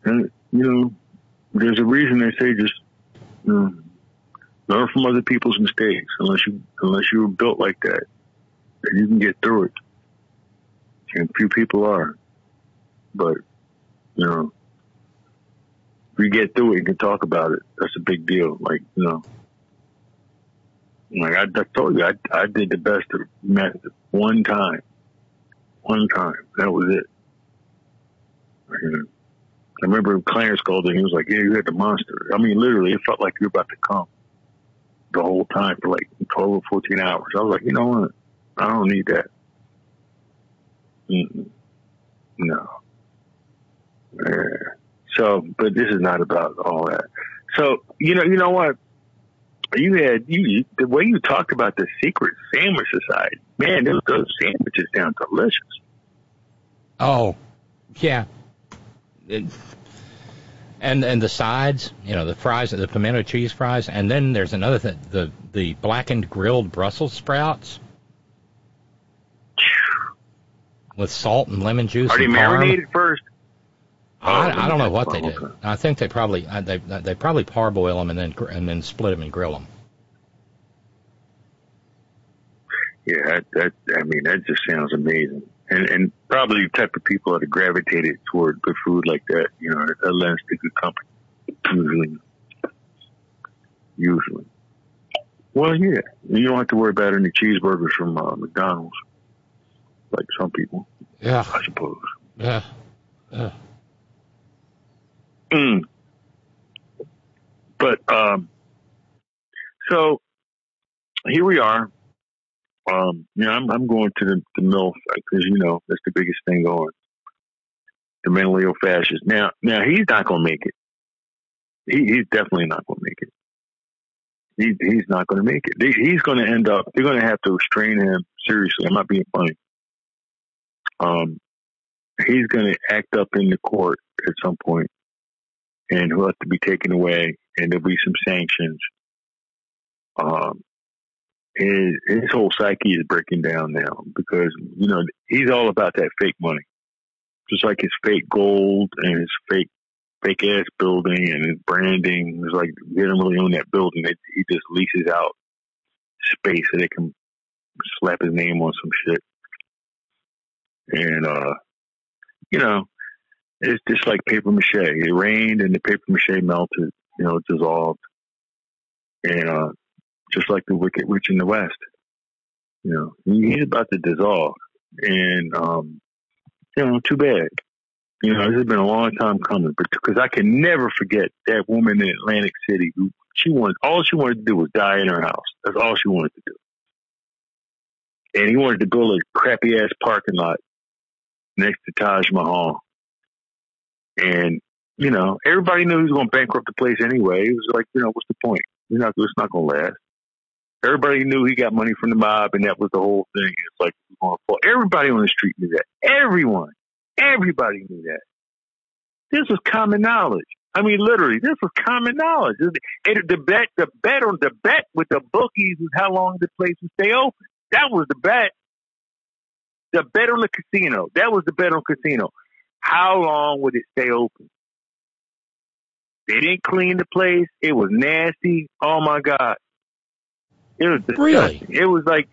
And you know, there's a reason they say just you know, learn from other people's mistakes. Unless you unless you were built like that, you can get through it. And few people are. But you know, you get through it, you can talk about it. That's a big deal. Like you know. Like I, I told you, I, I did the best of method one time. One time. That was it. I remember Clarence called and he was like, yeah, you had the monster. I mean, literally, it felt like you were about to come the whole time for like 12 or 14 hours. I was like, you know what? I don't need that. Mm-mm. No. Yeah. So, but this is not about all that. So, you know, you know what? You had you the way you talked about the secret sandwich society. Man, those, those sandwiches sound delicious. Oh, yeah. It- and and the sides, you know, the fries, the pimento cheese fries, and then there's another thing, the the blackened grilled Brussels sprouts with salt and lemon juice. Are they marinated first? I, Oh, I don't know what they do. I think they probably I- they they probably parboil them and then gr- and then split them and grill them. Yeah, that, that I mean that just sounds amazing, and and probably the type of people that are gravitated toward good food like that. You know, that lends to good company. Usually, usually. Well, yeah, you don't have to worry about any cheeseburgers from uh, McDonald's, like some people. Yeah, I suppose. Yeah. Yeah. Mm. But um, so here we are. Um, you know, I'm, I'm going to the, the MILF because you know that's the biggest thing going. The mentally ill fascist. Now, now he's not going to make it. He, he's definitely not going to make it. He, he's not going to make it. He's going to end up. They're going to have to restrain him seriously. I'm not being funny. Um, he's going to act up in the court at some point and he'll have to be taken away, and there'll be some sanctions. Um, his his whole psyche is breaking down now because you know he's all about that fake money, just like his fake gold and his fake fake ass building and his branding. It's like he doesn't really own that building; it, he just leases out space so they can slap his name on some shit. And uh, you know, it's just like paper mache. It rained and the paper mache melted, you know, dissolved. And uh, just like the Wicked Witch in the West, you know, he's about to dissolve. and um, you know, too bad. You know, this has been a long time coming, but because I can never forget that woman in Atlantic City who she wanted all she wanted to do was die in her house. That's all she wanted to do. And he wanted to build a crappy ass parking lot next to Taj Mahal. And you know, everybody knew he was going to bankrupt the place anyway. It was like, you know, what's the point? You're not, it's not going to last. Everybody knew he got money from the mob, and that was the whole thing. It's like going to fall. Everybody on the street knew that. Everyone, everybody knew that. This was common knowledge. I mean, literally, this was common knowledge. And the bet, the bet on the bet with the bookies was how long the place would stay open. That was the bet. The bet on the casino. That was the bet on casino. How long would it stay open? They didn't clean the place. It was nasty. Oh my god. It was disgusting. Really? It was like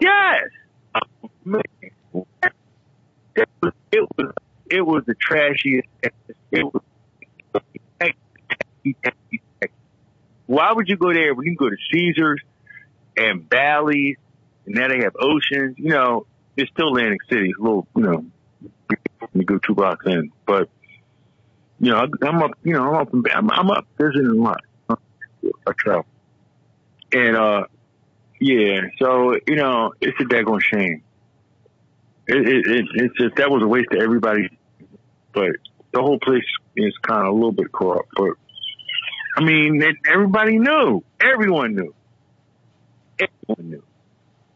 yes. It was it was it was the trashiest. It was. Why would you go there when you can go to Caesars and Bally's and now they have oceans? You know, it's still Atlantic City. A little, you know, you go two blocks in, but you know, I'm up, you know, I'm up, I'm, I'm up visiting a lot. I travel. And, uh, yeah, so, you know, it's a daggone shame. It, it, it, it's just, that was a waste to everybody, but the whole place is kind of a little bit corrupt, but I mean, it, everybody knew. Everyone knew. Everyone knew.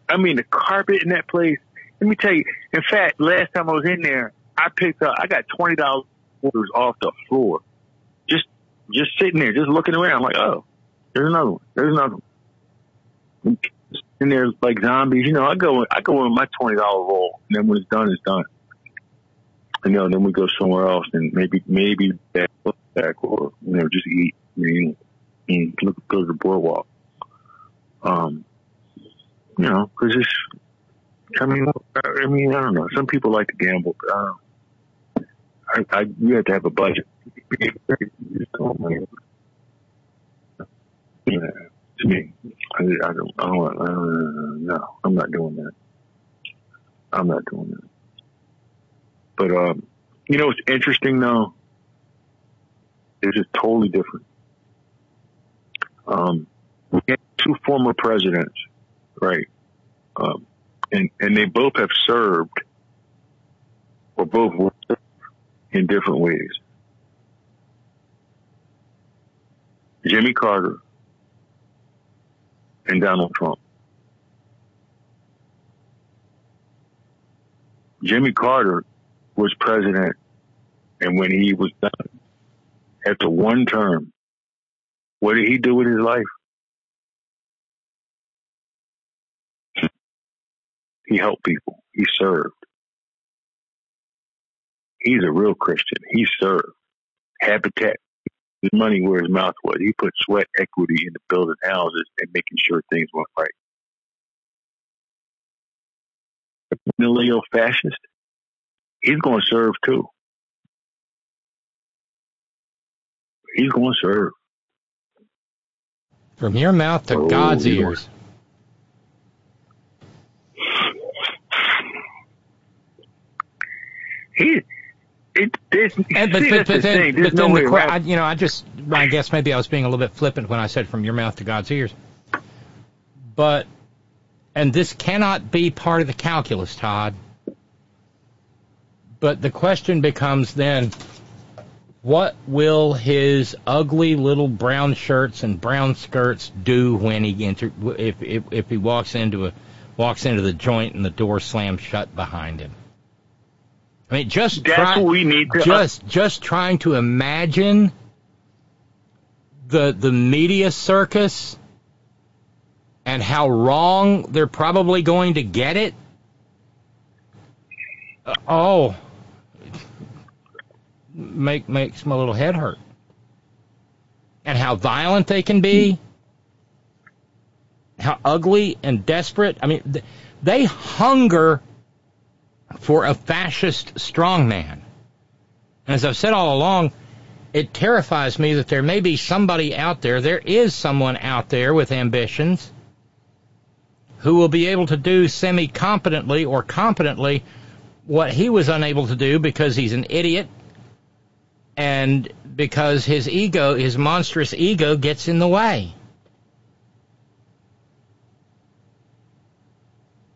I mean, the carpet in that place, let me tell you, in fact, last time I was in there, I picked up, I got $20 orders off the floor. Just, just sitting there, just looking around. I'm like, oh, there's another one. There's another one. And there's like zombies. You know, I go, I go in my twenty dollar roll, and then when it's done, it's done. You know, then we go somewhere else, and maybe, maybe back, back, or you know, just eat. Mean, and look, go to the boardwalk. Um, you know, because it's. I mean, I mean, I don't know. Some people like to gamble, but I don't. I, I you have to have a budget. Yeah, to me, I, I don't. I don't. Uh, no, I'm not doing that. I'm not doing that. But um, you know it's interesting though? It's just totally different. Um, we had two former presidents, right? Um, and and they both have served, or both worked in different ways. Jimmy Carter and Donald Trump. Jimmy Carter was president, and when he was done, after one term, what did he do with his life? He helped people. He served. He's a real Christian. He served. Habitat. His money where his mouth was. He put sweat equity into building houses and making sure things went right. The fascist, he's going to serve too. He's going to serve. From your mouth to Oh, God's ears. He, it, this, And, but, see, but, but the then, but no then the, que- I, you know, I just, I guess maybe I was being a little bit flippant when I said from your mouth to God's ears. But, and this cannot be part of the calculus, Todd. But the question becomes then, what will his ugly little brown shirts and brown skirts do when he enter, if, if, if he walks into a, walks into the joint and the door slams shut behind him? I mean, just That's try, what we need to- just just trying to imagine the the media circus and how wrong they're probably going to get it. Uh, oh, make makes my little head hurt. And how violent they can be. How ugly and desperate. I mean, th- they hunger for a fascist strongman. And as I've said all along, it terrifies me that there may be somebody out there, there is someone out there with ambitions who will be able to do semi competently or competently what he was unable to do because he's an idiot and because his ego, his monstrous ego, gets in the way.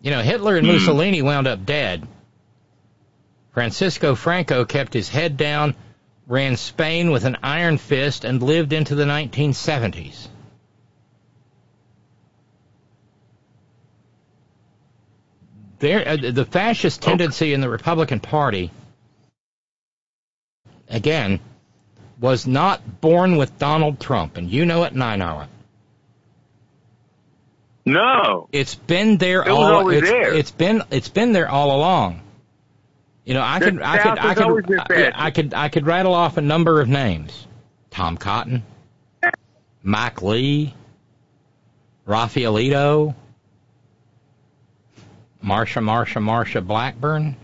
You know, Hitler and hmm. Mussolini wound up dead. Francisco Franco kept his head down, ran Spain with an iron fist, and lived into the 1970s. There, uh, the fascist tendency in the Republican Party, again, was not born with Donald Trump, and you know it, and I know it. No, It's been there It all. it's, there. it's been it's been there all along. You know, I The could I could I could I. I could I could rattle off a number of names: Tom Cotton, Mike Lee, Raphaelito, Marsha Marsha Marsha Blackburn.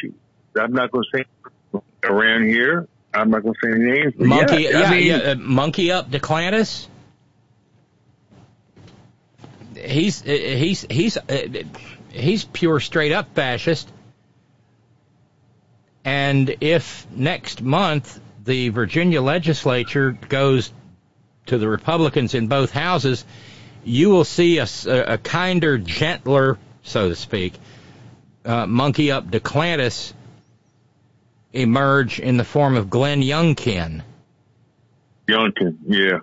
shoot, I'm not going to say around here. I'm not going to say any names. Monkey, yeah, yeah, I mean, yeah, uh, Monkey up Declantis. He's he's he's he's pure straight up fascist. And if next month the Virginia legislature goes to the Republicans in both houses, you will see a kinder, gentler, so to speak, uh, monkey up Declantis emerge in the form of Glenn Youngkin. Youngkin, yeah.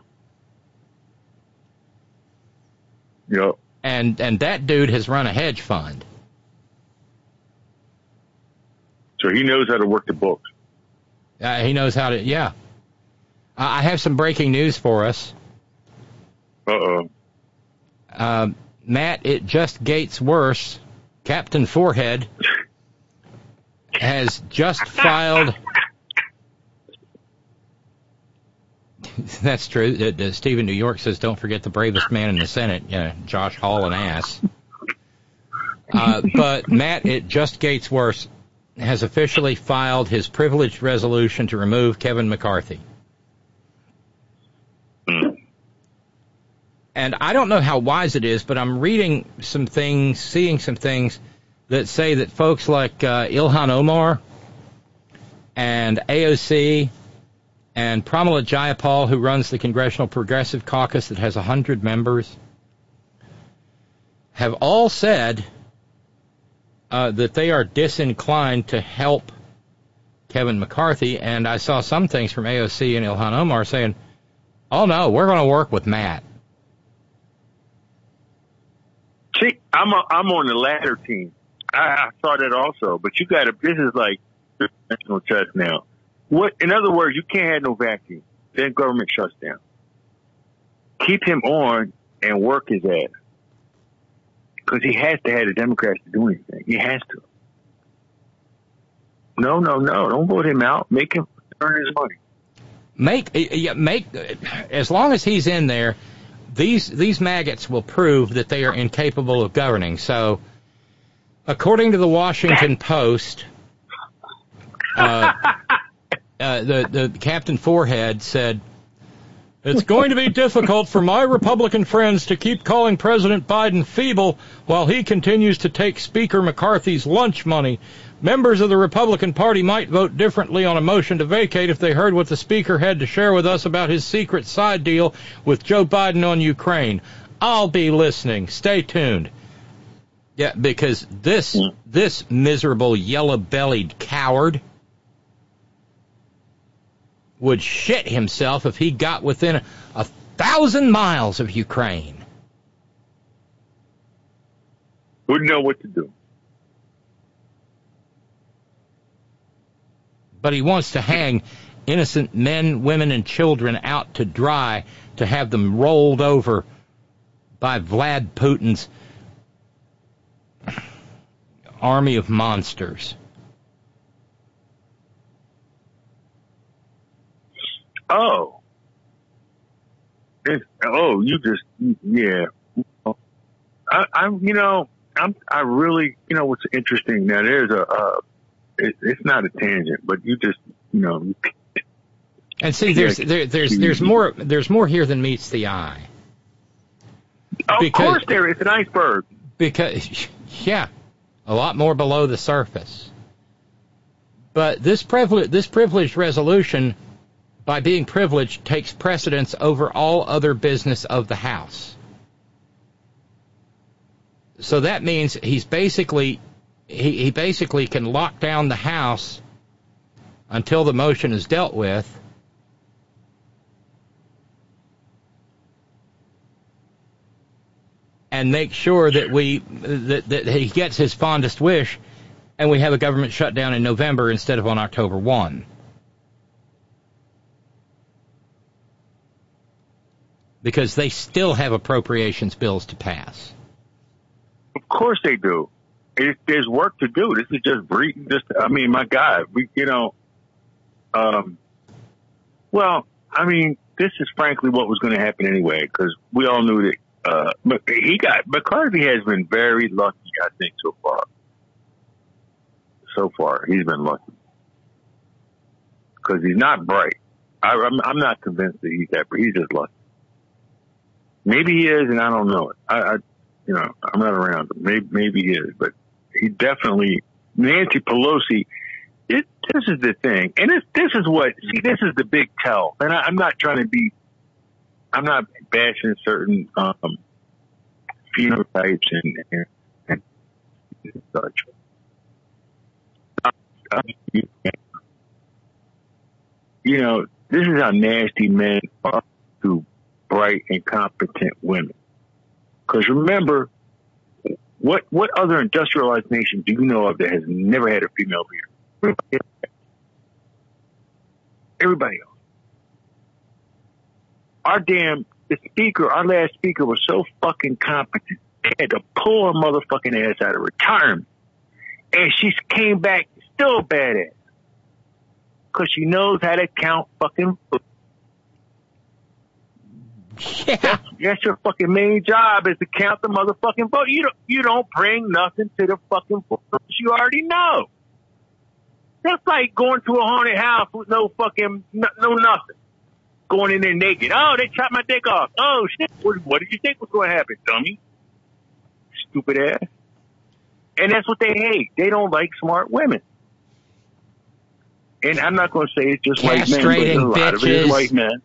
Yep. and and that dude has run a hedge fund. So he knows how to work the books. Uh, he knows how to. Yeah, I I have some breaking news for us. Uh oh. Uh, Matt, it just gets worse. Captain Forehead has just filed. That's true. Uh, Stephen New York says, "Don't forget the bravest man in the Senate, Josh Hall, an ass." Uh, but Matt, it just gets worse. Has officially filed his privileged resolution to remove Kevin McCarthy. And I don't know how wise it is, but I'm reading some things, seeing some things that say that folks like uh, Ilhan Omar and AOC and Pramila Jayapal, who runs the Congressional Progressive Caucus that has 100 members, have all said uh, that they are disinclined to help Kevin McCarthy. And I saw some things from AOC and Ilhan Omar saying, oh no, we're going to work with Matt. See, I'm a, I'm on the latter team. I, I saw that also, but you got to. This is like national chess now. What? In other words, you can't have no vacuum. Then government shuts down. Keep him on and work his ass because he has to have the Democrats to do anything. He has to. No, no, no! Don't vote him out. Make him earn his money. Make yeah, make as long as he's in there, these these maggots will prove that they are incapable of governing. So, according to the Washington Post, uh, uh, the the Captain Forehead said. It's going to be difficult for my Republican friends to keep calling President Biden feeble while he continues to take Speaker McCarthy's lunch money. Members of the Republican Party might vote differently on a motion to vacate if they heard what the Speaker had to share with us about his secret side deal with Joe Biden on Ukraine. I'll be listening. Stay tuned. Yeah, because this this miserable yellow-bellied coward would shit himself if he got within a, a thousand miles of Ukraine. Wouldn't know what to do. But he wants to hang innocent men, women, and children out to dry to have them rolled over by Vlad Putin's army of monsters. Oh. It's, oh, you just, yeah. I, I'm, you know, I'm, I really, you know, what's interesting now, there's a, uh, it, it's not a tangent, but you just, you know, And see, there's there, there's there's more there's more here than meets the eye. Of Because- course, there is an iceberg. Because yeah, a lot more below the surface. But this privilege this privileged resolution, by being privileged, takes precedence over all other business of the House. So that means he's basically he, he basically can lock down the House until the motion is dealt with. And make sure that we that, that he gets his fondest wish, and we have a government shutdown in November instead of on October one. Because they still have appropriations bills to pass. Of course they do. It, there's work to do. This is just breathing. Just, I mean, my God, we, you know, um, well, I mean, this is frankly what was going to happen anyway, because we all knew that. Uh, but he got McCarthy has been very lucky, I think, so far. So far, he's been lucky because he's not bright. I, I'm, I'm not convinced that he's that, but he's just lucky. Maybe he is, and I don't know it. I, I you know, I'm not around. Maybe, maybe he is, but he definitely, Nancy Pelosi, it, this is the thing. And this, this is what, see, this is the big tell. And I, I'm not trying to be, I'm not bashing certain, um, phenotypes and, and, and such. You know, this is how nasty men are to bright and competent women. Because remember, what what other industrialized nation do you know of that has never had a female leader? Everybody else. Our damn the speaker, our last speaker was so fucking competent. They had to pull her motherfucking ass out of retirement. And she came back still badass. Cause she knows how to count fucking votes. Yeah. That's, that's your fucking main job is to count the motherfucking vote. You don't, you don't bring nothing to the fucking vote. You already know. That's like going to a haunted house with no fucking, no, no nothing. Going in there naked. Oh, they chopped my dick off. Oh shit. What, what did you think was going to happen, dummy? Stupid ass. And that's what they hate. They don't like smart women. And I'm not going to say it's just white men, but a lot of it is white men.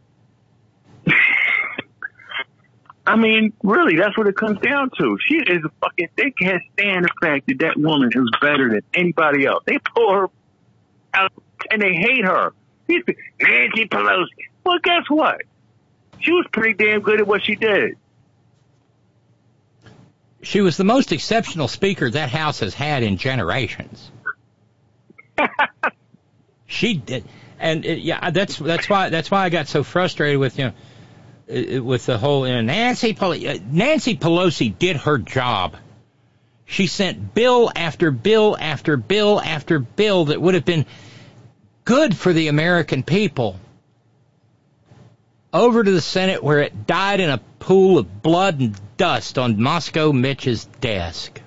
I mean, really, that's what it comes down to. She is a fucking. They can't stand the fact that that woman is better than anybody else. They pull her out and they hate her. Nancy Pelosi. Well, guess what? She was pretty damn good at what she did. She was the most exceptional speaker that House has had in generations. she did, and uh, yeah, that's that's why that's why I got so frustrated with you know with the whole Nancy Pelosi. uh, Nancy Pelosi did her job. She sent bill after bill after bill after bill that would have been good for the American people over to the Senate where it died in a pool of blood and dust on Moscow Mitch's desk.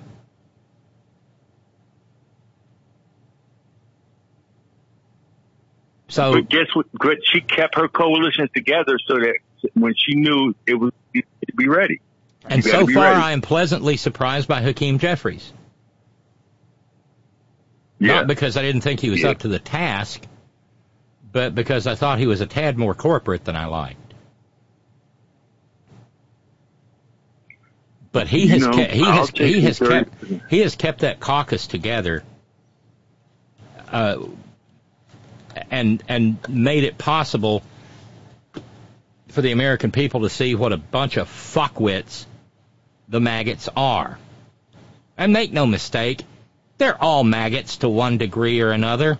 So but guess what? She kept her coalitions together so that when she knew it was to be ready. and You so far ready. I am pleasantly surprised by Hakeem Jeffries. Yeah. Not because I didn't think he was Yeah. up to the task, but because I thought he was a tad more corporate than I liked. But he You has know, kept, he I'll has he has very- kept he has kept that caucus together, uh, and and made it possible for the American people to see what a bunch of fuckwits the maggots are. And make no mistake, they're all maggots to one degree or another.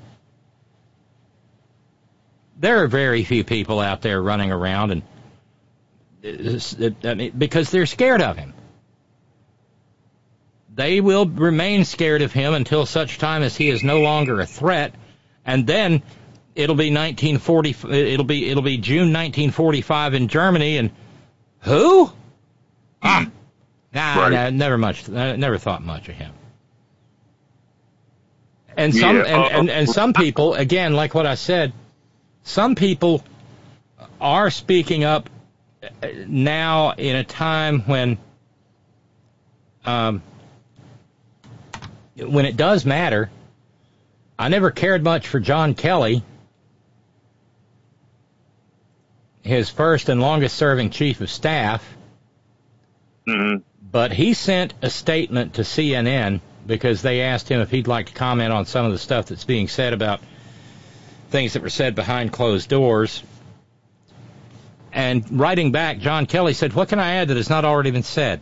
There are very few people out there running around and I mean, because they're scared of him. They will remain scared of him until such time as he is no longer a threat, and then it'll be 1940. It'll be it'll be June 1945 in Germany, and who? Ah, nah, Right. nah, never much. Never thought much of him. And some Yeah, and, uh, and, and some people, again, like what I said, some people are speaking up uh, now in a time when um, when it does matter. I never cared much for John Kelly, his first and longest serving chief of staff. Mm-hmm. But he sent a statement to CNN because they asked him if he'd like to comment on some of the stuff that's being said about things that were said behind closed doors. And writing back, John Kelly said, What can I add that has not already been said?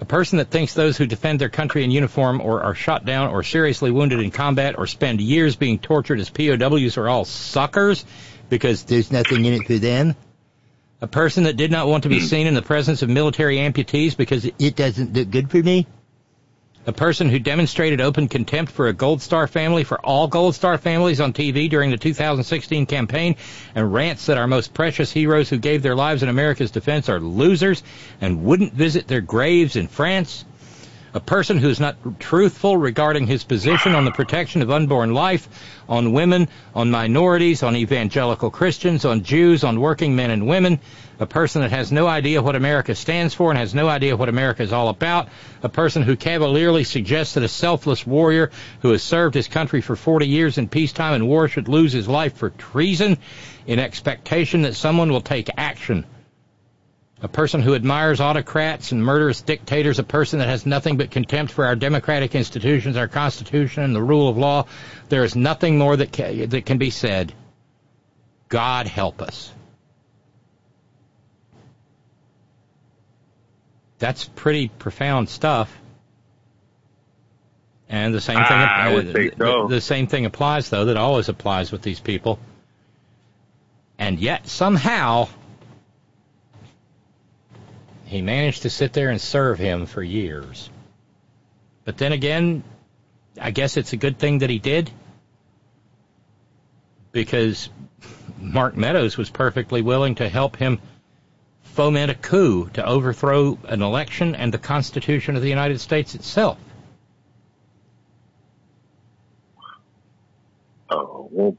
A person that thinks those who defend their country in uniform or are shot down or seriously wounded in combat or spend years being tortured as POWs are all suckers because there's nothing in it for them. A person that did not want to be seen in the presence of military amputees because it doesn't look good for me. A person who demonstrated open contempt for a Gold Star family, for all Gold Star families on TV during the 2016 campaign, and rants that our most precious heroes who gave their lives in America's defense are losers and wouldn't visit their graves in France. A person who is not truthful regarding his position on the protection of unborn life, on women, on minorities, on evangelical Christians, on Jews, on working men and women. A person that has no idea what America stands for and has no idea what America is all about. A person who cavalierly suggests that a selfless warrior who has served his country for 40 years in peacetime and war should lose his life for treason in expectation that someone will take action a person who admires autocrats and murderous dictators, a person that has nothing but contempt for our democratic institutions, our Constitution, and the rule of law. There is nothing more that can, that can be said. God help us. That's pretty profound stuff. And the same thing, ah, I would uh, say so. the, the same thing applies though that always applies with these people. And yet somehow he managed to sit there and serve him for years. But then again, I guess it's a good thing that he did because Mark Meadows was perfectly willing to help him foment a coup to overthrow an election and the Constitution of the United States itself. Oh well,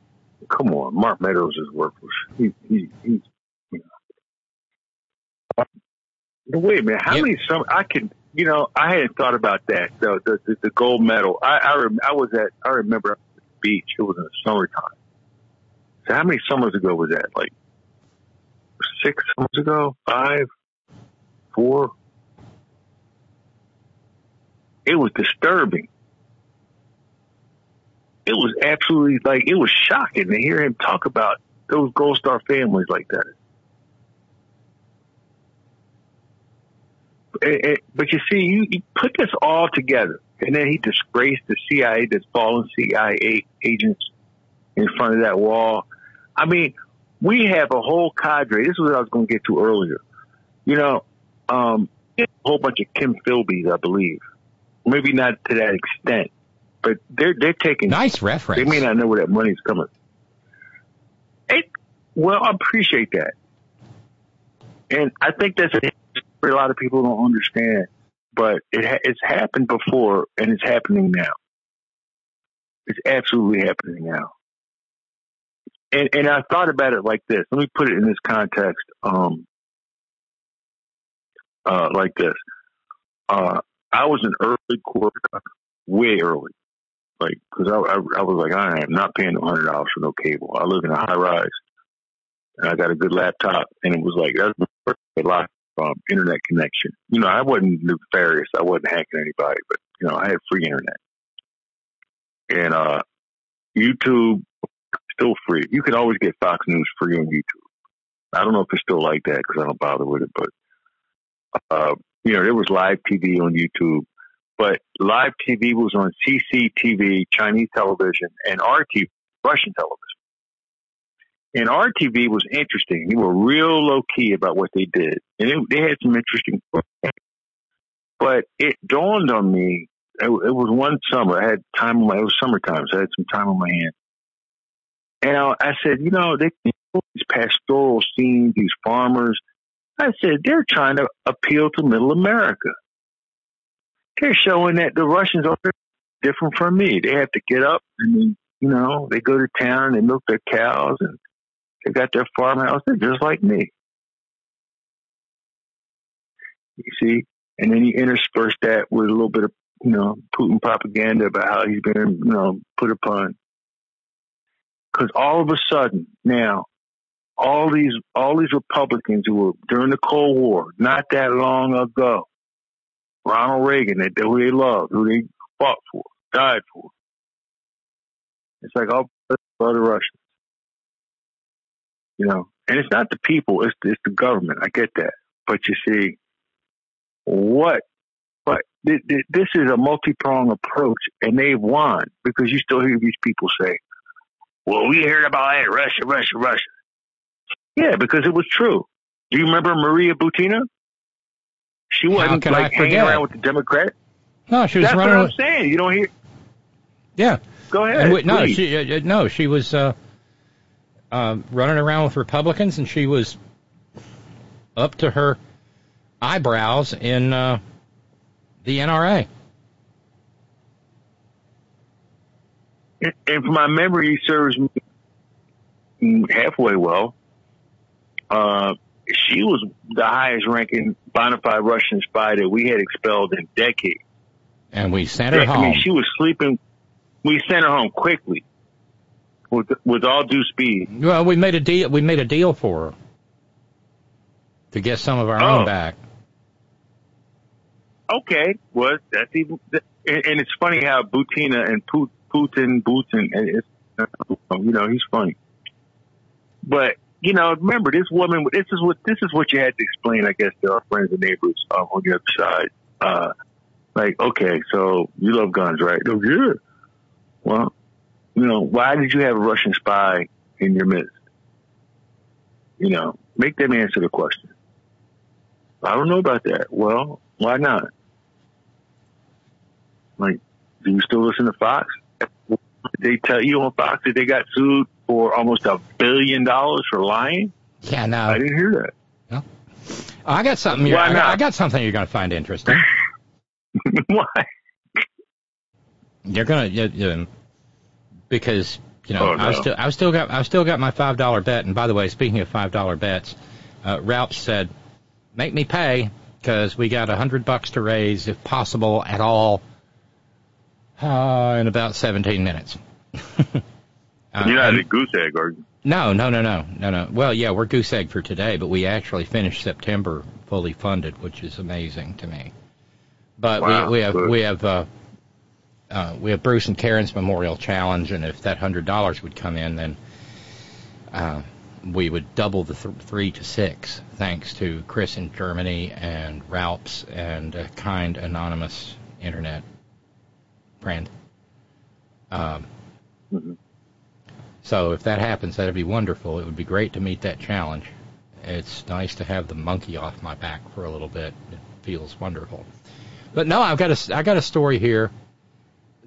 come on, Mark Meadows is worthless. He, he, he's you know. Wait a minute, how many some I can you know I hadn't thought about that the the, the, the gold medal. I I, rem, I was at I remember at the beach. It was in the summertime. So how many summers ago was that? Like six summers ago? Five? Four? It was disturbing. It was absolutely like it was shocking to hear him talk about those Gold Star families like that. But you see, you, you put this all together, and then he disgraced the CIA, this fallen CIA agents in front of that wall. I mean, we have a whole cadre. This is what I was going to get to earlier. You know, um, a whole bunch of Kim Philbys, I believe. Maybe not to that extent, but they're they're taking nice reference. They may not know where that money's coming. It, well, I appreciate that, and I think that's a lot of people don't understand. But it ha- it's happened before, and it's happening now. It's absolutely happening now. And and I thought about it like this. Let me put it in this context. Um, uh, like this. Uh, I was an early quarterback, way early. Like, cause I, I, I was like, I am not paying $100 for no cable. I live in a high rise and I got a good laptop and it was like, that's a lot um, internet connection. You know, I wasn't nefarious. I wasn't hacking anybody, but you know, I had free internet and, uh, YouTube still free. You can always get Fox News free on YouTube. I don't know if it's still like that because I don't bother with it, but uh, you know, there was live TV on YouTube, but live TV was on CCTV, Chinese television, and RT, Russian television. And RTV was interesting. They were real low key about what they did, and it, they had some interesting. But it dawned on me. It, it was one summer. I had time my. It was summertime, so I had some time on my hand. And I, I said, you know, they these pastoral scenes, these farmers. I said they're trying to appeal to Middle America. They're showing that the Russians are different from me. They have to get up and you know they go to town and they milk their cows and They got their farmhouse. They're just like me. You see? And then you intersperse that with a little bit of, you know, Putin propaganda about how he's been, you know, put upon. Because all of a sudden now, all these all these Republicans who were during the Cold War, not that long ago, Ronald Reagan, that who they loved, who they fought for, died for. It's like oh, all for the Russians, you know. And it's not the people; it's it's the government. I get that, but you see, what? But th- th- this is a multi-pronged approach, and they've won because you still hear these people say, "Well, we heard about it, Russia, Russia, Russia." Yeah, because it was true. Do you remember Maria Butina? She wasn't like hanging around with the Democrats. No, she was That's running. what I'm saying. You don't hear. Yeah. Go ahead. We- no, please. she uh, uh, no, she was uh, uh, running around with Republicans, and she was up to her eyebrows in uh, the NRA. If my memory serves me halfway well, uh, she was the highest ranking bona fide Russian spy that we had expelled in decades. And we sent her I home. mean, she was sleeping. We sent her home quickly, with with all due speed. Well, we made a deal. We made a deal for her to get some of our Oh. own back. Okay, well, that's even, and, it's funny how Butina and Putin, Putin, and it's, you know, he's funny. But you know, remember this woman. This is what this is what you had to explain, I guess, to our friends and neighbors um, on the other side. Uh, like, okay, so you love guns, right? Oh, yeah. Well, you know, why did you have a Russian spy in your midst? You know, make them answer the question. I don't know about that. Well, why not? Like, do you still listen to Fox? They tell you on Fox that they got sued for almost a billion dollars for lying? Yeah, no. I didn't hear Oh, I got something. You're, Why I, got, not? I got something you're going to find interesting. Why? You're going to because you know Oh, I've still I've still got I've still got my five dollar bet. And by the way, speaking of five dollar bets, uh, Ralph said, "Make me pay because we got a hundred bucks to raise, if possible at all, uh, in about 17 minutes." Uh, You're not and- a goose egg, are you? no, no, no, no, no, no. Well, yeah, we're goose egg for today, but we actually finished September fully funded, which is amazing to me. But Wow, we, we have good. we have uh, uh, we have Bruce and Karen's Memorial Challenge, and if that hundred dollars would come in, then uh, we would double the th- three to six, thanks to Chris in Germany and Ralph's and a kind anonymous internet friend. Um, so if that happens, that'd be wonderful. It would be great to meet that challenge. It's nice to have the monkey off my back for a little bit. It feels wonderful. But no, I've got a I got a story here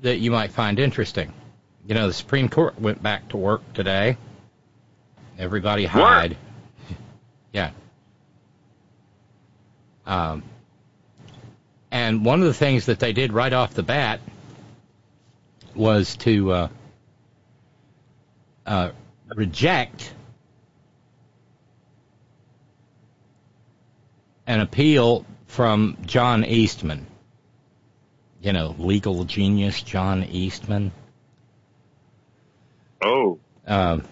that you might find interesting. You know, the Supreme Court went back to work today. Everybody hide. Yeah. Um, and one of the things that they did right off the bat was to uh, uh, reject an appeal from John Eastman. You know, legal genius John Eastman. Oh, Um,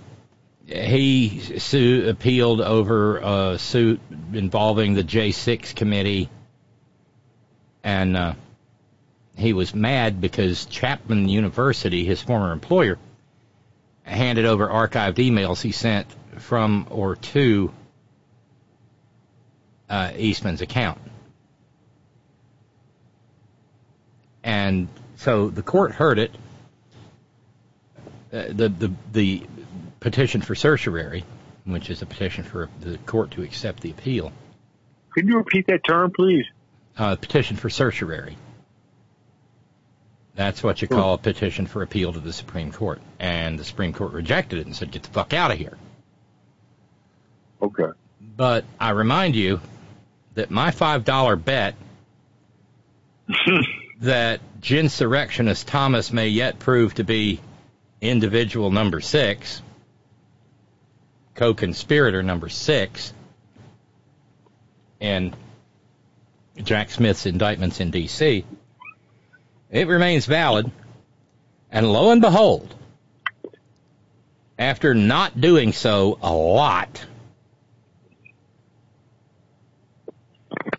he su- appealed over a suit involving the J6 committee, and uh, he was mad because Chapman University, his former employer, handed over archived emails he sent from or to uh, Eastman's account. And so the court heard it. Uh, the, the the petition for certiorari, which is a petition for the court to accept the appeal. Can you repeat that term, please? Uh, petition for certiorari. That's what you call a petition for appeal to the Supreme Court. And the Supreme Court rejected it and said, get the fuck out of here. Okay. But I remind you that my $5 bet that Ginsurrectionist Thomas may yet prove to be individual number six co-conspirator number six in Jack Smith's indictments in D.C., it remains valid. And lo and behold, after not doing so a lot,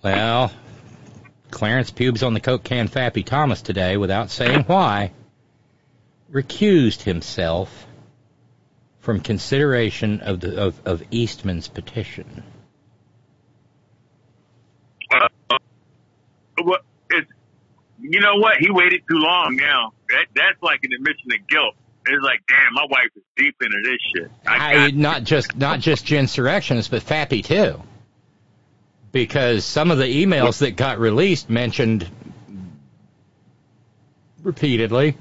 well, Clarence Pubes on the Coke can Fappy Thomas today, without saying why, recused himself from consideration of the of, of Eastman's petition. Uh, you know what? He waited too long now. That that's like an admission of guilt. It's like, damn, my wife is deep into this shit. I, not just not just insurrectionists, but Fappy too. Because some of the emails that got released mentioned repeatedly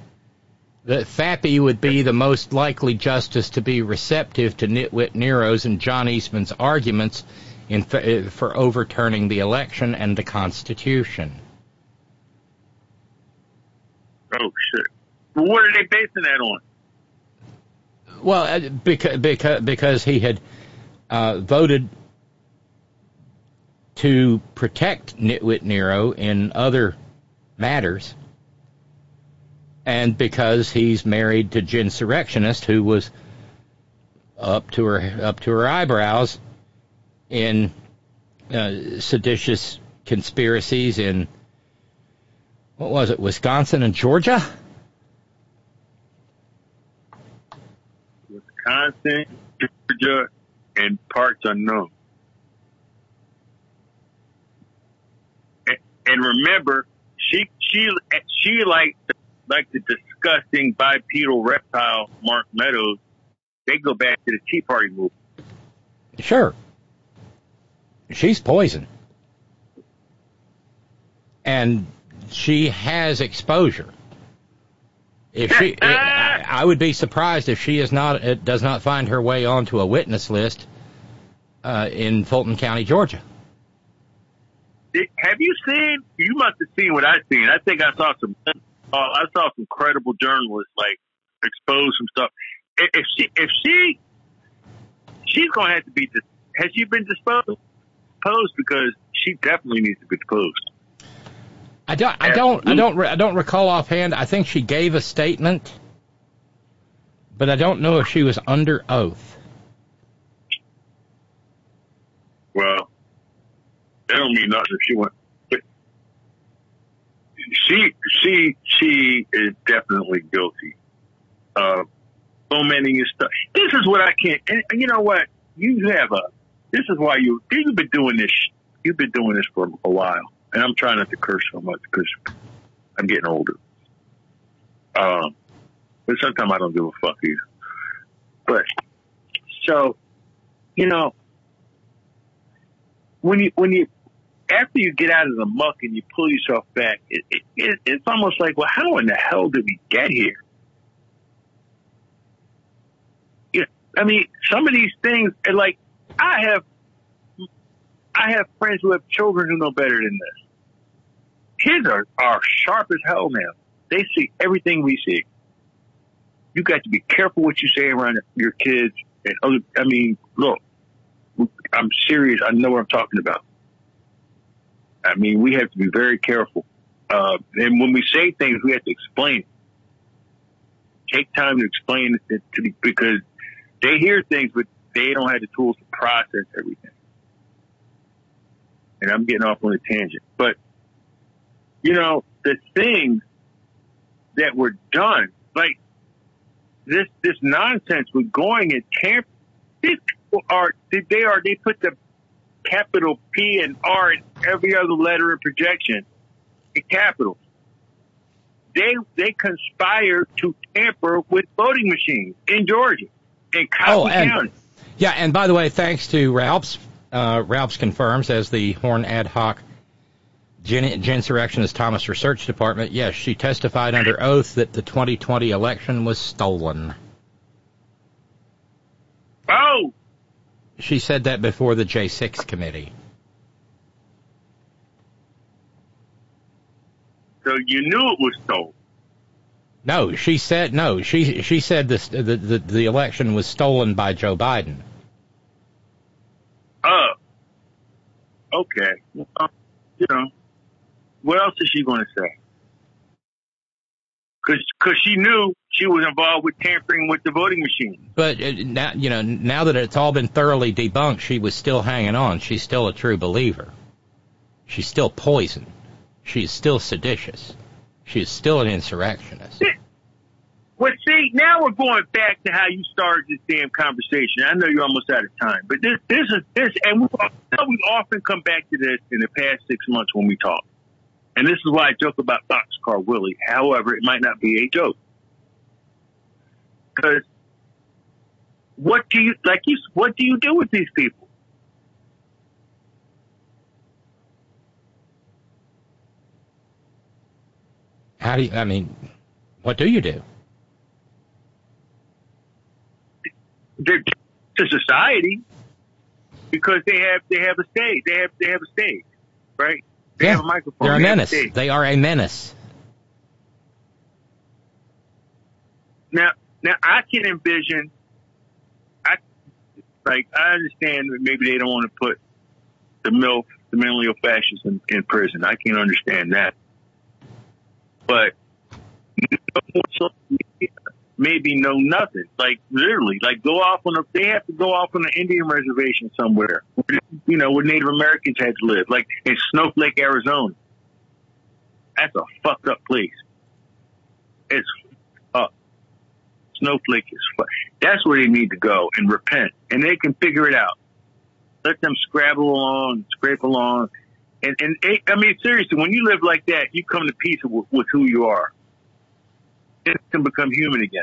that Fappy would be the most likely justice to be receptive to Nitwit Nero's and John Eastman's arguments in, for overturning the election and the Constitution. Oh shit! Well, what are they basing that on? Well, because because because he had uh, voted to protect Nitwit Nero in other matters, and because he's married to Ginsurrectionist, who was up to her up to her eyebrows in uh, seditious conspiracies in what was it, Wisconsin and Georgia? Wisconsin, Georgia, and parts unknown. And, remember, she she she like like the disgusting bipedal reptile Mark Meadows. They go back to the Tea Party movement. Sure. She's poison. And she has exposure. If she, I, I would be surprised if she is not it does not find her way onto a witness list uh, in Fulton County, Georgia. Have you seen? You must have seen what I've seen. I think I saw some. Uh, I saw some credible journalists like expose some stuff. If she, if she, she's going to have to be. Has she been disposed? Disposed because she definitely needs to be disposed. I don't, I don't, I don't, I don't recall offhand. I think she gave a statement, but I don't know if she was under oath. Well, that don't mean nothing she went. She, she, she is definitely guilty of fomenting your stuff. This is what I can't. And you know what? You have a. This is why you you've been doing this. You've been doing this for a while and I'm trying not to curse so much because I'm getting older. Um, but sometimes I don't give a fuck either. But so, you know, when you when you after you get out of the muck and you pull yourself back, it, it, it, it's almost like, well, how in the hell did we get here? Yeah, I mean, some of these things, like I have I have friends who have children who know better than this. Kids are, are sharp as hell now. They see everything we see. You got to be careful what you say around your kids and other, I mean, look, I'm serious. I know what I'm talking about. I mean, we have to be very careful. Uh, and when we say things, we have to explain. Take time to explain it to the, because they hear things, but they don't have the tools to process everything and I'm getting off on a tangent. But, you know, the things that were done, like this, this nonsense with going at camp, these people are, they are, they put the capital P and R in every other letter in projection in capitals. They, they conspire to tamper with voting machines in Georgia, in Cobb oh, and, County. Yeah, and by the way, thanks to Ralph's uh, Ralphs confirms as the Horn Ad Hoc Gen- Ginsurrectionist Thomas Research Department. Yes, she testified under oath that the 2020 election was stolen. Oh! She said that before the J6 committee. So you knew it was stolen. No, she said no. She she said this the the, the election was stolen by Joe Biden. Oh. Okay. Well, you know, what else is she going to say? because she knew she was involved with tampering with the voting machine. But uh, now, you know, now that it's all been thoroughly debunked, she was still hanging on. She's still a true believer. She's still poison. She's still seditious. She's still an insurrectionist. Well, see, now we're going back to how you started this damn conversation. I know you're almost out of time, but this, this is this, and we, we often come back to this in the past six months when we talk. And this is why I joke about Boxcar Willie. However, it might not be a joke. Because what do you, like you, what do you do with these people? How do you, I mean, what do you do? They're to society because they have, they have a stage. They have, they have a stage, right? They yeah, have a microphone. They're a They menace. stage. They are a menace. Now, now I can envision. I like. I understand that maybe they don't want to put the milk, the mentally ill fascists in, in prison. I can understand that, but maybe know nothing. Like literally, like go off on a. They have to go off on an Indian reservation somewhere. You know, where Native Americans had to live, like in Snowflake, Arizona. That's a fucked up place. It's up. Snowflake is fu- That's where they need to go and repent, and they can figure it out. Let them scrabble along, scrape along, and and I mean seriously, when you live like that, you come to peace with, with who you are. It can become human again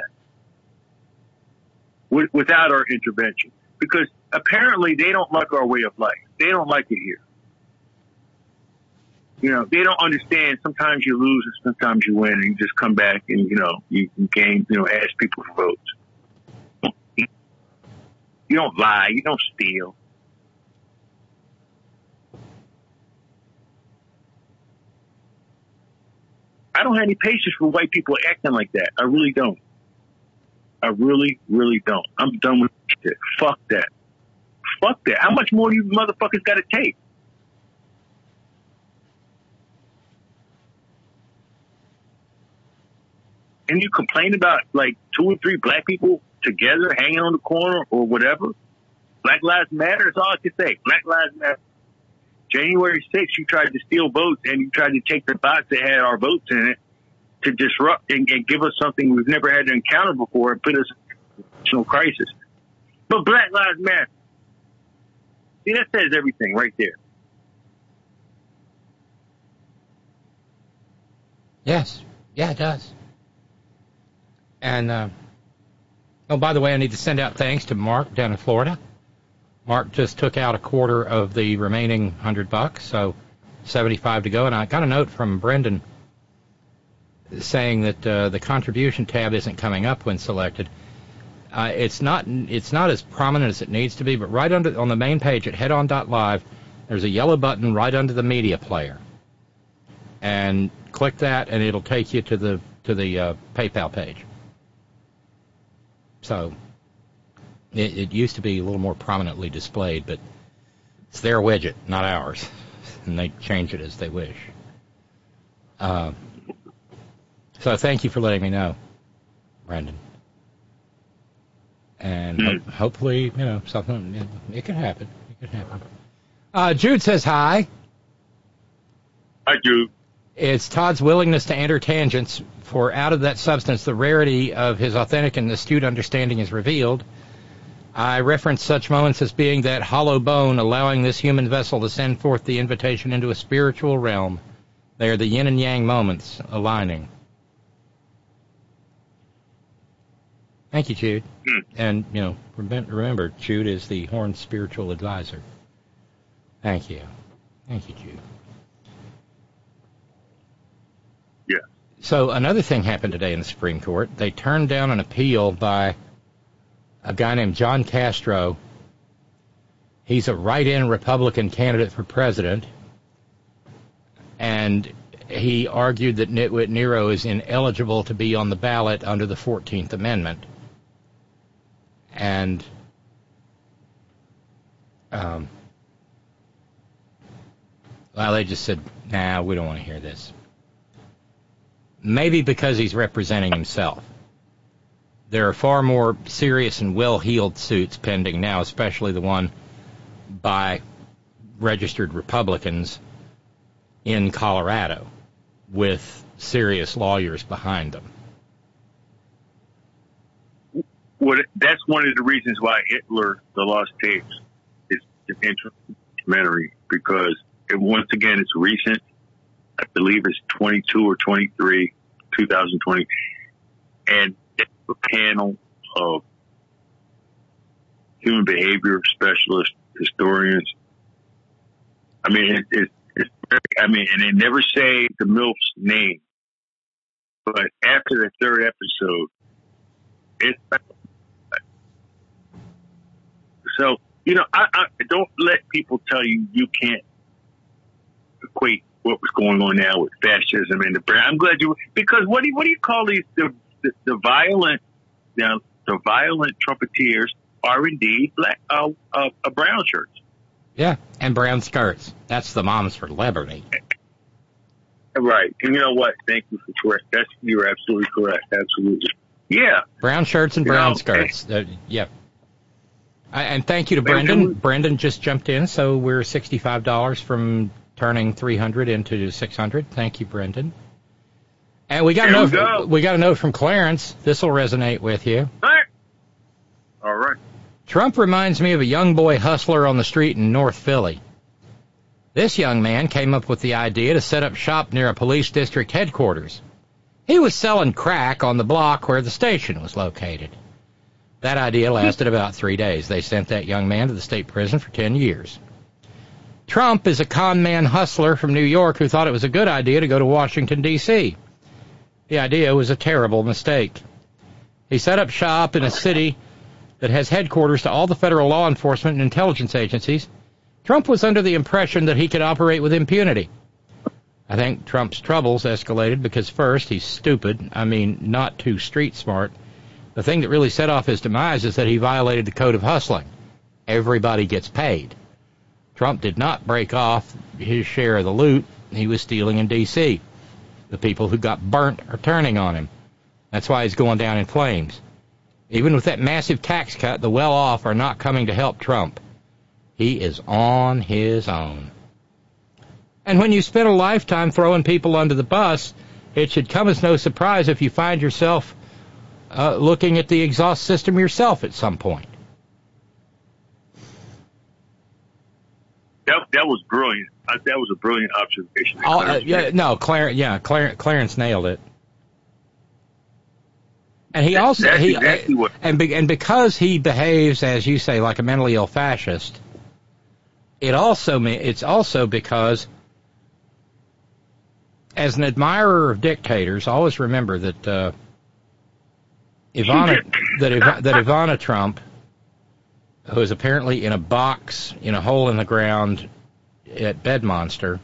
with, without our intervention, because apparently they don't like our way of life. They don't like it here. You know, they don't understand. Sometimes you lose and sometimes you win, and you just come back and you know you can gain. You know, ask people for votes. You don't lie. You don't steal. I don't have any patience for white people acting like that. I really don't. I really, really don't. I'm done with shit. Fuck that. Fuck that. How much more do you motherfuckers got to take? And you complain about like two or three black people together hanging on the corner or whatever. Black Lives Matter. That's all I can say. Black Lives Matter. January 6th, you tried to steal votes and you tried to take the box that had our votes in it to disrupt and, and give us something we've never had to encounter before and put us in a crisis. But Black Lives Matter. See, that says everything right there. Yes. Yeah, it does. And, uh, oh, by the way, I need to send out thanks to Mark down in Florida. Mark just took out a quarter of the remaining hundred bucks, so 75 to go. And I got a note from Brendan saying that uh, the contribution tab isn't coming up when selected. Uh, it's not it's not as prominent as it needs to be, but right under on the main page at headon.live, there's a yellow button right under the media player, and click that, and it'll take you to the to the uh, PayPal page. So it, it used to be a little more prominently displayed, but it's their widget, not ours, and they change it as they wish. Uh, so thank you for letting me know, Brandon. And ho- hopefully, you know, something, know, it can happen. It can happen. Uh, Jude says hi. Hi, Jude. It's Todd's willingness to enter tangents, for out of that substance the rarity of his authentic and astute understanding is revealed. I reference such moments as being that hollow bone allowing this human vessel to send forth the invitation into a spiritual realm. They are the yin and yang moments aligning. Thank you, Jude. Hmm. And, you know, remember, Jude is the Horn spiritual advisor. Thank you. Thank you, Jude. Yeah. So another thing happened today in the Supreme Court. They turned down an appeal by a guy named John Castro. He's a write-in Republican candidate for president, and he argued that Nitwit Nero is ineligible to be on the ballot under the 14th Amendment. And um, Well, they just said, nah, we don't want to hear this. Maybe because he's representing himself. There are far more serious and well heeled suits pending now, especially the one by registered Republicans in Colorado with serious lawyers behind them. Well, that's one of the reasons why Hitler, The Lost Tapes, is an interesting documentary because it, once again, it's recent. I believe it's 22 or 23, 2020. And panel of human behavior specialists, historians. I mean, it, it, it's I mean, and they never say the MILF's name. But after the third episode, it's so you know, I, I don't let people tell you you can't equate what was going on now with fascism and the brand. I'm glad you because what do you, what do you call these the the, the violent you know, the violent trumpeters are indeed black uh, uh, uh, brown shirts. Yeah, and brown skirts. That's the moms for liberty. Right, and you know what? Thank you for correct. That's you're absolutely correct. Absolutely. Yeah. Brown shirts and You brown know, skirts. Uh, yep. I, and thank you to Brendan. Brendan just jumped in, so we're sixty-five dollars from turning three hundred into six hundred. Thank you, Brendan. And we got a note. go. We got a note from Clarence. This will resonate with you. All right. All right. Trump reminds me of a young boy hustler on the street in North Philly. This young man came up with the idea to set up shop near a police district headquarters. He was selling crack on the block where the station was located. That idea lasted about three days. They sent that young man to the state prison for 10 years. Trump is a con man hustler from New York who thought it was a good idea to go to Washington, D.C. The idea was a terrible mistake. He set up shop in a city that has headquarters to all the federal law enforcement and intelligence agencies. Trump was under the impression that he could operate with impunity. I think Trump's troubles escalated because first, he's stupid. I mean, not too street smart. The thing that really set off his demise is that he violated the code of hustling. Everybody gets paid. Trump did not break off his share of the loot he was stealing in D.C. The people who got burnt are turning on him. That's why he's going down in flames. Even with that massive tax cut, the well off are not coming to help Trump. He is on his own. And when you spend a lifetime throwing people under the bus, it should come as no surprise if you find yourself uh, looking at the exhaust system yourself at some point. That that was brilliant. I, that was a brilliant observation. Oh, uh, yeah, no, Clarence, yeah, Clarence, Clarence nailed it. And he also that's he exactly what- and be, and because he behaves as you say like a mentally ill fascist, it also it's also because as an admirer of dictators, always remember that uh, Ivana that Iva, that Ivana Trump, who is apparently in a box in a hole in the ground at Bedmonster.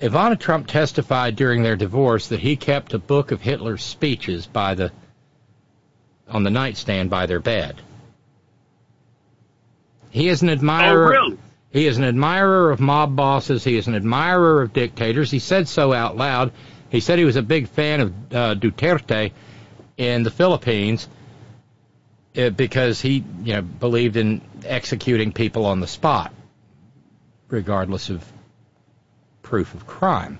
Ivana Trump testified during their divorce that he kept a book of Hitler's speeches by the on the nightstand by their bed. He is an admirer. Oh, really? He is an admirer of mob bosses. He is an admirer of dictators. He said so out loud. He said he was a big fan of uh, Duterte in the Philippines Uh, because he, you know, believed in executing people on the spot, regardless of proof of crime.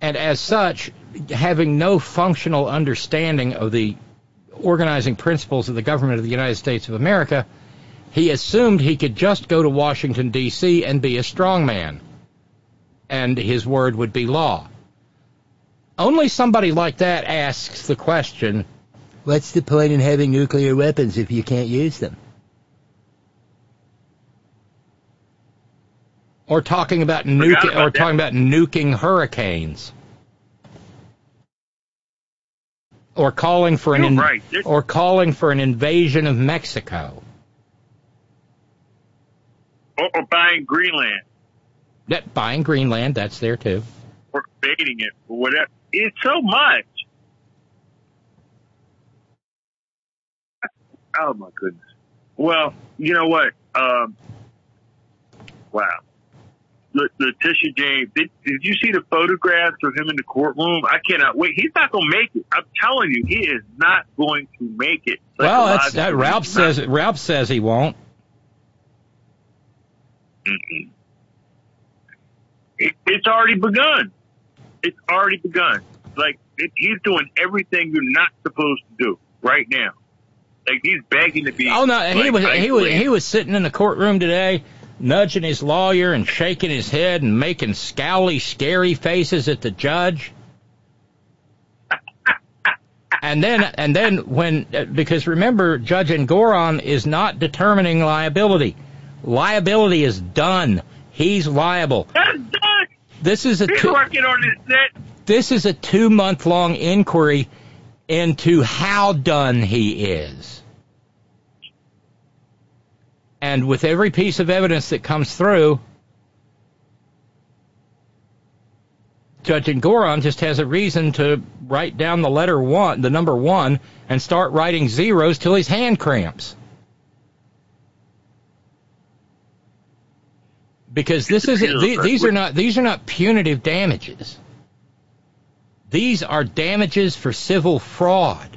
And as such, having no functional understanding of the organizing principles of the government of the United States of America, he assumed he could just go to Washington, D.C. and be a strongman, and his word would be law. Only somebody like that asks the question What's the point in having nuclear weapons if you can't use them? or talking about Forgot nuking about or that. talking about nuking hurricanes or calling for an in- right. Or calling for an invasion of Mexico. or, or buying Greenland That buying Greenland, that's there too. or invading it or whatever. It's so much. Oh my goodness. Well, you know what? Um, wow. Le- Letitia James, did, did you see the photographs of him in the courtroom? I cannot wait. He's not going to make it. I'm telling you, he is not going to make it. Well, that's that. Ralph he's not. says Ralph says he won't. Mm-mm. It, it's already begun. It's already begun. Like it, he's doing everything you're not supposed to do right now. Like he's begging to be. Oh no, he like, was he was he was sitting in the courtroom today, nudging his lawyer and shaking his head and making scowly, scary faces at the judge. And then, and then when, because remember, Judge Engoron is not determining liability. Liability is done. He's liable. That's done. This is a He's two, working on his net. this is a two month long inquiry into how done he is. And with every piece of evidence that comes through, Judge Goron just has a reason to write down the letter one, the number one, and start writing zeros till his hand cramps. Because this is the- these are not these are not punitive damages. These are damages for civil fraud.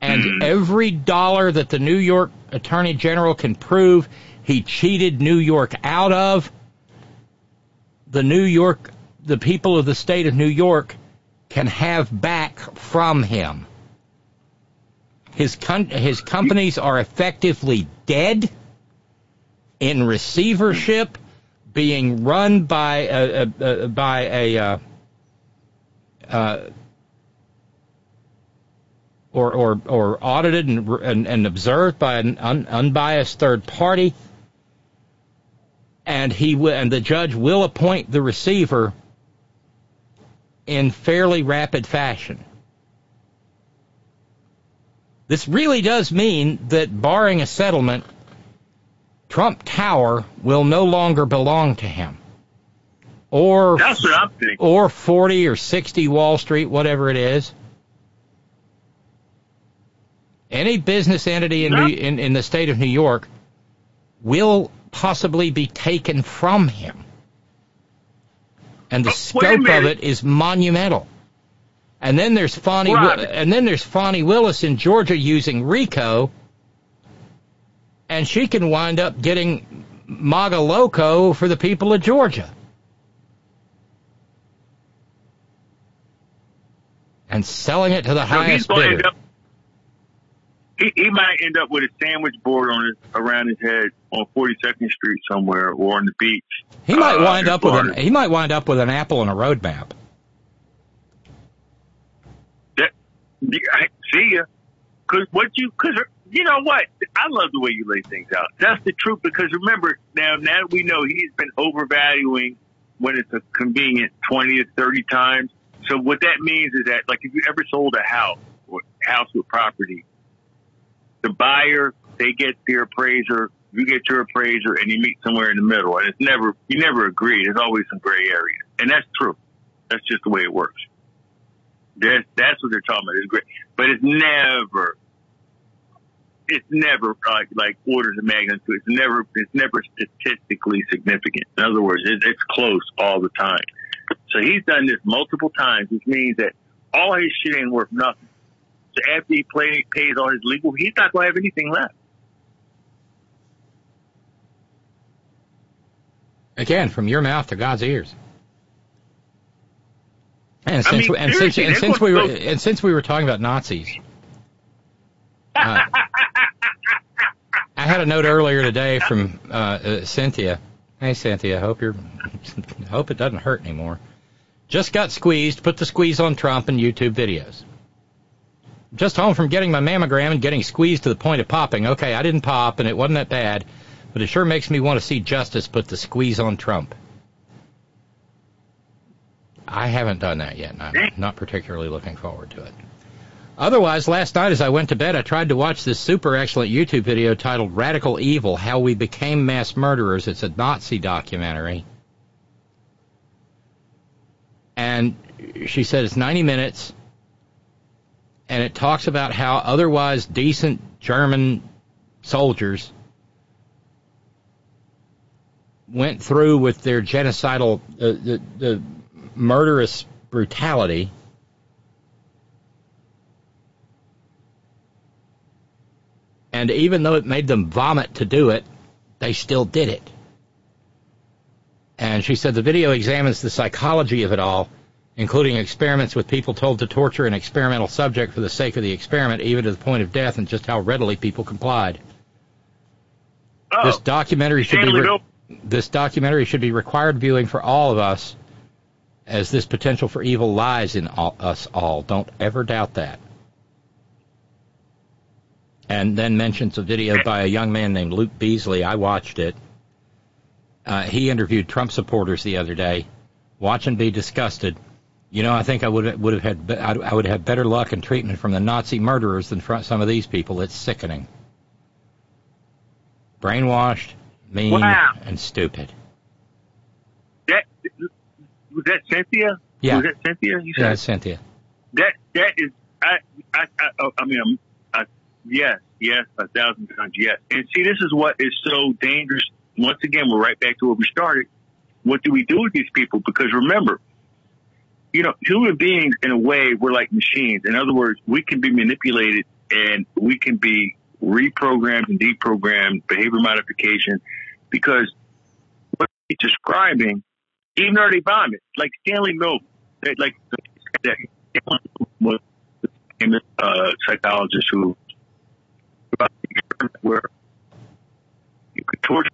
And hmm. every dollar that the New York Attorney General can prove he cheated New York out of, the New York, the people of the state of New York can have back from him. His his companies are effectively dead in receivership, being run by a, a, a by a uh, uh, or or or audited and and, and observed by an un, unbiased third party, and he and the judge will appoint the receiver in fairly rapid fashion. This really does mean that, barring a settlement, Trump Tower will no longer belong to him. Or That's what I'm thinking. or 40 or 60 Wall Street, whatever it is. Any business entity in, New, in, in the state of New York will possibly be taken from him. And the scope of it is monumental. And then there's Fani, Right. and then there's Fani Willis in Georgia using RICO, and she can wind up getting MAGA loco for the people of Georgia. And selling it to the So highest bidder. up. He, he might end up with a sandwich board on his around his head on 42nd Street somewhere or on the beach. He might uh, wind in up with an he might wind up with an apple and a road map. That, I- see ya. Cause what you, cause you know what? I love the way you lay things out. That's the truth. Because remember now, now we know he's been overvaluing when it's a convenient 20 or 30 times. So what that means is that, like, if you ever sold a house or house with property, the buyer they get their appraiser, you get your appraiser, and you meet somewhere in the middle. And it's never you never agree. There's always some gray area, and that's true. That's just the way it works. That's that's what they're talking about. It's great, but it's never. It's never like like orders of magnitude. It's never it's never statistically significant. In other words, it, it's close all the time. So he's done this multiple times, which means that all his shit ain't worth nothing. So after he play, pays all his legal, he's not going to have anything left. Again, from your mouth to God's ears. And I since mean, we, and since and since we were to and since we were talking about Nazis, uh, I had a note earlier today from uh, uh, Cynthia. Hey Cynthia, hope you're hope it doesn't hurt anymore. Just got squeezed. Put the squeeze on Trump in YouTube videos. Just home from getting my mammogram and getting squeezed to the point of popping. Okay, I didn't pop and it wasn't that bad, but it sure makes me want to see justice put the squeeze on Trump. I haven't done that yet, and I'm not particularly looking forward to it. Otherwise, last night as I went to bed, I tried to watch this super excellent YouTube video titled Radical Evil How We Became Mass Murderers. It's a Nazi documentary. And she said it's 90 minutes, and it talks about how otherwise decent German soldiers went through with their genocidal, uh, the, the murderous brutality. And even though it made them vomit to do it, they still did it. And she said the video examines the psychology of it all, including experiments with people told to torture an experimental subject for the sake of the experiment, even to the point of death, and just how readily people complied. Oh, this documentary should be re- this documentary should be required viewing for all of us, as this potential for evil lies in all, us all. Don't ever doubt that. And then mentions a video by a young man named Luke Beasley. I watched it. Uh, he interviewed Trump supporters the other day. Watch and be disgusted. You know, I think I would would have had be- I would have better luck and treatment from the Nazi murderers than from some of these people. It's sickening. Brainwashed, mean, Wow. and stupid. That was that Cynthia. Yeah. Was that Cynthia? You said Yeah, Cynthia. that. That is. I. I. I, I mean, yes, yes, a thousand times yes. And see, this is what is so dangerous. Once again, we're right back to where we started. What do we do with these people? Because remember, you know, human beings, in a way, we're like machines. In other words, we can be manipulated and we can be reprogrammed and deprogrammed, behavior modification, because what he's describing, even though they like Stanley Milgram, like that was the famous uh, psychologist who where you could torture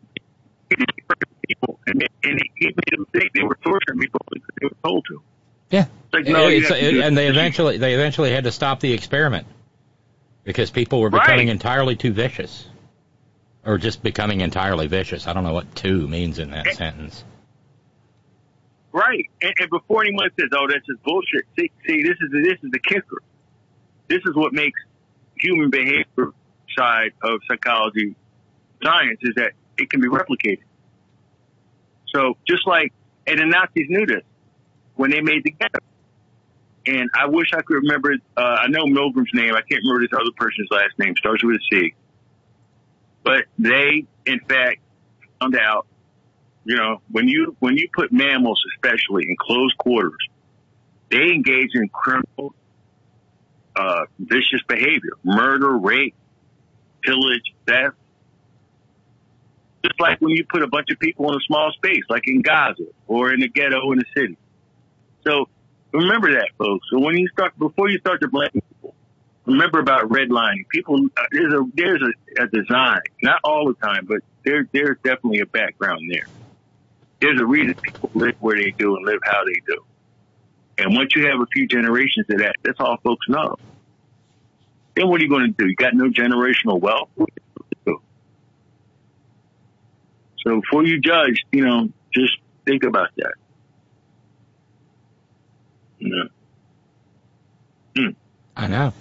people, and, and he made a mistake. They were torturing people because they were told to. Yeah. Like, no, you It's- have to do and they eventually they eventually had to stop the experiment because people were becoming Right. entirely too vicious, or just becoming entirely vicious. I don't know what "too" means in that eh. sentence. Right. And, and before anyone says, "Oh, that's just bullshit," see, see, this is this is the kicker. This is what makes human behavior side of psychology science is that it can be replicated. So just like, and the Nazis knew this when they made the ghetto. And I wish I could remember. Uh, I know Milgram's name. I can't remember this other person's last name. Starts with a C. But they, in fact, found out you know, when you when you put mammals, especially in close quarters, they engage in criminal, uh, vicious behavior, murder, rape, pillage, theft. Just like when you put a bunch of people in a small space, like in Gaza or in the ghetto in the city. So remember that, folks. So when you start, before you start to blame people, remember about redlining. People, uh, there's a there's a, a design, not all the time, but there there's definitely a background there there's a reason people live where they do and live how they do. And once you have a few generations of that, that's all folks know. Then what are you going to do? You got no generational wealth? What are you supposed to do? So before you judge, you know, just think about that. Yeah. Hmm. I know.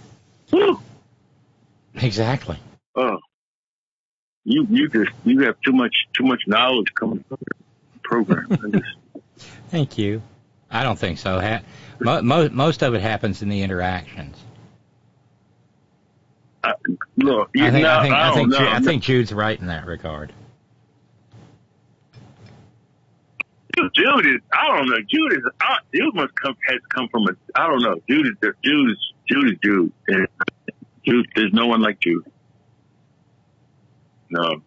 Whew. Exactly. Oh, you you just you have too much too much knowledge coming from your program. Thank you. I don't think so. Ha- mo- mo- most of it happens in the interactions. I, look, you I think, know, I think, I don't think, know. Ju- I think Jude's right in that regard. Jude is, I don't know. Jude is, I, Jude must come, has come from a, I don't know. Jude is, Jude is, Jude is Jude. And Jude, there's no one like Jude. No.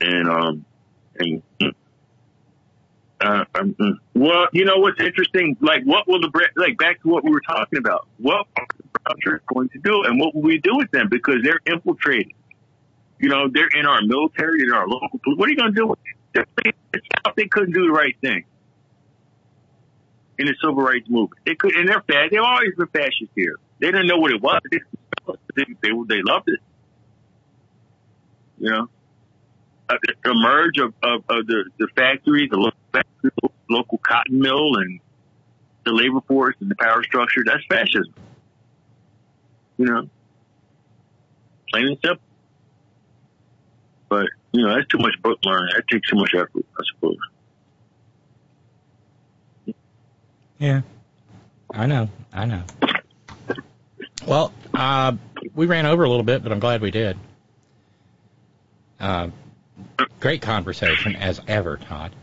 And, um, and, uh, um, mm. well, you know what's interesting? Like, what will the, like, back to what we were talking about. What are the Brown shirts going to do? And what will we do with them? Because they're infiltrated. You know, they're in our military, in our local. What are you going to do with them? They couldn't do the right thing in the civil rights movement. They could, and they're fast. They've always been fascist here. They didn't know what it was. They, they, they loved it. You know, uh, the merge of, of, of the, the factories, the local, factory, local cotton mill, and the labor force and the power structure. That's fascism. You know, plain and simple. But you know, that's too much book learning. That takes too much effort, I suppose. Yeah. I know. I know. Well, uh, we ran over a little bit, but I'm glad we did. Uh, Great conversation as ever, Todd.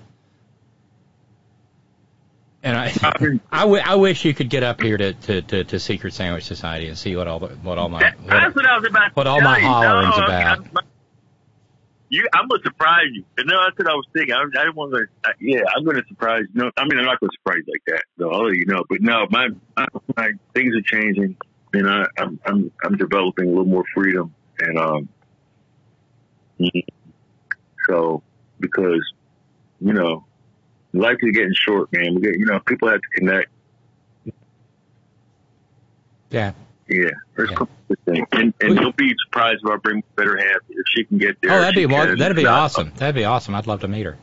And I, I, w- I wish you could get up here to, to, to, to Secret Sandwich Society and see what all the, what all my what, what I what all my hollering's No, about. I'm, you, I'm gonna surprise you. No, that's what I was thinking. I, I didn't want to. Uh, yeah, I'm gonna surprise. you. No, I mean I'm not gonna surprise like that. So I'll let you know. But no, my, my, my things are changing, and I, I'm I'm I'm developing a little more freedom, and um, so because you know life is getting short, man. We get you know people have to connect. Yeah. Yeah, there's a couple of things, and, and don't be surprised if I bring better half if she can get there. Oh, that'd be can. that'd be not, awesome. That'd be awesome. I'd love to meet her.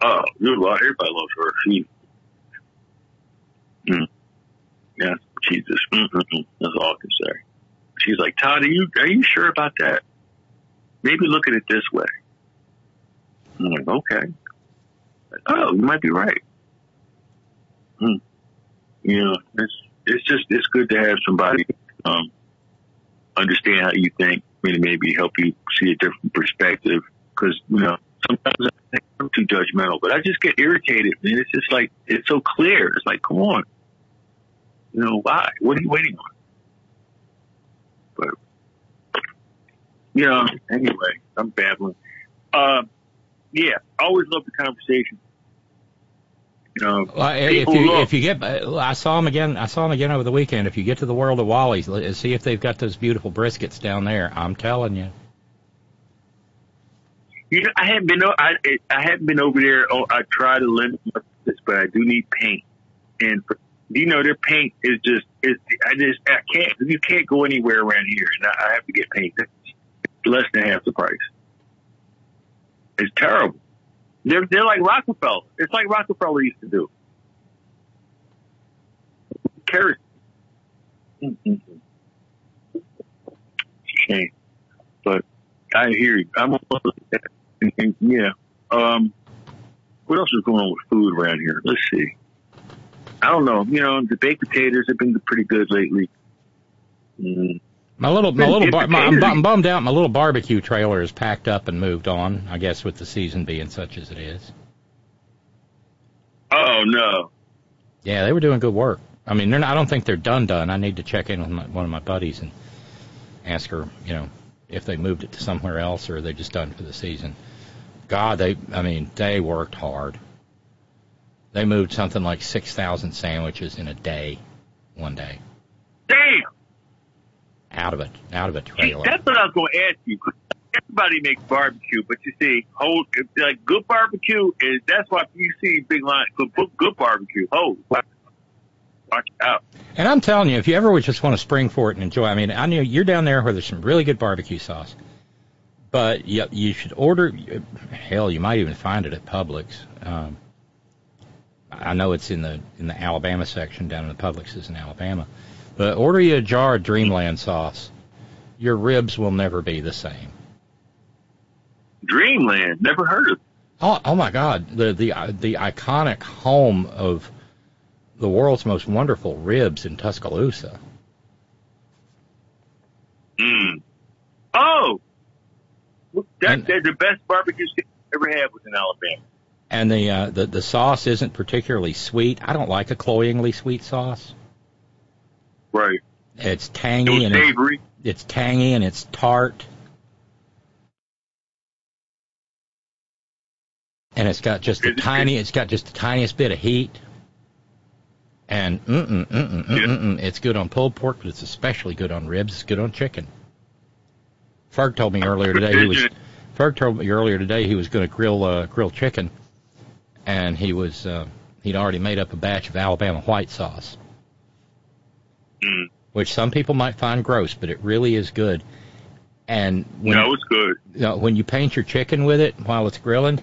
Oh, good luck. Everybody loves her. She, mm. yeah, Jesus. Mm-mm-mm. That's all I can say. She's like, Todd, are you are you sure about that? Maybe look at it this way. I'm like, okay. Oh, you might be right. Hmm. You know, it's it's just it's good to have somebody um understand how you think, maybe maybe help you see a different perspective. Because you know, sometimes I'm too judgmental, but I just get irritated, man. It's just like it's so clear. It's like, come on, you know, why? What are you waiting on? But you know, anyway, I'm babbling. Um, yeah, always love the conversation. You know, Well, if you look. if you get, I saw him again. I saw him again over the weekend. If you get to the World of Wally's, see if they've got those beautiful briskets down there. I'm telling you. You know, I haven't been. I I haven't been over there. Oh, I try to limit my this, but I do need paint. And for, you know, their paint is just. Is I just I can't. You can't go anywhere around here, and I, I have to get paint. Less than half the price. It's terrible. They're they're like Rockefeller. It's like Rockefeller used to do. Cares? Mm-mm. Shame, but I hear you. I'm yeah. Um, what else is going on with food around here? Let's see. I don't know. You know, the baked potatoes have been pretty good lately. Mm. My little, my little, bar, my, I'm. I'm bummed out. My little barbecue trailer is packed up and moved on. I guess with the season being such as it is. Oh no. Yeah, they were doing good work. I mean, they're not, I don't think they're done done. I need to check in with my, one of my buddies and ask her, you know, if they moved it to somewhere else or they're just done for the season. God, they, I mean, they worked hard. They moved something like 6,000 sandwiches in a day, one day, Damn. Out of it, out of a See, that's what I was going to ask you. Everybody makes barbecue, but you see, hold like good barbecue is that's why you see big line good good barbecue. Oh, watch, out. And I'm telling you, if you ever would just want to spring for it and enjoy, I mean, I know you're down there where there's some really good barbecue sauce, but you, you should order. Hell, you might even find it at Publix. Um, I know it's in the in the Alabama section down in the Publix is in Alabama, but order you a jar of Dreamland sauce. Your ribs will never be the same. Dreamland, never heard of. Oh, oh my God! The the the iconic home of the world's most wonderful ribs in Tuscaloosa. Mm. Oh, that, that the best barbecue steak I ever had was in Alabama. And the uh, the the sauce isn't particularly sweet. I don't like a cloyingly sweet sauce. Right. It's It tangy was and it's, savory. it's tangy and it's tart. And it's got just a it- tiny. It's got just the tiniest bit of heat. And mm mm mm mm mm mm, mm. It's good on pulled pork, but it's especially good on ribs. It's good on chicken. Ferg told me earlier today he was. Ferg told me earlier today he was going to grill uh, grill chicken, and he was uh, he'd already made up a batch of Alabama white sauce, Mm. which some people might find gross, but it really is good. And when No, it's good. you know, when you paint your chicken with it while it's grilling,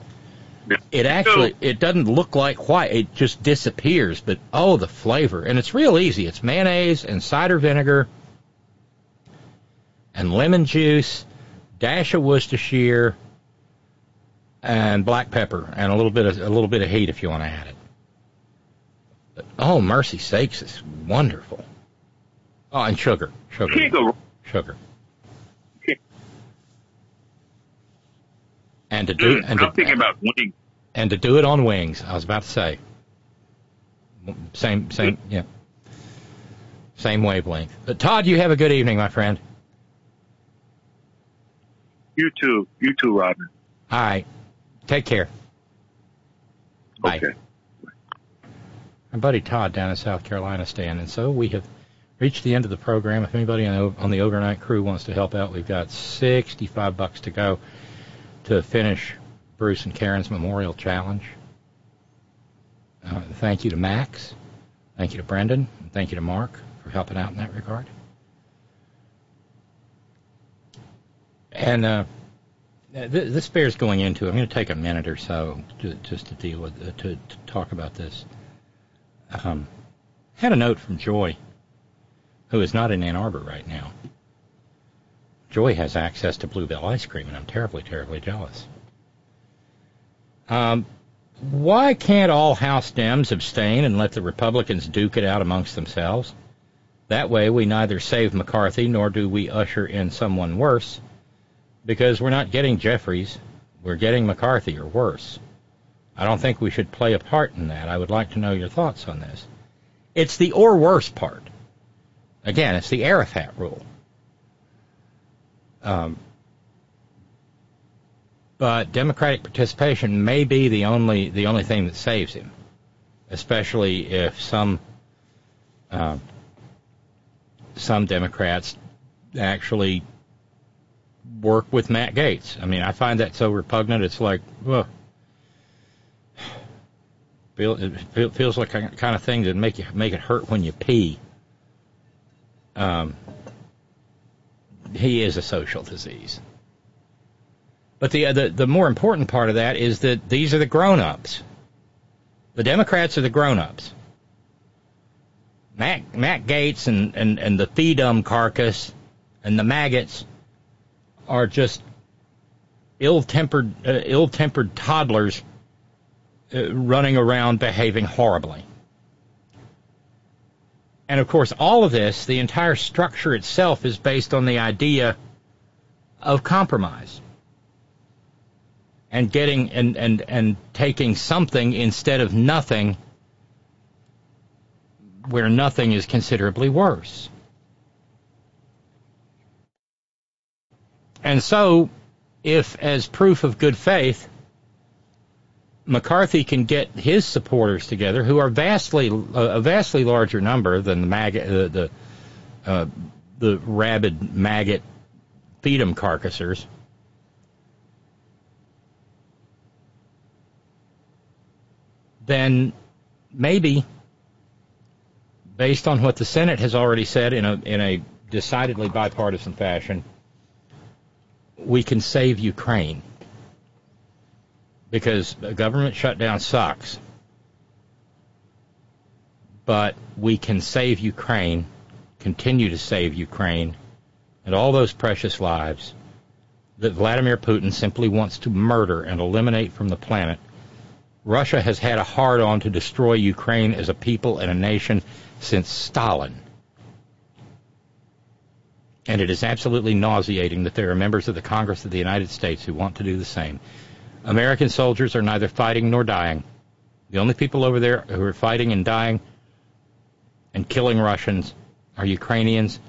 it actually it doesn't look like white. It just disappears. But oh, the flavor! And it's real easy. It's mayonnaise and cider vinegar and lemon juice, dash of Worcestershire, and black pepper, and a little bit of a little bit of heat if you want to add it. But, oh, mercy sakes, it's wonderful. Oh, and sugar, sugar, go sugar. And to do and I'm to, thinking about winning. and to do it on wings. I was about to say. Same same yeah. Same wavelength. But Todd, you have a good evening, my friend. You too. You too, Robyn. All right. Take care. Bye. Okay. My buddy Todd down in South Carolina staying, and so we have reached the end of the program. If anybody on the, overnight crew wants to help out, we've got 65 bucks to go to finish Bruce and Karen's Memorial Challenge. Uh, thank you to Max. Thank you to Brendan. Thank you to Mark for helping out in that regard. And uh, th- this bears going into. I'm going to take a minute or so to, just to deal with uh, to, to talk about this. Um, had a note from Joy, who is not in Ann Arbor right now. Joy has access to Bluebell ice cream, and I'm terribly, terribly jealous. Um, why can't all House Dems abstain and let the Republicans duke it out amongst themselves? That way, we neither save McCarthy nor do we usher in someone worse, because we're not getting Jeffries, we're getting McCarthy or worse. I don't think we should play a part in that. I would like to know your thoughts on this. It's the or worse part. Again, it's the Arafat rule. Um, but Democratic participation may be the only the only thing that saves him, especially if some uh, some Democrats actually work with Matt Gaetz. I mean, I find that so repugnant. It's like, well, feel, it feels like a kind of thing that make you make it hurt when you pee. Um, he is a social disease. But the, the the more important part of that is that these are the grown-ups. The Democrats are the grown-ups. Matt Matt Gaetz and, and, and the Feedum carcass and the maggots are just ill-tempered uh, ill-tempered toddlers uh, running around behaving horribly. And of course, all of this, the entire structure itself, is based on the idea of compromise and getting and, and, and taking something instead of nothing where nothing is considerably worse. And so, if as proof of good faith, McCarthy can get his supporters together, who are vastly a vastly larger number than the maggot, uh, the uh, the rabid maggot feed'em carcassers. Then maybe, based on what the Senate has already said in a in a decidedly bipartisan fashion, we can save Ukraine because a government shutdown sucks. But we can save Ukraine, continue to save Ukraine, and all those precious lives that Vladimir Putin simply wants to murder and eliminate from the planet. Russia has had a hard on to destroy Ukraine as a people and a nation since Stalin. And it is absolutely nauseating that there are members of the Congress of the United States who want to do the same. American soldiers are neither fighting nor dying. The only people over there who are fighting and dying and killing Russians are Ukrainians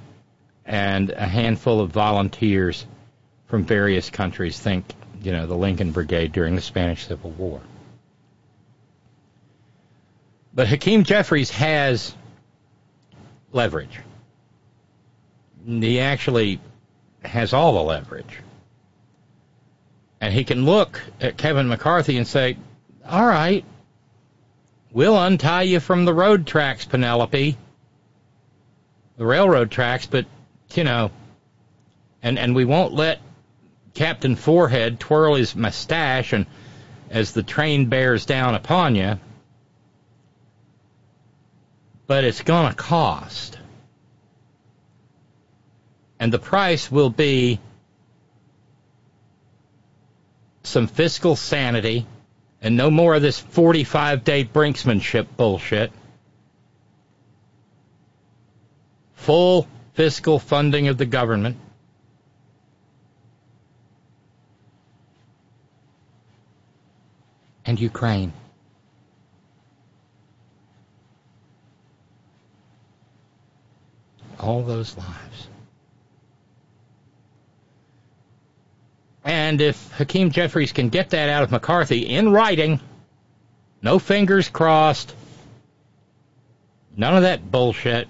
and a handful of volunteers from various countries. Think, you know, the Lincoln Brigade during the Spanish Civil War. But Hakeem Jeffries has leverage. He actually has all the leverage. And he can look at Kevin McCarthy and say, all right, we'll untie you from the road tracks, Penelope, the railroad tracks, but, you know, and, and we won't let Captain Forehead twirl his mustache and as the train bears down upon you, but it's going to cost. And the price will be some fiscal sanity and no more of this 45 day brinksmanship bullshit. Full fiscal funding of the government. and Ukraine. All those lives. And if Hakeem Jeffries can get that out of McCarthy in writing, no fingers crossed, none of that bullshit,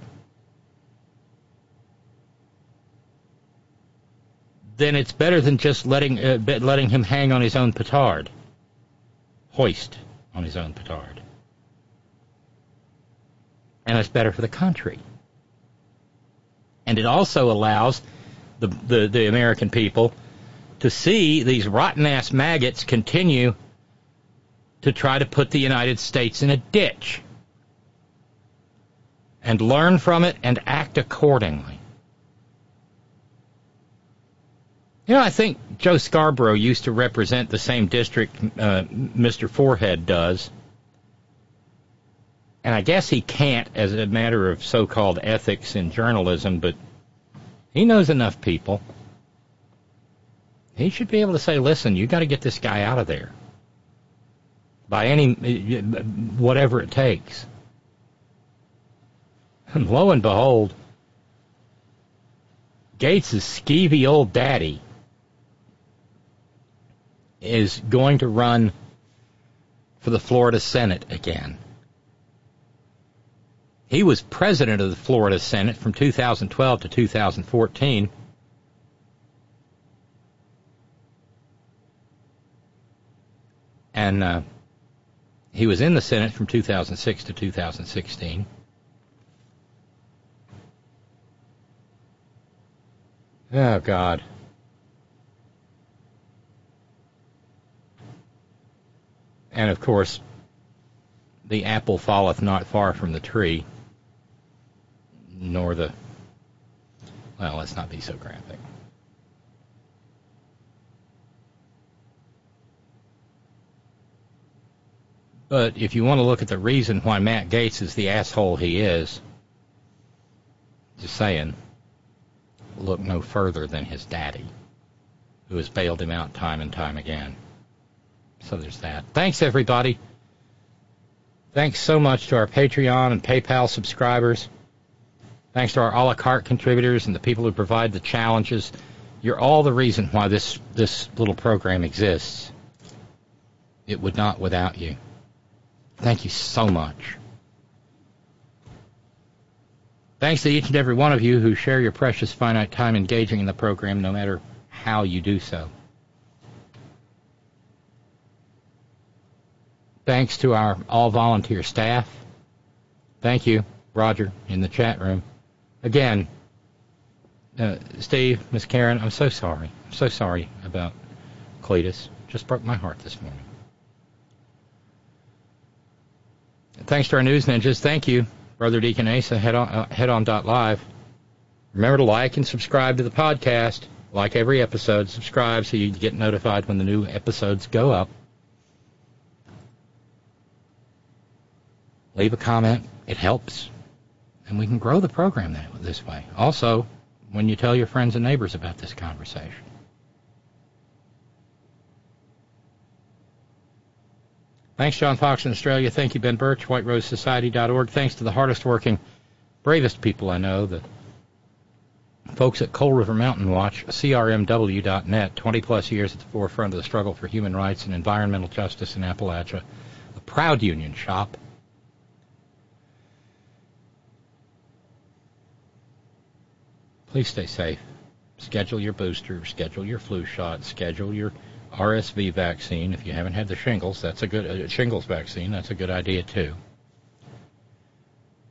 then it's better than just letting uh, letting him hang on his own petard, hoist on his own petard, and it's better for the country. And it also allows the the, the American people to see these rotten ass maggots continue to try to put the United States in a ditch and learn from it and act accordingly. You know, I think Joe Scarborough used to represent the same district uh, Mr. Forehead does. And I guess he can't as a matter of so called ethics in journalism, but he knows enough people. He should be able to say, listen, you got to get this guy out of there by any, whatever it takes. And lo and behold, Gaetz' skeevy old daddy is going to run for the Florida Senate again. He was president of the Florida Senate from 2012 to 2014. And uh, he was in the Senate from 2006 to 2016. Oh, God. And of course, the apple falleth not far from the tree, nor the. Well, let's not be so graphic. But if you want to look at the reason why Matt Gaetz is the asshole he is, just saying, look no further than his daddy, who has bailed him out time and time again. So there's that. Thanks, everybody. Thanks so much to our Patreon and PayPal subscribers. Thanks to our a la carte contributors and the people who provide the challenges. You're all the reason why this, this little program exists. It would not without you. Thank you so much. Thanks to each and every one of you who share your precious finite time engaging in the program, no matter how you do so. Thanks to our all volunteer staff. Thank you, Roger, in the chat room. Again, uh, Steve, Miss Karen, I'm so sorry. I'm so sorry about Cletus. Just broke my heart this morning. Thanks to our news ninjas. Thank you, Brother Deacon Asa, head on, uh, head on dot live. Remember to like and subscribe to the podcast. Like every episode, subscribe so you get notified when the new episodes go up. leave a comment. It helps. And we can grow the program that, this way. Also, when you tell your friends and neighbors about this conversation. Thanks, John Fox in Australia. Thank you, Ben Birch, WhiteRoseSociety.org. Thanks to the hardest working, bravest people I know, the folks at Coal River Mountain Watch, CRMW.net, 20 plus years at the forefront of the struggle for human rights and environmental justice in Appalachia, a proud union shop. Please stay safe. Schedule your booster, schedule your flu shot, schedule your RSV vaccine. If you haven't had the shingles, that's a good uh, shingles vaccine. That's a good idea too.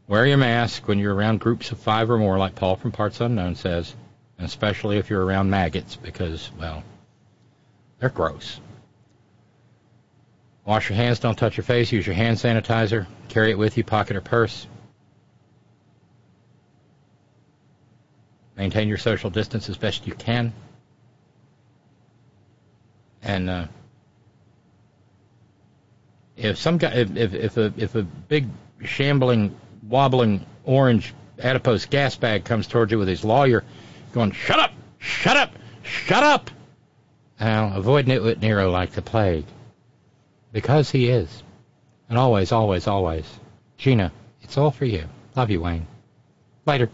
Wear your mask when you're around groups of five or more, like Paul from Parts Unknown says, and especially if you're around maggots, because well, they're gross. Wash your hands. Don't touch your face. Use your hand sanitizer. Carry it with you, pocket or purse. Maintain your social distance as best you can. And uh, if some guy, if, if, if a if a big shambling, wobbling orange adipose gas bag comes towards you with his lawyer, going, "Shut up! Shut up! Shut up!" Now avoid Nitwit Nero like the plague. Because he is. And always, always, always. Gina, it's all for you. Love you, Wayne. Later.